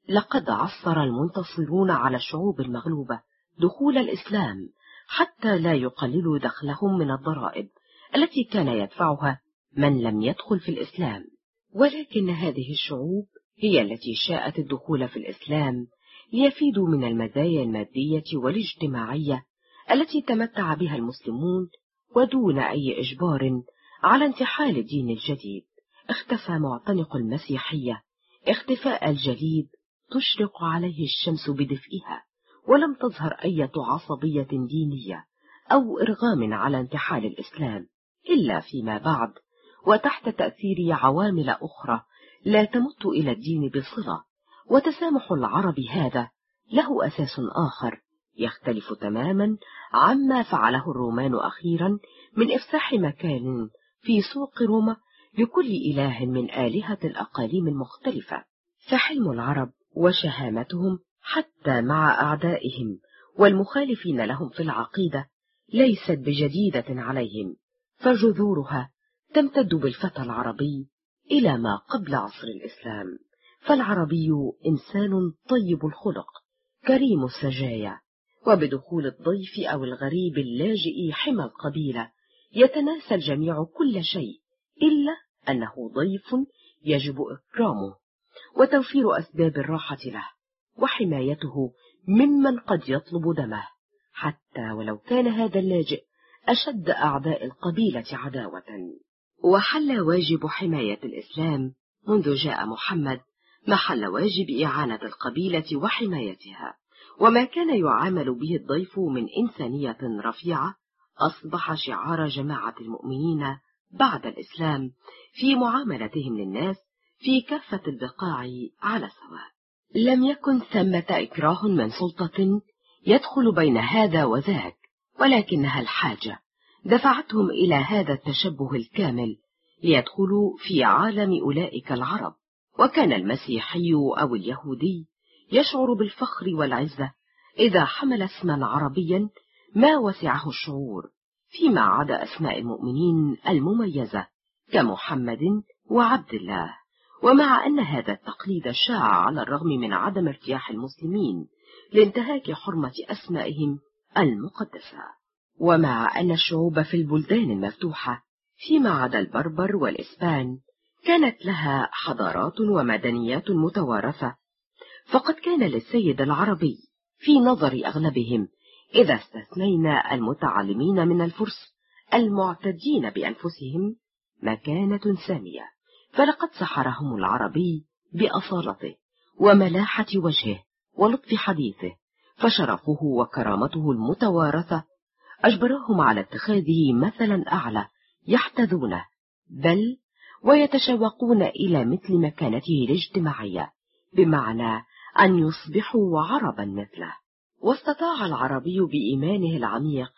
لقد عصر المنتصرون على الشعوب المغلوبة دخول الإسلام حتى لا يقللوا دخلهم من الضرائب التي كان يدفعها من لم يدخل في الإسلام. ولكن هذه الشعوب هي التي شاءت الدخول في الإسلام ليفيدوا من المزايا المادية والاجتماعية التي تمتع بها المسلمون ودون أي إجبار على انتحال الدين الجديد. اختفى معتنق المسيحية. اختفاء الجليد تشرق عليه الشمس بدفئها ولم تظهر أي عصبية دينية أو إرغام على انتحال الإسلام إلا فيما بعد وتحت تأثير عوامل أخرى لا تمت إلى الدين بصلة وتسامح العرب هذا له أساس آخر يختلف تماما عما فعله الرومان أخيرا من إفساح مكان في سوق روما لكل إله من آلهة الأقاليم المختلفة. فحلم العرب وشهامتهم حتى مع أعدائهم والمخالفين لهم في العقيدة ليست بجديدة عليهم فجذورها تمتد بالفتى العربي إلى ما قبل عصر الإسلام. فالعربي إنسان طيب الخلق كريم السجايا وبدخول الضيف أو الغريب اللاجئ حمى القبيلة يتناسى الجميع كل شيء إلا أنه ضيف يجب إكرامه وتوفير أسباب الراحة له وحمايته ممن قد يطلب دمه حتى ولو كان هذا اللاجئ أشد أعداء القبيلة عداوة. وحل واجب حماية الإسلام منذ جاء محمد محل واجب إعانة القبيلة وحمايتها وما كان يعامل به الضيف من إنسانية رفيعة أصبح شعار جماعة المؤمنين بعد الإسلام في معاملتهم للناس في كافة البقاع على سواء لم يكن ثمة إكراه من سلطة يدخل بين هذا وذاك ولكنها الحاجة. دفعتهم إلى هذا التشبه الكامل ليدخلوا في عالم أولئك العرب. وكان المسيحي أو اليهودي يشعر بالفخر والعزة إذا حمل اسما عربيا ما وسعه الشعور فيما عدا أسماء المؤمنين المميزة كمحمد وعبد الله. ومع أن هذا التقليد شاع على الرغم من عدم ارتياح المسلمين لانتهاك حرمة أسمائهم المقدسة. ومع أن الشعوب في البلدان المفتوحة فيما عدا البربر والإسبان كانت لها حضارات ومدنيات متوارثة فقد كان للسيد العربي في نظر أغلبهم إذا استثنينا المتعلمين من الفرس المعتدين بأنفسهم مكانة سامية فلقد سحرهم العربي بأصالته وملاحة وجهه ولطف حديثه فشرفه وكرامته المتوارثة أجبرهم على اتخاذه مثلا أعلى يحتذونه بل ويتشوقون إلى مثل مكانته الاجتماعية بمعنى أن يصبحوا عربا مثله. واستطاع العربي بإيمانه العميق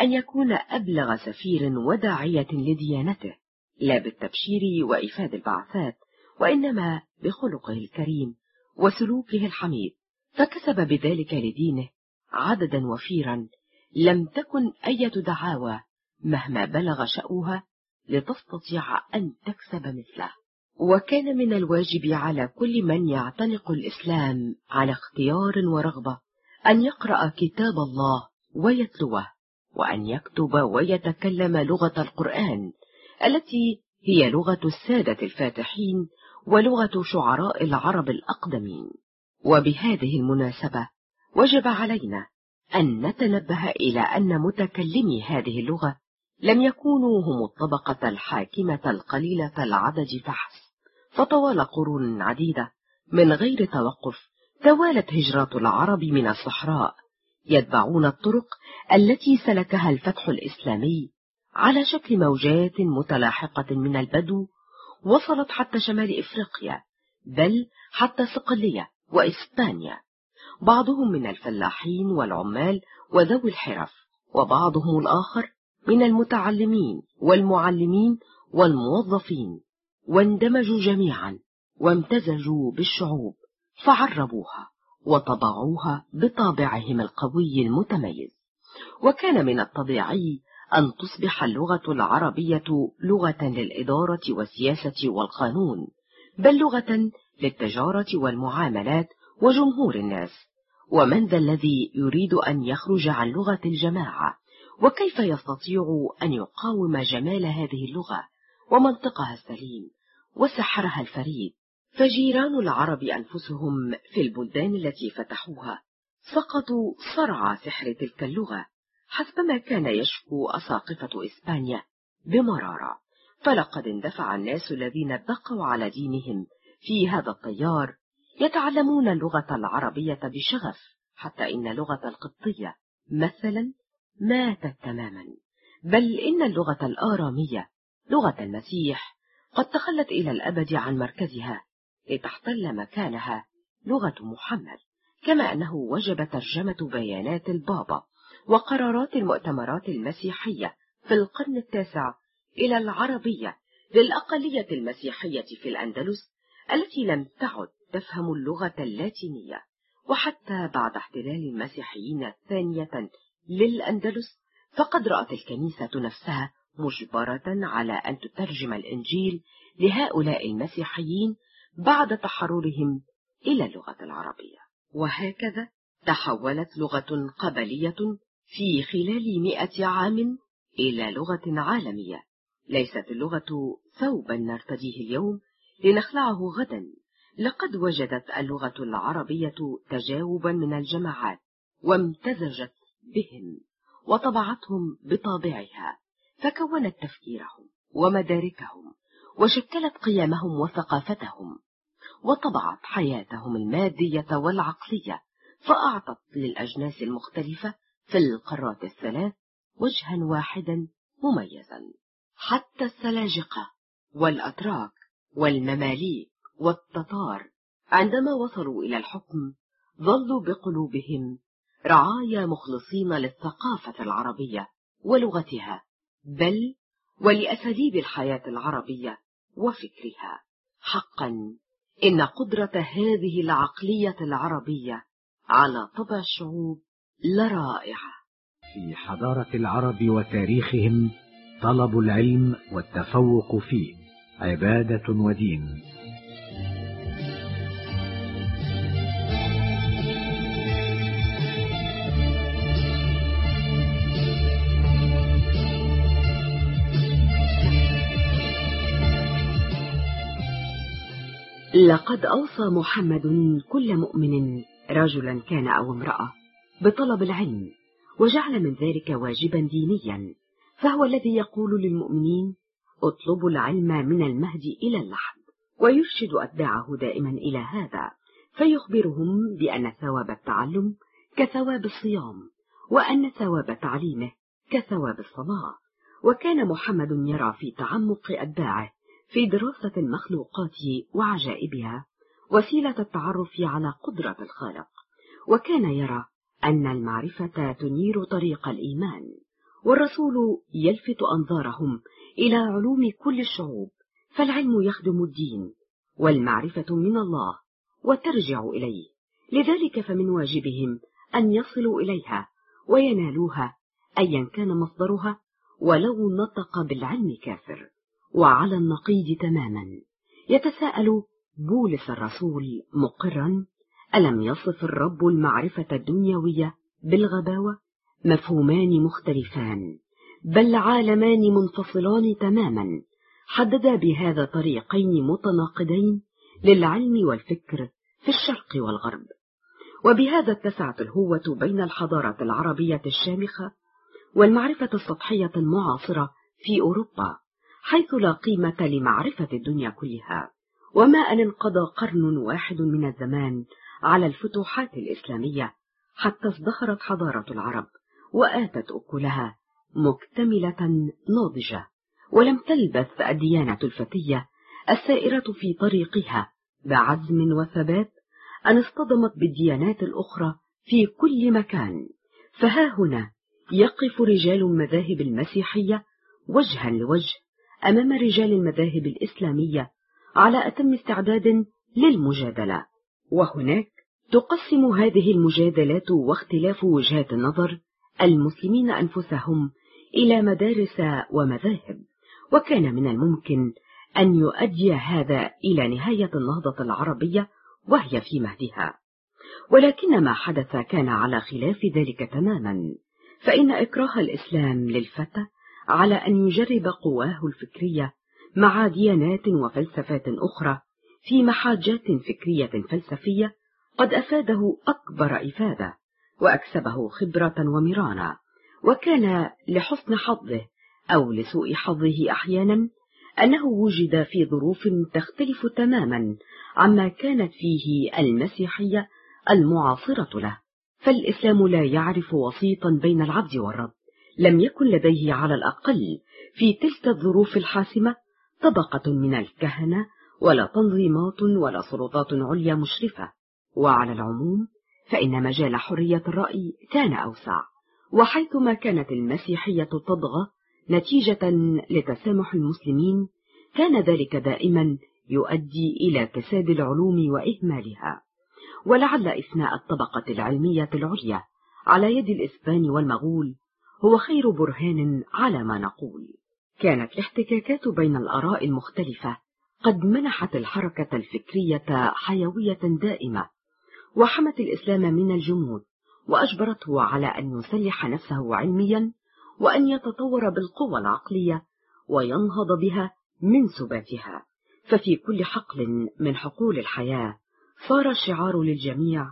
أن يكون أبلغ سفير وداعية لديانته لا بالتبشير وإفاد البعثات وإنما بخلقه الكريم وسلوكه الحميد فكسب بذلك لدينه عددا وفيرا لم تكن أية دعاوى مهما بلغ شأوها لتستطيع أن تكسب مثله. وكان من الواجب على كل من يعتنق الإسلام على اختيار ورغبة أن يقرأ كتاب الله ويتلوه وأن يكتب ويتكلم لغة القرآن التي هي لغة السادة الفاتحين ولغة شعراء العرب الأقدمين. وبهذه المناسبة وجب علينا أن نتنبه إلى أن متكلمي هذه اللغة لم يكونوا هم الطبقة الحاكمة القليلة العدد فحسب فطوال قرون عديدة من غير توقف توالت هجرات العرب من الصحراء يتبعون الطرق التي سلكها الفتح الإسلامي على شكل موجات متلاحقة من البدو وصلت حتى شمال إفريقيا بل حتى صقلية وإسبانيا. بعضهم من الفلاحين والعمال وذوي الحرف وبعضهم الآخر من المتعلمين والمعلمين والموظفين. واندمجوا جميعا وامتزجوا بالشعوب فعربوها وطبعوها بطابعهم القوي المتميز. وكان من الطبيعي أن تصبح اللغة العربية لغة للإدارة والسياسة والقانون بل لغة للتجارة والمعاملات وجمهور الناس. ومن ذا الذي يريد أن يخرج عن لغة الجماعة؟ وكيف يستطيع أن يقاوم جمال هذه اللغة ومنطقها السليم وسحرها الفريد؟ فجيران العرب أنفسهم في البلدان التي فتحوها فقدوا صرع سحر تلك اللغة حسبما كان يشكو أساقفة إسبانيا بمرارة. فلقد اندفع الناس الذين بقوا على دينهم في هذا التيار يتعلمون اللغة العربية بشغف حتى إن لغة القبطية مثلا ماتت تماما. بل إن اللغة الآرامية لغة المسيح قد تخلت إلى الأبد عن مركزها لتحتل مكانها لغة محمد كما أنه وجب ترجمة بيانات البابا وقرارات المؤتمرات المسيحية في القرن التاسع إلى العربية للأقلية المسيحية في الأندلس التي لم تعد تفهم اللغة اللاتينية وحتى بعد احتلال المسيحيين ثانية للأندلس فقد رأت الكنيسة نفسها مجبرة على أن تترجم الإنجيل لهؤلاء المسيحيين بعد تحررهم إلى اللغة العربية. وهكذا تحولت لغة قبلية في خلال مئة عام إلى لغة عالمية ليست اللغة ثوبا نرتديه اليوم لنخلعه غدا. لقد وجدت اللغة العربية تجاوبا من الجماعات وامتزجت بهم وطبعتهم بطابعها فكونت تفكيرهم ومداركهم وشكلت قيمهم وثقافتهم وطبعت حياتهم المادية والعقلية فأعطت للأجناس المختلفة في القارات الثلاث وجها واحدا مميزا حتى السلاجقة والأتراك والمماليك. والتتار. عندما وصلوا إلى الحكم ظلوا بقلوبهم. رعايا مخلصين للثقافة العربية ولغتها. بل ولأساليب الحياة العربية وفكرها. حقا إن قدرة هذه العقلية العربية على طبع الشعوب لرائعة في حضارة العرب وتاريخهم طلب العلم والتفوق فيه عبادة ودين. لقد أوصى محمد كل مؤمن رجلا كان أو امرأة بطلب العلم وجعل من ذلك واجبا دينيا فهو الذي يقول للمؤمنين اطلبوا العلم من المهد إلى اللحد. ويرشد أتباعه دائما إلى هذا فيخبرهم بأن ثواب التعلم كثواب الصيام وأن ثواب تعليمه كثواب الصلاة وكان محمد يرى في تعمق أتباعه في دراسة المخلوقات وعجائبها وسيلة التعرف على قدرة الخالق وكان يرى أن المعرفة تنير طريق الإيمان والرسول يلفت أنظارهم إلى علوم كل الشعوب فالعلم يخدم الدين والمعرفة من الله وترجع إليه لذلك فمن واجبهم أن يصلوا إليها وينالوها أيا كان مصدرها ولو نطق بالعلم كافر. وعلى النقيض تماما. يتساءل بولس الرسول مقرا ألم يصف الرب المعرفة الدنيوية بالغباوة؟ مفهومان مختلفان. بل عالمان منفصلان تماما. حددا بهذا طريقين متناقضين للعلم والفكر في الشرق والغرب. وبهذا اتسعت الهوة بين الحضارة العربية الشامخة والمعرفة السطحية المعاصرة في أوروبا. حيث لا قيمة لمعرفة الدنيا كلها. وما أن انقضى قرن واحد من الزمان على الفتوحات الإسلامية حتى ازدهرت حضارة العرب وآتت أكلها مكتملة ناضجة. ولم تلبث الديانة الفتية السائرة في طريقها بعزم وثبات أن اصطدمت بالديانات الأخرى في كل مكان. فها هنا يقف رجال المذاهب المسيحية وجها لوجه أمام رجال المذاهب الإسلامية على أتم استعداد للمجادلة. وهناك تقسم هذه المجادلات واختلاف وجهات النظر المسلمين أنفسهم إلى مدارس ومذاهب وكان من الممكن أن يؤدي هذا إلى نهاية النهضة العربية وهي في مهدها. ولكن ما حدث كان على خلاف ذلك تماما فإن إكراه الإسلام للفتى على أن يجرب قواه الفكرية مع ديانات وفلسفات أخرى في محاجات فكرية فلسفية قد أفاده أكبر إفادة وأكسبه خبرة ومرانا وكان لحسن حظه أو لسوء حظه أحيانا أنه وجد في ظروف تختلف تماما عما كانت فيه المسيحية المعاصرة له فالإسلام لا يعرف وسيطا بين العبد والرب. لم يكن لديه على الأقل في تلك الظروف الحاسمة طبقة من الكهنة ولا تنظيمات ولا سلطات عليا مشرفة. وعلى العموم فإن مجال حرية الرأي كان أوسع وحيثما كانت المسيحية تطغى نتيجة لتسامح المسلمين كان ذلك دائما يؤدي إلى كساد العلوم وإهمالها. ولعل إثناء الطبقة العلمية العليا على يد الإسبان والمغول هو خير برهان على ما نقول. كانت الاحتكاكات بين الآراء المختلفة قد منحت الحركة الفكرية حيوية دائمة وحمت الإسلام من الجمود وأجبرته على أن يسلح نفسه علميا وأن يتطور بالقوى العقلية وينهض بها من سباتها. ففي كل حقل من حقول الحياة صار الشعار للجميع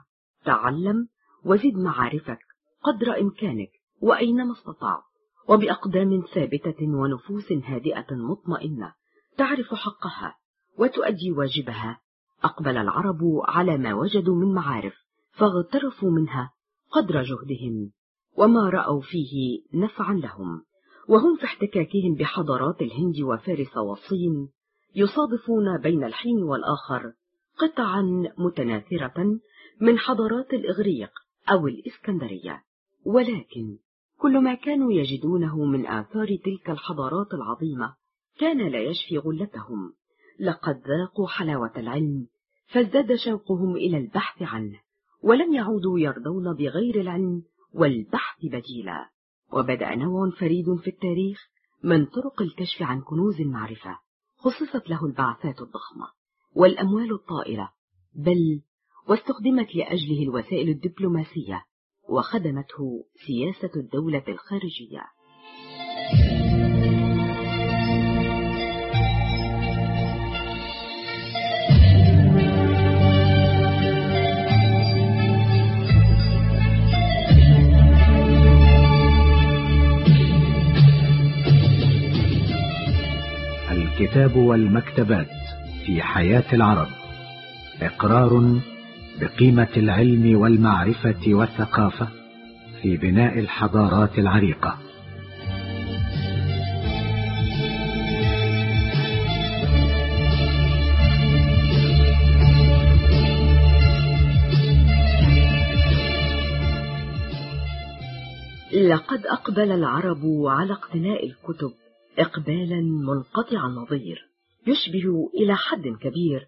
تعلم وزد معارفك قدر إمكانك. وأينما استطعت وبأقدام ثابتة ونفوس هادئة مطمئنة تعرف حقها وتؤدي واجبها. أقبل العرب على ما وجدوا من معارف فاغترفوا منها قدر جهدهم وما رأوا فيه نفعا لهم. وهم في احتكاكهم بحضارات الهند وفارس والصين يصادفون بين الحين والآخر قطعا متناثرة من حضارات الإغريق أو الإسكندرية. ولكن كل ما كانوا يجدونه من آثار تلك الحضارات العظيمة كان لا يشفي غلتهم. لقد ذاقوا حلاوة العلم فازداد شوقهم إلى البحث عنه ولم يعودوا يرضون بغير العلم والبحث بديلا. وبدأ نوع فريد في التاريخ من طرق الكشف عن كنوز المعرفة خصصت له البعثات الضخمة والأموال الطائلة. بل واستخدمت لأجله الوسائل الدبلوماسية وخدمته سياسة الدولة الخارجية. الكتاب والمكتبات في حياة العرب. إقرار بقيمة العلم والمعرفة والثقافة في بناء الحضارات العريقة. لقد أقبل العرب على اقتناء الكتب إقبالا منقطع النظير يشبه إلى حد كبير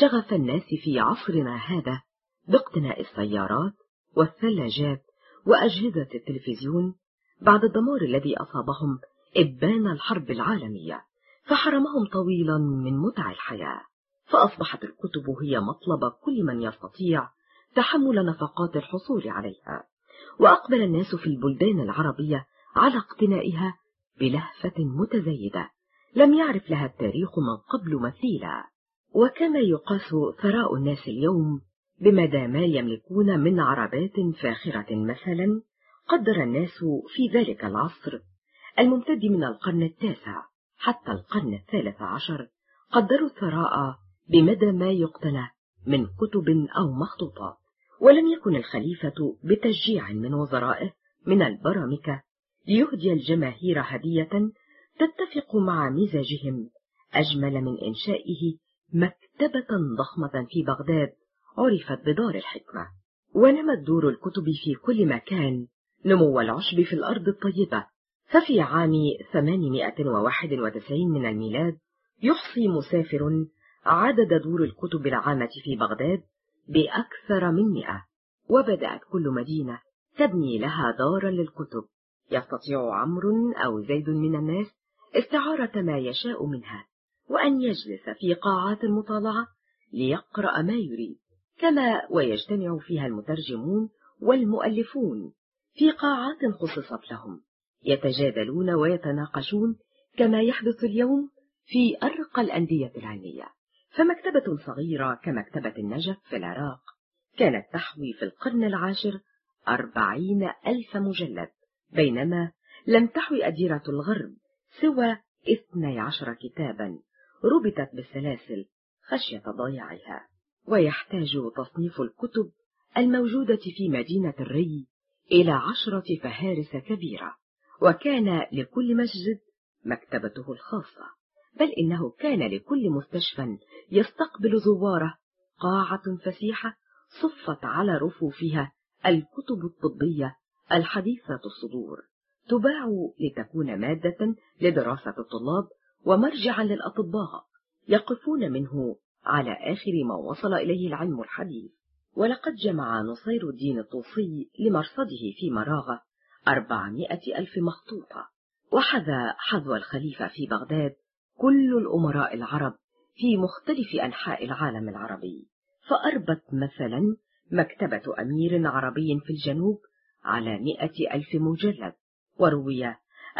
شغف الناس في عصرنا هذا باقتناء السيارات والثلاجات وأجهزة التلفزيون بعد الدمار الذي أصابهم إبان الحرب العالمية فحرمهم طويلا من متع الحياة. فأصبحت الكتب هي مطلب كل من يستطيع تحمل نفقات الحصول عليها. وأقبل الناس في البلدان العربية على اقتنائها بلهفة متزايدة. لم يعرف لها التاريخ من قبل مثيلا. وكما يقاس ثراء الناس اليوم بمدى ما يملكون من عربات فاخرة مثلا قدر الناس في ذلك العصر. الممتد من القرن التاسع حتى القرن الثالث عشر قدروا الثراء بمدى ما يقتنى من كتب أو مخطوطات ولم يكن الخليفة بتشجيع من وزرائه من البرامكة ليهدي الجماهير هدية تتفق مع مزاجهم أجمل من إنشائه مكتبة ضخمة في بغداد. عرفت بدار الحكمة ونمت دور الكتب في كل مكان. نمو العشب في الأرض الطيبة. ففي عام 891 من الميلاد يحصي مسافر عدد دور الكتب العامة في بغداد بأكثر من مئة. وبدأت كل مدينة تبني لها دارا للكتب. يستطيع عمرو أو زيد من الناس استعارة ما يشاء منها وأن يجلس في قاعات المطالعة ليقرأ ما يريد. كما ويجتمع فيها المترجمون والمؤلفون في قاعات خصصت لهم يتجادلون ويتناقشون كما يحدث اليوم في أرقى الأندية العلمية. فمكتبة صغيرة كمكتبة النجف في العراق كانت تحوي في القرن العاشر أربعين ألف مجلد بينما لم تحوي أديرة الغرب سوى اثني عشر كتابا ربطت بالسلاسل خشية ضياعها. ويحتاج تصنيف الكتب الموجودة في مدينة الري إلى عشرة فهارس كبيرة وكان لكل مسجد مكتبته الخاصة بل إنه كان لكل مستشفى يستقبل زواره قاعة فسيحة صفت على رفوفها الكتب الطبية الحديثة الصدور تباع لتكون مادة لدراسة الطلاب ومرجعا للأطباء يقفون منه على آخر ما وصل إليه العلم الحديث. ولقد جمع نصير الدين الطوسي لمرصده في مراغة أربعمائة ألف مخطوطة. وحذا حذو الخليفة في بغداد كل الأمراء العرب في مختلف أنحاء العالم العربي. فأربت مثلا مكتبة أمير عربي في الجنوب على مئة ألف مجلد. وروي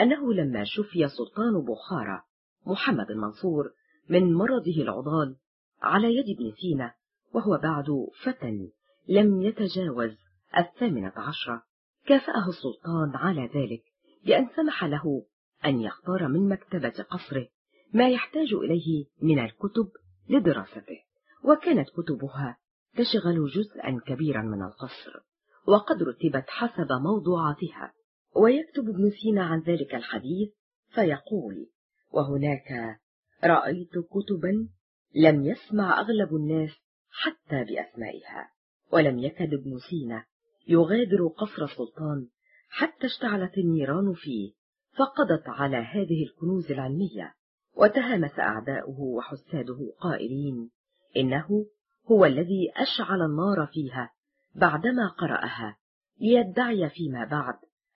أنه لما شفي سلطان بخارى محمد المنصور من مرضه العضال على يد ابن سينا وهو بعد فتى لم يتجاوز الثامنة عشرة. كافأه السلطان على ذلك بأن سمح له أن يختار من مكتبة قصره ما يحتاج إليه من الكتب لدراسته وكانت كتبها تشغل جزءا كبيرا من القصر وقد رتبت حسب موضوعاتها. ويكتب ابن سينا عن ذلك الحديث فيقول وهناك رأيت كتبا لم يسمع أغلب الناس حتى بأسمائها ولم يكد ابن سينا يغادر قصر السلطان حتى اشتعلت النيران فيه فقضت على هذه الكنوز العلمية وتهامس أعداؤه وحساده قائلين إنه هو الذي أشعل النار فيها بعدما قرأها ليدعي فيما بعد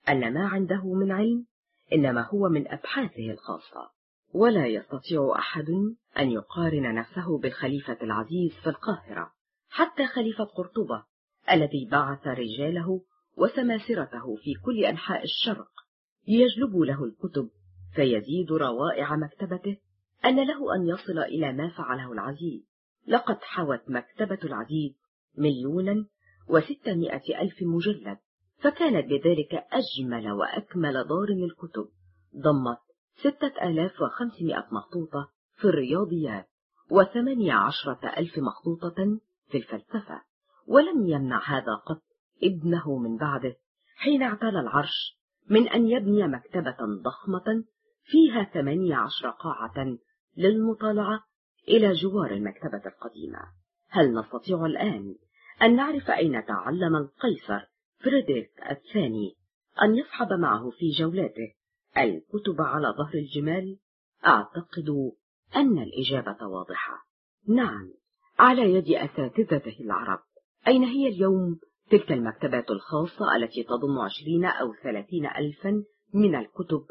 أن ما عنده من علم إنما هو من أبحاثه الخاصة ولا يستطيع أحد أن يقارن نفسه بالخليفة العزيز في القاهرة حتى خليفة قرطبة الذي بعث رجاله وسماسرته في كل أنحاء الشرق ليجلبوا له الكتب فيزيد روائع مكتبته أن له أن يصل إلى ما فعله العزيز. لقد حوت مكتبة العزيز مليونا وستمائة ألف مجلد فكانت بذلك أجمل وأكمل دار للكتب ضمت ستة آلاف وخمسمائة مخطوطة في الرياضيات وثمانية عشرة ألف مخطوطة في الفلسفة. ولم يمنع هذا قط ابنه من بعده حين اعتلى العرش من أن يبني مكتبة ضخمة فيها ثمانية عشر قاعة للمطالعة إلى جوار المكتبة القديمة. هل نستطيع الآن أن نعرف أين تعلم القيصر فريدريك الثاني أن يصحب معه في جولاته؟ الكتب على ظهر الجمال أعتقد أن الإجابة واضحة. نعم على يد أساتذته العرب. أين هي اليوم؟ تلك المكتبات الخاصة التي تضم عشرين أو ثلاثين ألفا من الكتب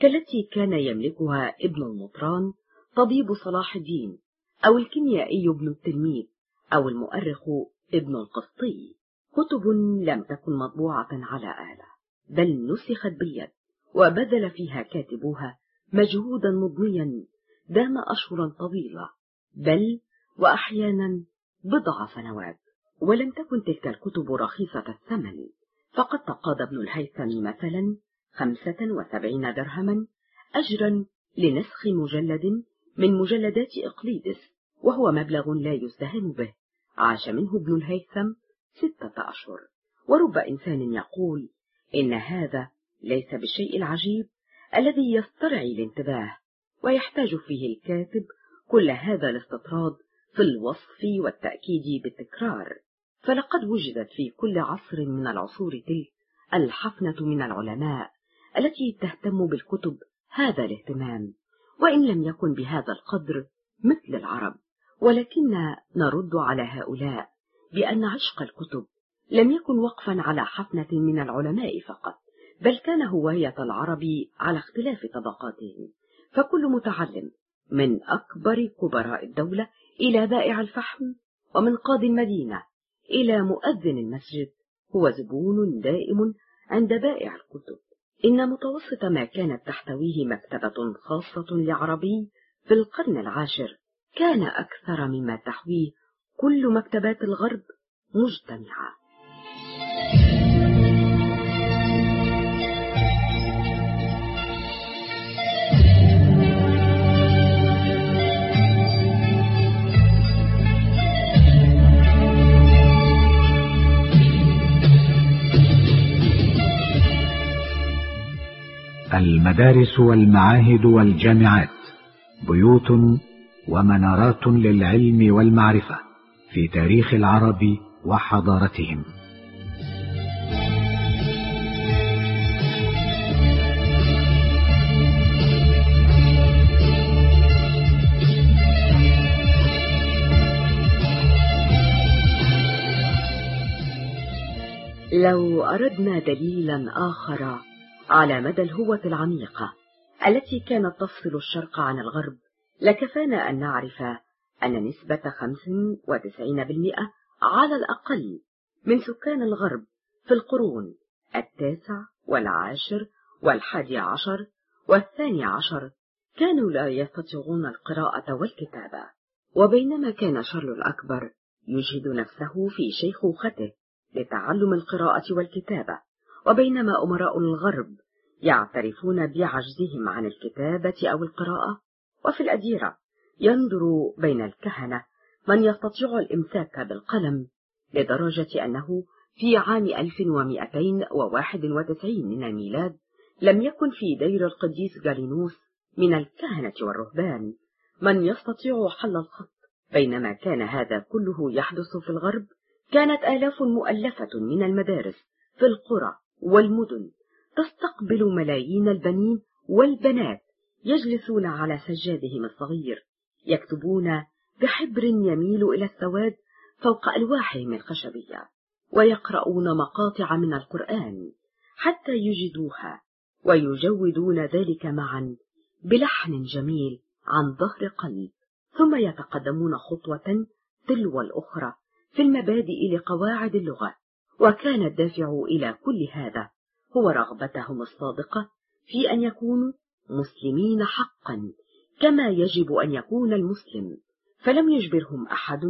كالتي كان يملكها ابن المطران طبيب صلاح الدين أو الكيميائي ابن التلميذ أو المؤرخ ابن القسطي. كتب لم تكن مطبوعة على آلة بل نسخت باليد وبذل فيها كاتبوها مجهودا مضنيا دام أشهرا طويلة بل وأحيانا بضع سنوات. ولم تكن تلك الكتب رخيصة الثمن فقد تقاضى ابن الهيثم مثلا خمسة وسبعين درهما أجرا لنسخ مجلد من مجلدات إقليدس وهو مبلغ لا يستهان به. عاش منه ابن الهيثم ستة أشهر. ورب إنسان يقول إن هذا ليس بالشيء العجيب الذي يسترعي الانتباه. ويحتاج فيه الكاتب كل هذا الاستطراد في الوصف والتأكيد بالتكرار. فلقد وجدت في كل عصر من العصور تلك الحفنة من العلماء التي تهتم بالكتب هذا الاهتمام وإن لم يكن بهذا القدر مثل العرب. ولكن نرد على هؤلاء بأن عشق الكتب لم يكن وقفا على حفنة من العلماء فقط بل كان هواية العرب على اختلاف طبقاتهم. فكل متعلم من أكبر كبراء الدولة إلى بائع الفحم ومن قاضي المدينة إلى مؤذن المسجد هو زبون دائم عند بائع الكتب. إن متوسط ما كانت تحتويه مكتبة خاصة لعربي في القرن العاشر كان أكثر مما تحويه كل مكتبات الغرب مجتمعة. المدارس والمعاهد والجامعات بيوت ومنارات للعلم والمعرفة في تاريخ العرب وحضارتهم. لو أردنا دليلا آخر على مدى الهوة العميقة التي كانت تفصل الشرق عن الغرب لكفانا أن نعرف أن نسبة 95% على الأقل من سكان الغرب في القرون التاسع والعاشر والحادي عشر والثاني عشر كانوا لا يستطيعون القراءة والكتابة وبينما كان شارل الأكبر يجهد نفسه في شيخوخته لتعلم القراءة والكتابة. وبينما أمراء الغرب يعترفون بعجزهم عن الكتابة أو القراءة وفي الأديرة ينظر بين الكهنة من يستطيع الإمساك بالقلم لدرجة أنه في عام 1291 من الميلاد لم يكن في دير القديس جالينوس من الكهنة والرهبان من يستطيع حل الخط. بينما كان هذا كله يحدث في الغرب كانت آلاف مؤلفة من المدارس في القرى. والمدن تستقبل ملايين البنين والبنات يجلسون على سجادهم الصغير يكتبون بحبر يميل إلى السواد فوق ألواحهم الخشبية ويقرؤون مقاطع من القرآن حتى يجدوها ويجودون ذلك معا بلحن جميل عن ظهر قلب ثم يتقدمون خطوة تلو الأخرى في المبادئ لقواعد اللغة وكان الدافع إلى كل هذا هو رغبتهم الصادقة في أن يكونوا مسلمين حقا كما يجب أن يكون المسلم فلم يجبرهم أحد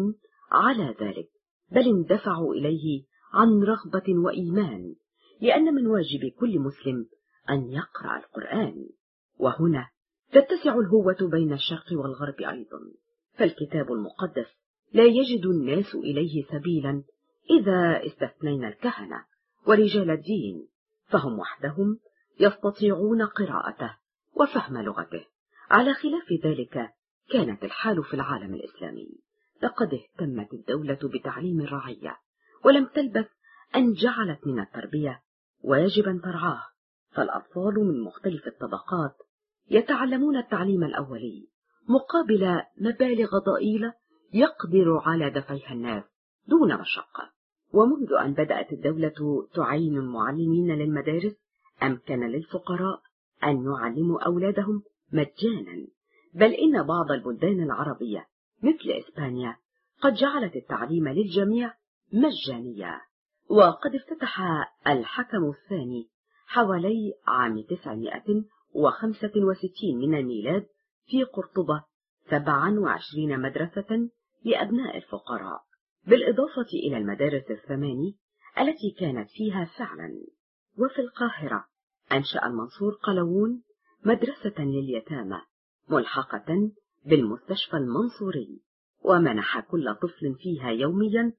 على ذلك بل اندفعوا إليه عن رغبة وإيمان لأن من واجب كل مسلم أن يقرأ القرآن. وهنا تتسع الهوة بين الشرق والغرب أيضا فالكتاب المقدس لا يجد الناس إليه سبيلا إذا استثنينا الكهنة ورجال الدين فهم وحدهم يستطيعون قراءته وفهم لغته. على خلاف ذلك كانت الحال في العالم الإسلامي. لقد اهتمت الدولة بتعليم الرعية ولم تلبث أن جعلت من التربية واجبا ترعاه. فالأطفال من مختلف الطبقات يتعلمون التعليم الأولي مقابل مبالغ ضئيلة يقدر على دفعها الناس دون مشقة. ومنذ أن بدأت الدولة تعين المعلمين للمدارس أمكن للفقراء أن يعلموا أولادهم مجانا. بل إن بعض البلدان العربية مثل إسبانيا قد جعلت التعليم للجميع مجانيا وقد افتتح الحكم الثاني حوالي عام 965 من الميلاد في قرطبة 27 مدرسة لأبناء الفقراء. بالإضافة إلى المدارس الثماني التي كانت فيها فعلا وفي القاهرة أنشأ المنصور قلوون مدرسة لليتامى ملحقة بالمستشفى المنصوري ومنح كل طفل فيها يوميا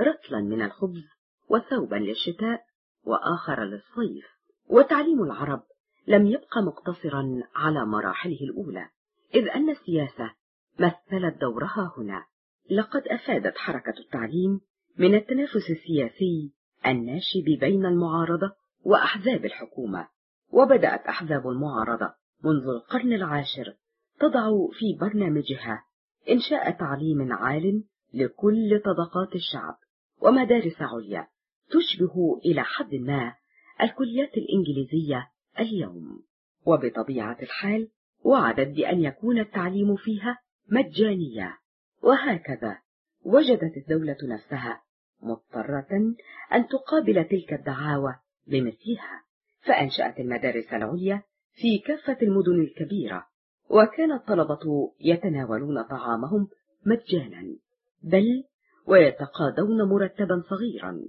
رطلا من الخبز وثوبا للشتاء وآخر للصيف. وتعليم العرب لم يبق مقتصرا على مراحله الأولى إذ أن السياسة مثلت دورها هنا. لقد أفادت حركة التعليم من التنافس السياسي الناشب بين المعارضة وأحزاب الحكومة وبدأت أحزاب المعارضة منذ القرن العاشر تضع في برنامجها إنشاء تعليم عال لكل طبقات الشعب ومدارس عليا تشبه إلى حد ما الكليات الإنجليزية اليوم. وبطبيعة الحال وعدت بأن يكون التعليم فيها مجانيا وهكذا وجدت الدولة نفسها مضطرة أن تقابل تلك الدعاوى بمثلها فأنشأت المدارس العليا في كافة المدن الكبيرة وكان الطلبة يتناولون طعامهم مجانا بل ويتقاضون مرتبا صغيرا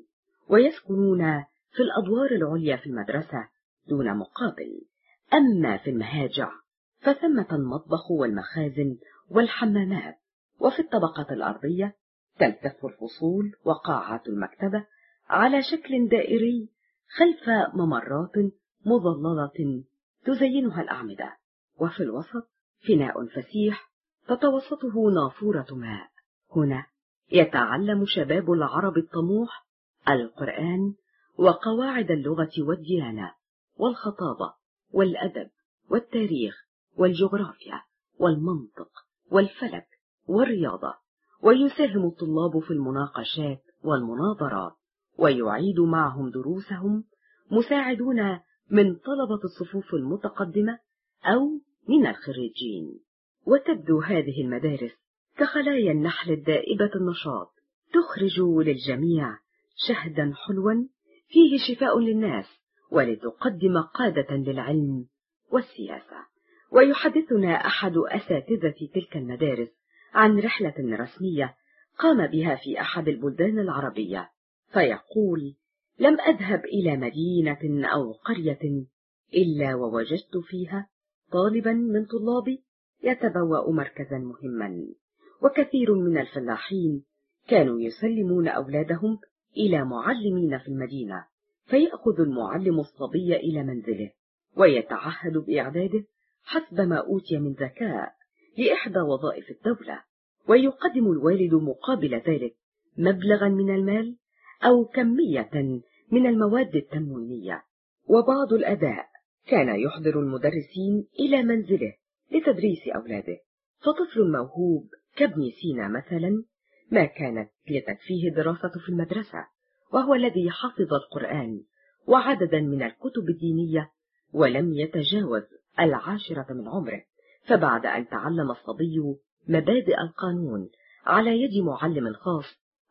ويسكنون في الأدوار العليا في المدرسة دون مقابل. أما في المهاجع فثمة المطبخ والمخازن والحمامات وفي الطبقة الأرضية تلتف الفصول وقاعات المكتبة على شكل دائري خلف ممرات مظللة تزينها الأعمدة. وفي الوسط فناء فسيح تتوسطه نافورة ماء. هنا يتعلم شباب العرب الطموح القرآن وقواعد اللغة والديانة والخطابة والأدب والتاريخ والجغرافيا والمنطق والفلك والرياضة ويساهم الطلاب في المناقشات والمناظرات ويعيد معهم دروسهم مساعدون من طلبة الصفوف المتقدمة أو من الخريجين. وتبدو هذه المدارس كخلايا النحل الدائبة النشاط تخرج للجميع شهدا حلوا فيه شفاء للناس ولتقدم قادة للعلم والسياسة. ويحدثنا أحد أساتذة تلك المدارس عن رحلة رسمية قام بها في أحد البلدان العربية فيقول لم أذهب إلى مدينة أو قرية إلا ووجدت فيها طالبا من طلابي يتبوأ مركزا مهما وكثير من الفلاحين كانوا يسلمون أولادهم إلى معلمين في المدينة فيأخذ المعلم الصبي إلى منزله ويتعهد بإعداده حسب ما أوتي من ذكاء لإحدى وظائف الدولة ويقدم الوالد مقابل ذلك مبلغا من المال أو كمية من المواد التموينية. وبعض الآباء كان يحضر المدرسين إلى منزله لتدريس أولاده. فطفل موهوب كابن سينا مثلا ما كانت لتكفيه دراسة في المدرسة وهو الذي حفظ القرآن وعددا من الكتب الدينية ولم يتجاوز العاشرة من عمره. فبعد أن تعلم الصبي مبادئ القانون على يد معلم خاص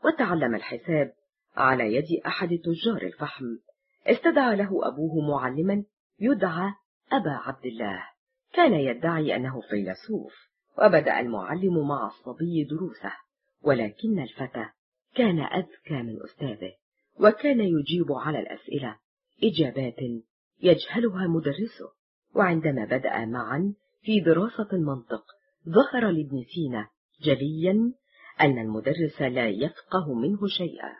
وتعلم الحساب على يد أحد تجار الفحم استدعى له أبوه معلما يدعى أبا عبد الله. كان يدعي أنه فيلسوف وبدأ المعلم مع الصبي دروسه ولكن الفتى كان أذكى من أستاذه وكان يجيب على الأسئلة إجابات يجهلها مدرسه. وعندما بدأ معا في دراسة المنطق ظهر لابن سينا جليا أن المدرس لا يفقه منه شيئا.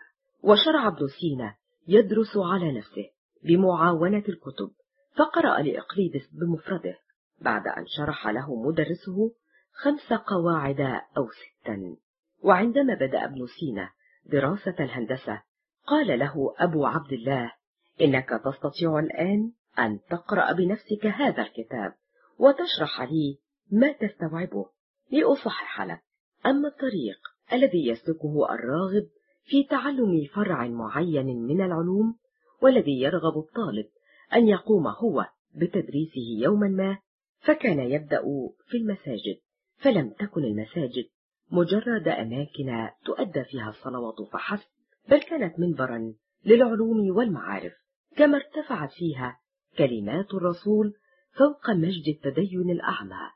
وشرع ابن سينا يدرس على نفسه بمعاونة الكتب فقرأ لإقليدس بمفرده بعد أن شرح له مدرسه خمس قواعد أو ستا. وعندما بدأ ابن سينا دراسة الهندسة قال له أبو عبد الله إنك تستطيع الآن أن تقرأ بنفسك هذا الكتاب. وتشرح لي ما تستوعبه لأصحح لك أما الطريق الذي يسلكه الراغب في تعلم فرع معين من العلوم والذي يرغب الطالب أن يقوم هو بتدريسه يوما ما فكان يبدأ في المساجد فلم تكن المساجد مجرد أماكن تؤدى فيها الصلوات فحسب بل كانت منبرا للعلوم والمعارف كما ارتفعت فيها كلمات الرسول فوق مجد التدين الأعمى.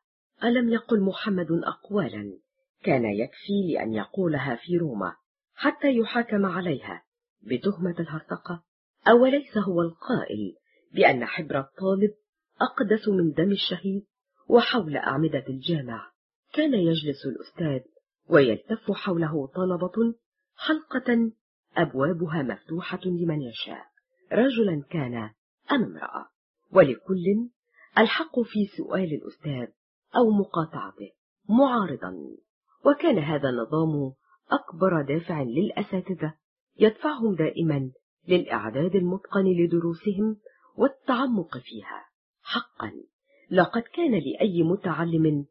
ألم يقل محمد أقوالا؟ كان يكفي لأن يقولها في روما حتى يحاكم عليها. بتهمة الهرطقة. أوليس هو القائل بأن حبر الطالب أقدس من دم الشهيد وحول أعمدة الجامع؟ كان يجلس الأستاذ ويلتف حوله طلبة حلقة أبوابها مفتوحة لمن يشاء. رجلا كان أم امرأة. ولكل الحق في سؤال الأستاذ أو مقاطعته. معارضا. وكان هذا النظام أكبر دافع للأساتذة يدفعهم دائما للإعداد المتقن لدروسهم والتعمق فيها. حقا. لقد كان لأي متعلم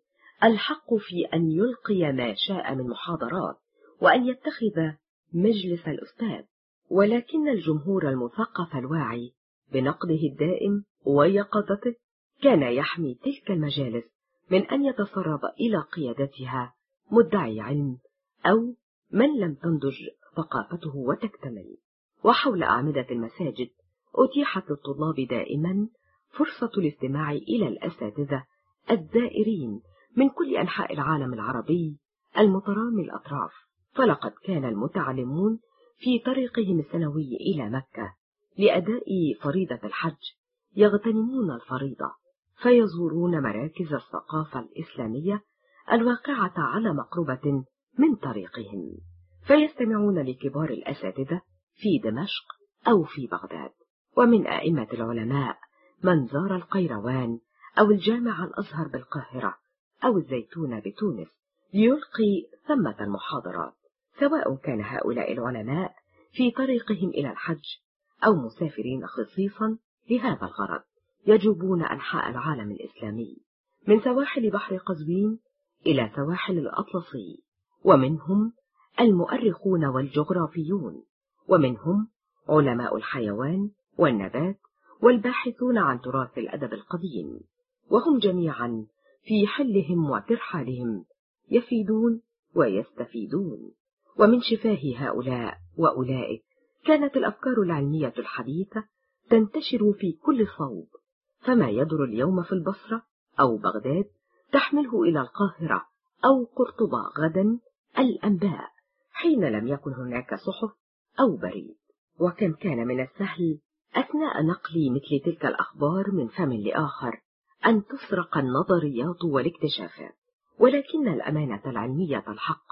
الحق في أن يلقي ما شاء من محاضرات وأن يتخذ مجلس الأستاذ. ولكن الجمهور المثقف الواعي بنقده الدائم ويقظته كان يحمي تلك المجالس من أن يتسرب إلى قيادتها مدعي علم أو من لم تنضج ثقافته وتكتمل. وحول أعمدة المساجد أتيحت للطلاب دائما فرصة الاستماع إلى الأساتذة الزائرين من كل أنحاء العالم العربي المترامي الأطراف. فلقد كان المتعلمون في طريقهم السنوي إلى مكة لأداء فريضة الحج يغتنمون الفريضة. فيزورون مراكز الثقافة الإسلامية الواقعة على مقربة من طريقهم. فيستمعون لكبار الأساتذة في دمشق أو في بغداد. ومن أئمة العلماء من زار القيروان أو الجامع الأزهر بالقاهرة أو الزيتون بتونس ليلقي ثمة المحاضرات سواء كان هؤلاء العلماء في طريقهم إلى الحج أو مسافرين خصيصا لهذا الغرض. يجوبون أنحاء العالم الإسلامي من سواحل بحر قزوين إلى سواحل الأطلسي ومنهم المؤرخون والجغرافيون ومنهم علماء الحيوان والنبات والباحثون عن تراث الأدب القديم وهم جميعا في حلهم وترحالهم يفيدون ويستفيدون. ومن شفاه هؤلاء وأولئك كانت الأفكار العلمية الحديثة تنتشر في كل صوب. فما يدر اليوم في البصرة أو بغداد تحمله إلى القاهرة أو قرطبة غدا الأنباء حين لم يكن هناك صحف أو بريد. وكم كان من السهل أثناء نقل مثل تلك الأخبار من فم لآخر أن تسرق النظريات والاكتشافات ولكن الأمانة العلمية الحق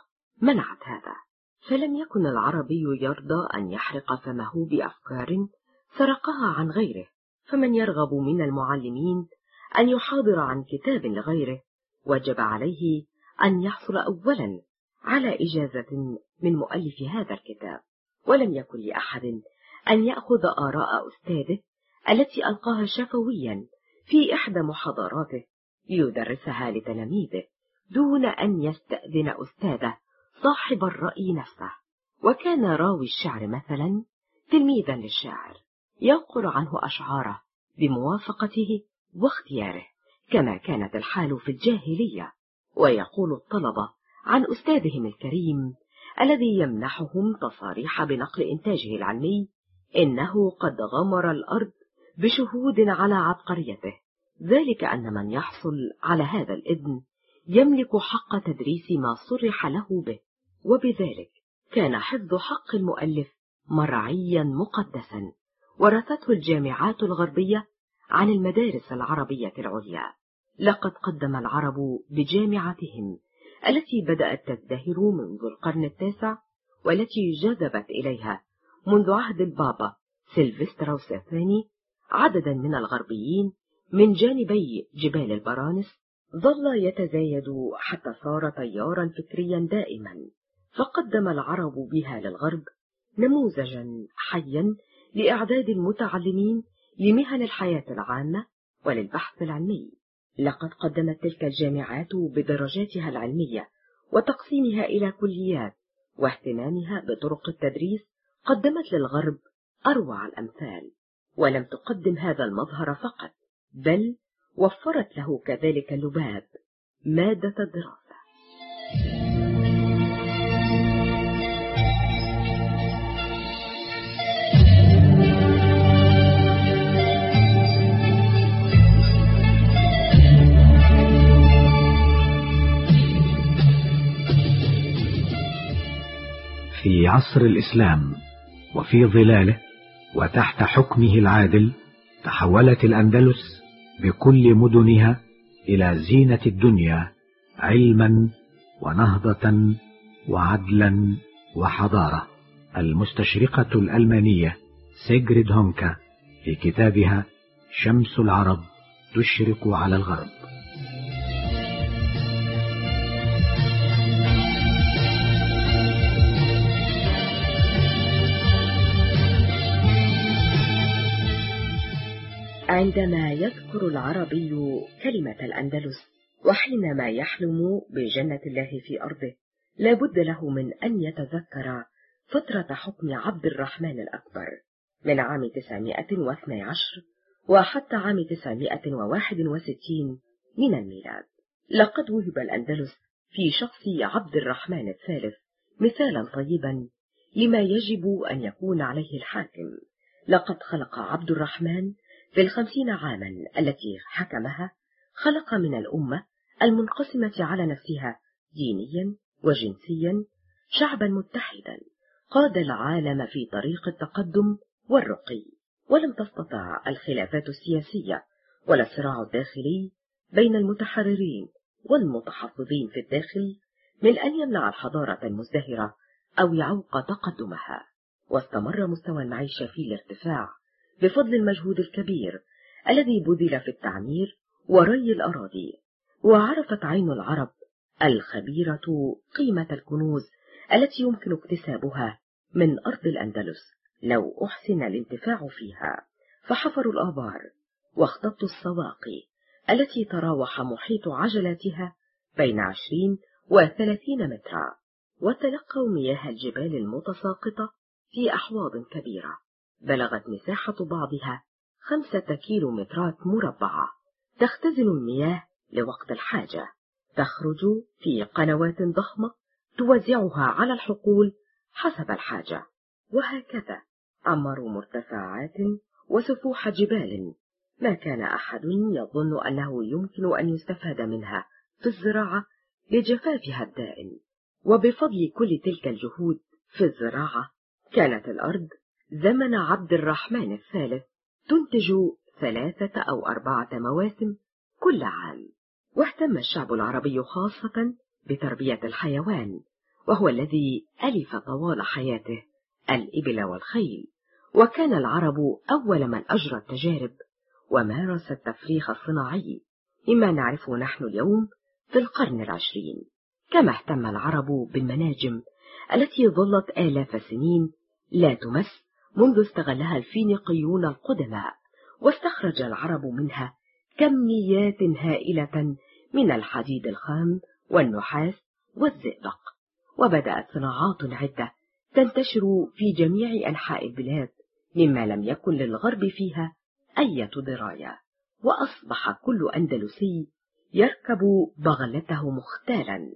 منعت هذا. فلم يكن العربي يرضى أن يحرق فمه بأفكار سرقها عن غيره. فمن يرغب من المعلمين أن يحاضر عن كتاب لغيره وجب عليه أن يحصل أولا على إجازة من مؤلف هذا الكتاب ولم يكن لأحد أن يأخذ آراء أستاذه التي ألقاها شفويا في إحدى محاضراته ليدرسها لتلاميذه دون أن يستأذن أستاذه صاحب الرأي نفسه. وكان راوي الشعر مثلا تلميذا للشاعر. ينقل عنه أشعاره بموافقته واختياره كما كانت الحال في الجاهلية. ويقول الطلبة عن أستاذهم الكريم الذي يمنحهم تصاريح بنقل إنتاجه العلمي إنه قد غمر الأرض بشهود على عبقريته. ذلك أن من يحصل على هذا الإذن يملك حق تدريس ما صرح له به. وبذلك كان حفظ حق المؤلف مرعيا مقدسا. ورثته الجامعات الغربية عن المدارس العربية العليا. لقد قدم العرب بجامعتهم التي بدأت تزدهر منذ القرن التاسع والتي جذبت إليها منذ عهد البابا سيلفستروس الثاني عددا من الغربيين من جانبي جبال البرانس ظل يتزايد حتى صار تيارا فكريا دائما. فقدم العرب بها للغرب نموذجا حيا لإعداد المتعلمين لمهن الحياة العامة وللبحث العلمي. لقد قدمت تلك الجامعات بدرجاتها العلمية وتقسيمها إلى كليات واهتمامها بطرق التدريس قدمت للغرب أروع الأمثال ولم تقدم هذا المظهر فقط بل وفرت له كذلك اللباب مادة الدراسة. في عصر الإسلام وفي ظلاله وتحت حكمه العادل تحولت الأندلس بكل مدنها إلى زينة الدنيا علما ونهضة وعدلا وحضارة. المستشرقة الألمانية سيجريد هونكا في كتابها شمس العرب تشرق على الغرب. عندما يذكر العربي كلمة الأندلس وحينما يحلم بجنة الله في أرضه لا بد له من أن يتذكر فترة حكم عبد الرحمن الأكبر من عام 912 وحتى عام 961 من الميلاد. لقد وهب الأندلس في شخص عبد الرحمن الثالث مثالا طيبا لما يجب أن يكون عليه الحاكم. لقد خلق عبد الرحمن في الخمسين عاما التي حكمها خلق من الأمة المنقسمة على نفسها دينيا وجنسيا شعبا متحدا قاد العالم في طريق التقدم والرقي ولم تستطع الخلافات السياسية ولا الصراع الداخلي بين المتحررين والمتحفظين في الداخل من أن يمنع الحضارة المزدهرة أو يعوق تقدمها واستمر مستوى المعيشة في الارتفاع. بفضل المجهود الكبير الذي بذل في التعمير وري الأراضي وعرفت عين العرب الخبيرة قيمة الكنوز التي يمكن اكتسابها من أرض الأندلس. لو أحسن الانتفاع فيها فحفروا الآبار واختطوا السواقي التي تراوح محيط عجلاتها بين عشرين وثلاثين مترا وتلقوا مياه الجبال المتساقطة في أحواض كبيرة. بلغت مساحة بعضها خمسة كيلومترات مربعة تختزن المياه لوقت الحاجة. تخرج في قنوات ضخمة توزعها على الحقول حسب الحاجة. وهكذا. عمروا مرتفعات وسفوح جبال. ما كان أحد يظن أنه يمكن أن يستفاد منها في الزراعة لجفافها الدائم. وبفضل كل تلك الجهود في الزراعة كانت الأرض زمن عبد الرحمن الثالث تنتج ثلاثة أو أربعة مواسم كل عام واهتم الشعب العربي خاصة بتربية الحيوان وهو الذي ألف طوال حياته الإبل والخيل وكان العرب أول من أجرى التجارب ومارس التفريخ الصناعي مما نعرفه نحن اليوم في القرن العشرين. كما اهتم العرب بالمناجم التي ظلت آلاف السنين لا تمس منذ استغلها الفينيقيون القدماء واستخرج العرب منها كميات هائلة من الحديد الخام والنحاس والزئبق. وبدأت صناعات عدة تنتشر في جميع أنحاء البلاد مما لم يكن للغرب فيها أية دراية. وأصبح كل أندلسي يركب بغلته مختالا.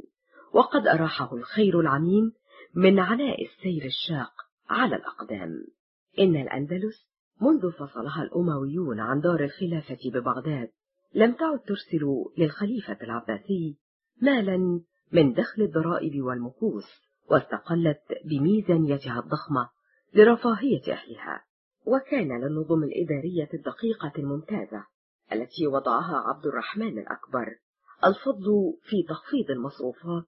وقد أراحه الخير العميم من عناء السير الشاق على الأقدام. إن الأندلس منذ فصلها الأمويون عن دار الخلافة ببغداد لم تعد ترسل للخليفة العباسي مالا من دخل الضرائب والمكوس واستقلت بميزانيتها الضخمة لرفاهية أهلها. وكان للنظم الإدارية الدقيقة الممتازة التي وضعها عبد الرحمن الأكبر الفضل في تخفيض المصروفات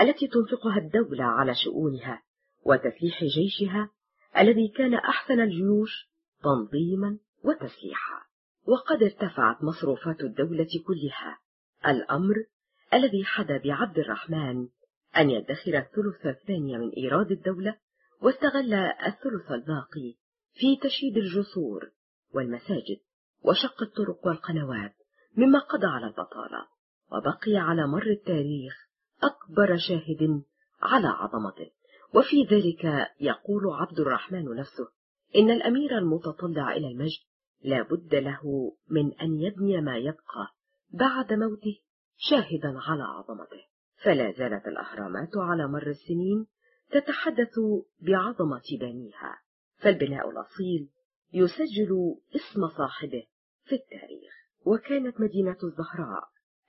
التي تنفقها الدولة على شؤونها وتسليح جيشها الذي كان أحسن الجيوش تنظيما وتسليحا. وقد ارتفعت مصروفات الدولة كلها. الأمر الذي حدا بعبد الرحمن أن يدخر الثلث الثاني من إيراد الدولة واستغل الثلث الباقي في تشييد الجسور والمساجد وشق الطرق والقنوات مما قضى على البطالة وبقي على مر التاريخ أكبر شاهد على عظمته. وفي ذلك يقول عبد الرحمن نفسه إن الأمير المتطلع إلى المجد لا بد له من أن يبني ما يبقى بعد موته شاهدا على عظمته. فلا زالت الأهرامات على مر السنين تتحدث بعظمة بنيها فالبناء الأصيل يسجل اسم صاحبه في التاريخ. وكانت مدينة الزهراء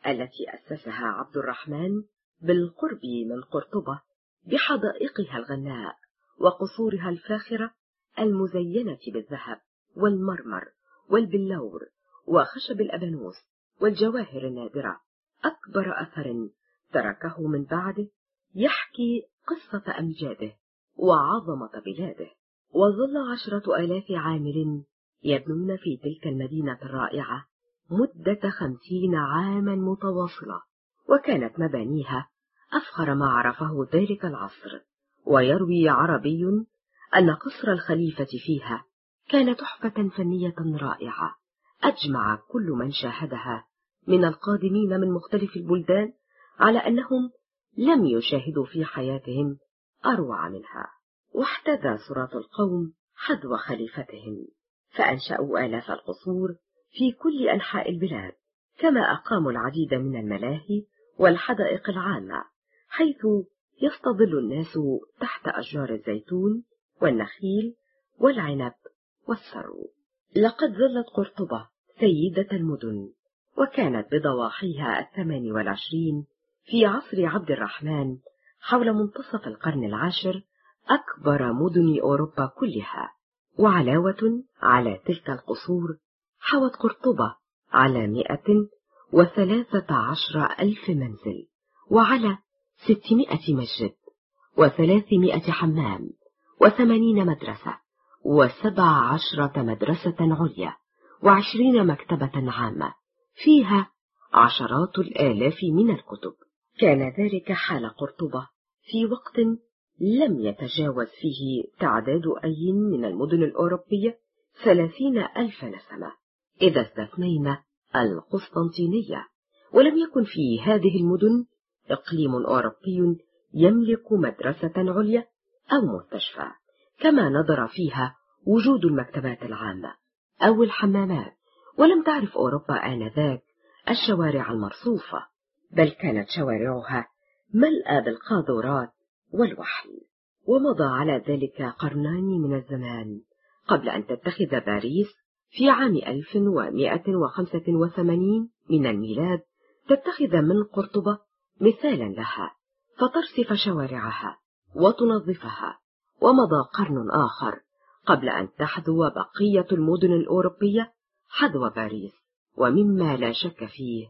التي أسسها عبد الرحمن بالقرب من قرطبة بحدائقها الغناء وقصورها الفاخرة المزينة بالذهب والمرمر والبلور وخشب الأبانوس والجواهر النادرة. أكبر أثر تركه من بعده يحكي قصة أمجاده وعظمة بلاده. وظل عشرة آلاف عامل يبنون في تلك المدينة الرائعة مدة خمسين عاما متواصلة وكانت مبانيها أفخر ما عرفه ذلك العصر ويروي عربي أن قصر الخليفة فيها كان تحفة فنية رائعة أجمع كل من شاهدها من القادمين من مختلف البلدان على أنهم لم يشاهدوا في حياتهم أروع منها واحتذى صراط القوم حذو خليفتهم فأنشأوا آلاف القصور في كل أنحاء البلاد كما أقاموا العديد من الملاهي والحدائق العامة. حيث يستظل الناس تحت أشجار الزيتون والنخيل والعنب والسرو لقد ظلت قرطبة سيدة المدن وكانت بضواحيها الثمان والعشرين في عصر عبد الرحمن حول منتصف القرن العاشر أكبر مدن أوروبا كلها وعلاوة على تلك القصور حوت قرطبة على مئة وثلاثة عشر ألف منزل وعلى ستمائة مسجد وثلاثمائة حمام وثمانين مدرسة وسبع عشرة مدرسة عليا وعشرين مكتبة عامة فيها عشرات الآلاف من الكتب. كان ذلك حال قرطبة في وقت لم يتجاوز فيه تعداد أي من المدن الأوروبية ثلاثين ألف نسمة إذا استثنينا القسطنطينية ولم يكن في هذه المدن إقليم أوروبي يملك مدرسة عليا أو مستشفى كما نظر فيها وجود المكتبات العامة أو الحمامات. ولم تعرف أوروبا آنذاك الشوارع المرصوفة بل كانت شوارعها ملأى بالقاذورات والوحل. ومضى على ذلك قرنان من الزمان قبل أن تتخذ باريس في عام 1185 من الميلاد تتخذ من قرطبة مثالا لها فترصف شوارعها وتنظفها ومضى قرن آخر قبل أن تحذو بقية المدن الأوروبية حذو باريس ومما لا شك فيه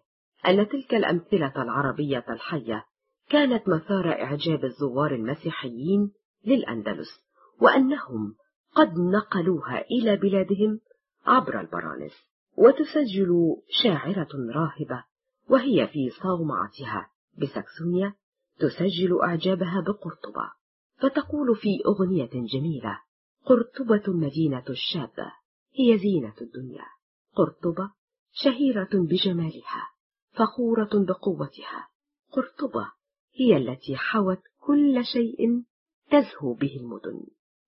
أن تلك الأمثلة العربية الحية كانت مثار إعجاب الزوار المسيحيين للأندلس وأنهم قد نقلوها إلى بلادهم عبر البرانس وتسجل شاعرة راهبة وهي في صومعتها. بسكسونيا تسجل إعجابها بقرطبة فتقول في أغنية جميلة قرطبة المدينة الشابة هي زينة الدنيا. قرطبة شهيرة بجمالها فخورة بقوتها. قرطبة هي التي حوت كل شيء تزهو به المدن.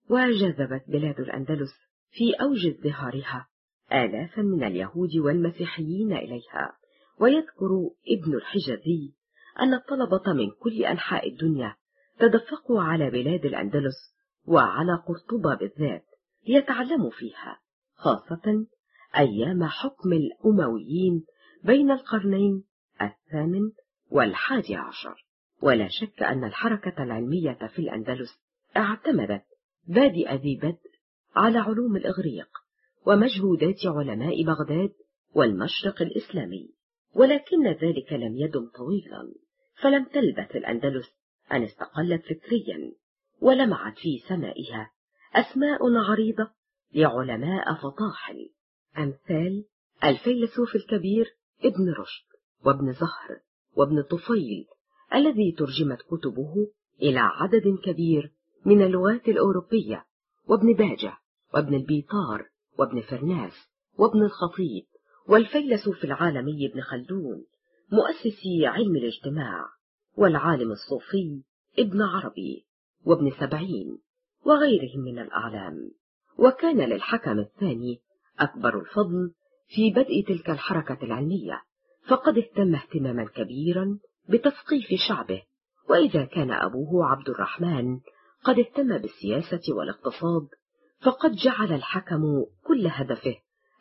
وجذبت بلاد الأندلس في أوج ازدهارها آلافا من اليهود والمسيحيين إليها. ويذكر ابن الحجازي أن الطلبة من كل أنحاء الدنيا تدفقوا على بلاد الأندلس وعلى قرطبة بالذات ليتعلموا فيها خاصة أيام حكم الأمويين بين القرنين الثامن والحادي عشر. ولا شك أن الحركة العلمية في الأندلس اعتمدت بادئ ذي بدء على علوم الإغريق ومجهودات علماء بغداد والمشرق الإسلامي ولكن ذلك لم يدم طويلا. فلم تلبث الأندلس أن استقلت فكريا ولمعت في سمائها أسماء عريضة لعلماء فطاحل أمثال الفيلسوف الكبير ابن رشد وابن زهر وابن طفيل الذي ترجمت كتبه إلى عدد كبير من اللغات الأوروبية وابن باجة وابن البيطار وابن فرناس وابن الخطيب والفيلسوف العالمي ابن خلدون. مؤسسي علم الاجتماع والعالم الصوفي ابن عربي وابن سبعين وغيرهم من الأعلام. وكان للحكم الثاني أكبر الفضل في بدء تلك الحركة العلمية فقد اهتم اهتماما كبيرا بتثقيف شعبه. وإذا كان أبوه عبد الرحمن قد اهتم بالسياسة والاقتصاد فقد جعل الحكم كل هدفه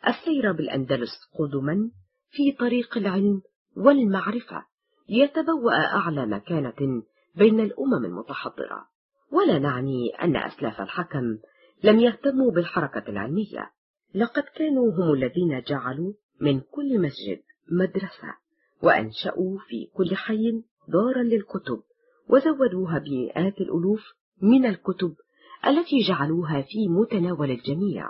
السير بالأندلس قدما في طريق العلم والمعرفة ليتبوأ أعلى مكانة بين الأمم المتحضرة. ولا نعني أن أسلاف الحكم لم يهتموا بالحركة العلمية. لقد كانوا هم الذين جعلوا من كل مسجد مدرسة وأنشأوا في كل حي دارا للكتب وزودوها بمئات الألوف من الكتب التي جعلوها في متناول الجميع.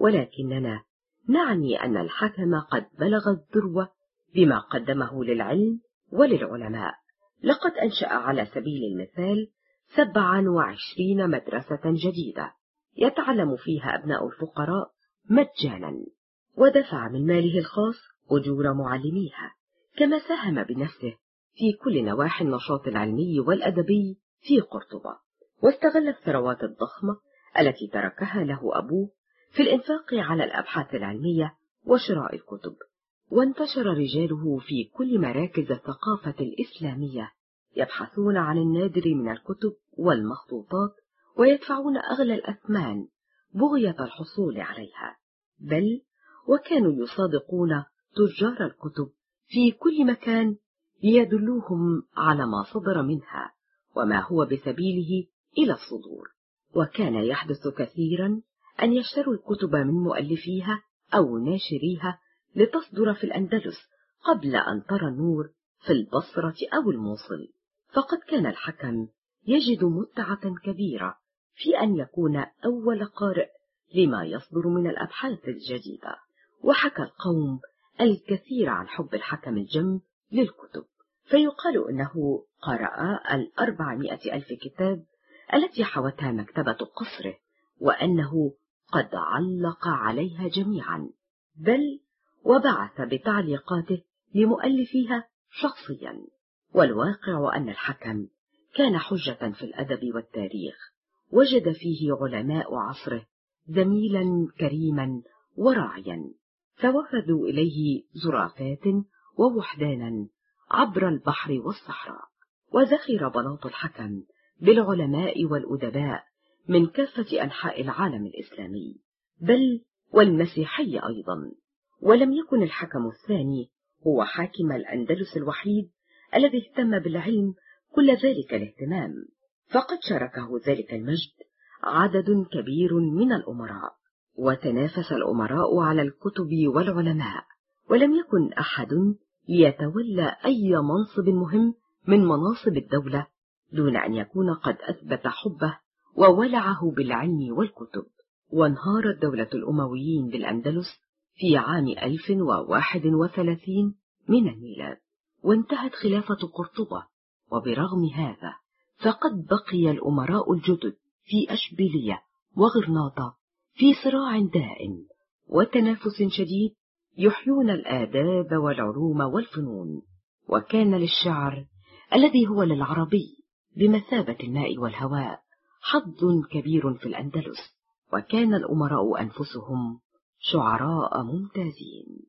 ولكننا نعني أن الحكم قد بلغ الذروة بما قدمه للعلم وللعلماء. لقد أنشأ على سبيل المثال سبعا وعشرين مدرسة جديدة يتعلم فيها أبناء الفقراء مجانا ودفع من ماله الخاص أجور معلميها كما ساهم بنفسه في كل نواحي النشاط العلمي والأدبي في قرطبة. واستغل الثروات الضخمة التي تركها له أبوه في الإنفاق على الأبحاث العلمية وشراء الكتب. وانتشر رجاله في كل مراكز الثقافة الإسلامية يبحثون عن النادر من الكتب والمخطوطات ويدفعون أغلى الأثمان بغية الحصول عليها. بل وكانوا يصادقون تجار الكتب في كل مكان ليدلوهم على ما صدر منها وما هو بسبيله إلى الصدور. وكان يحدث كثيرا أن يشتروا الكتب من مؤلفيها أو ناشريها لتصدر في الأندلس قبل أن ترى النور في البصرة أو الموصل. فقد كان الحكم يجد متعة كبيرة في أن يكون أول قارئ لما يصدر من الأبحاث الجديدة. وحكى القوم الكثير عن حب الحكم الجم للكتب. فيقال أنه قرأ الأربعمائة ألف كتاب التي حوتها مكتبة قصره وأنه قد علق عليها جميعا. بل وبعث بتعليقاته لمؤلفيها شخصيا. والواقع أن الحكم كان حجة في الأدب والتاريخ. وجد فيه علماء عصره زميلا كريما وراعيا. فوفدوا إليه زرافات ووحدانا عبر البحر والصحراء. وذخر بلاط الحكم بالعلماء والأدباء من كافة أنحاء العالم الإسلامي. بل والمسيحي أيضا. ولم يكن الحكم الثاني هو حاكم الأندلس الوحيد الذي اهتم بالعلم كل ذلك الاهتمام. فقد شاركه ذلك المجد عدد كبير من الأمراء وتنافس الأمراء على الكتب والعلماء ولم يكن أحد ليتولى أي منصب مهم من مناصب الدولة دون أن يكون قد أثبت حبه وولعه بالعلم والكتب. وانهارت دولة الأمويين بالأندلس في عام 1031 من الميلاد. وانتهت خلافة قرطبة وبرغم هذا فقد بقي الأمراء الجدد في أشبيلية وغرناطة في صراع دائم وتنافس شديد يحيون الآداب والعلوم والفنون. وكان للشعر الذي هو للعربي بمثابة الماء والهواء حظ كبير في الأندلس وكان الأمراء أنفسهم شعراء ممتازين.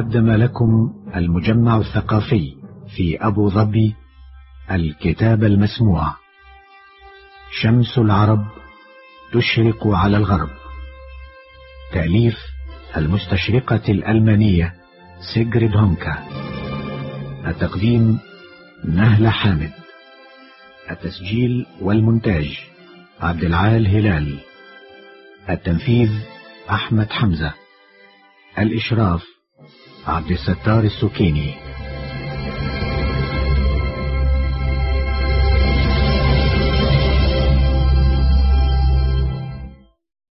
قدم لكم المجمع الثقافي في أبو ظبي الكتاب المسموع. شمس العرب تشرق على الغرب. تأليف المستشرقة الألمانية سيجريد هونكا. التقديم نهلة حامد. التسجيل والمونتاج عبد العال هلال. التنفيذ أحمد حمزة. الإشراف Abdesattar Suchini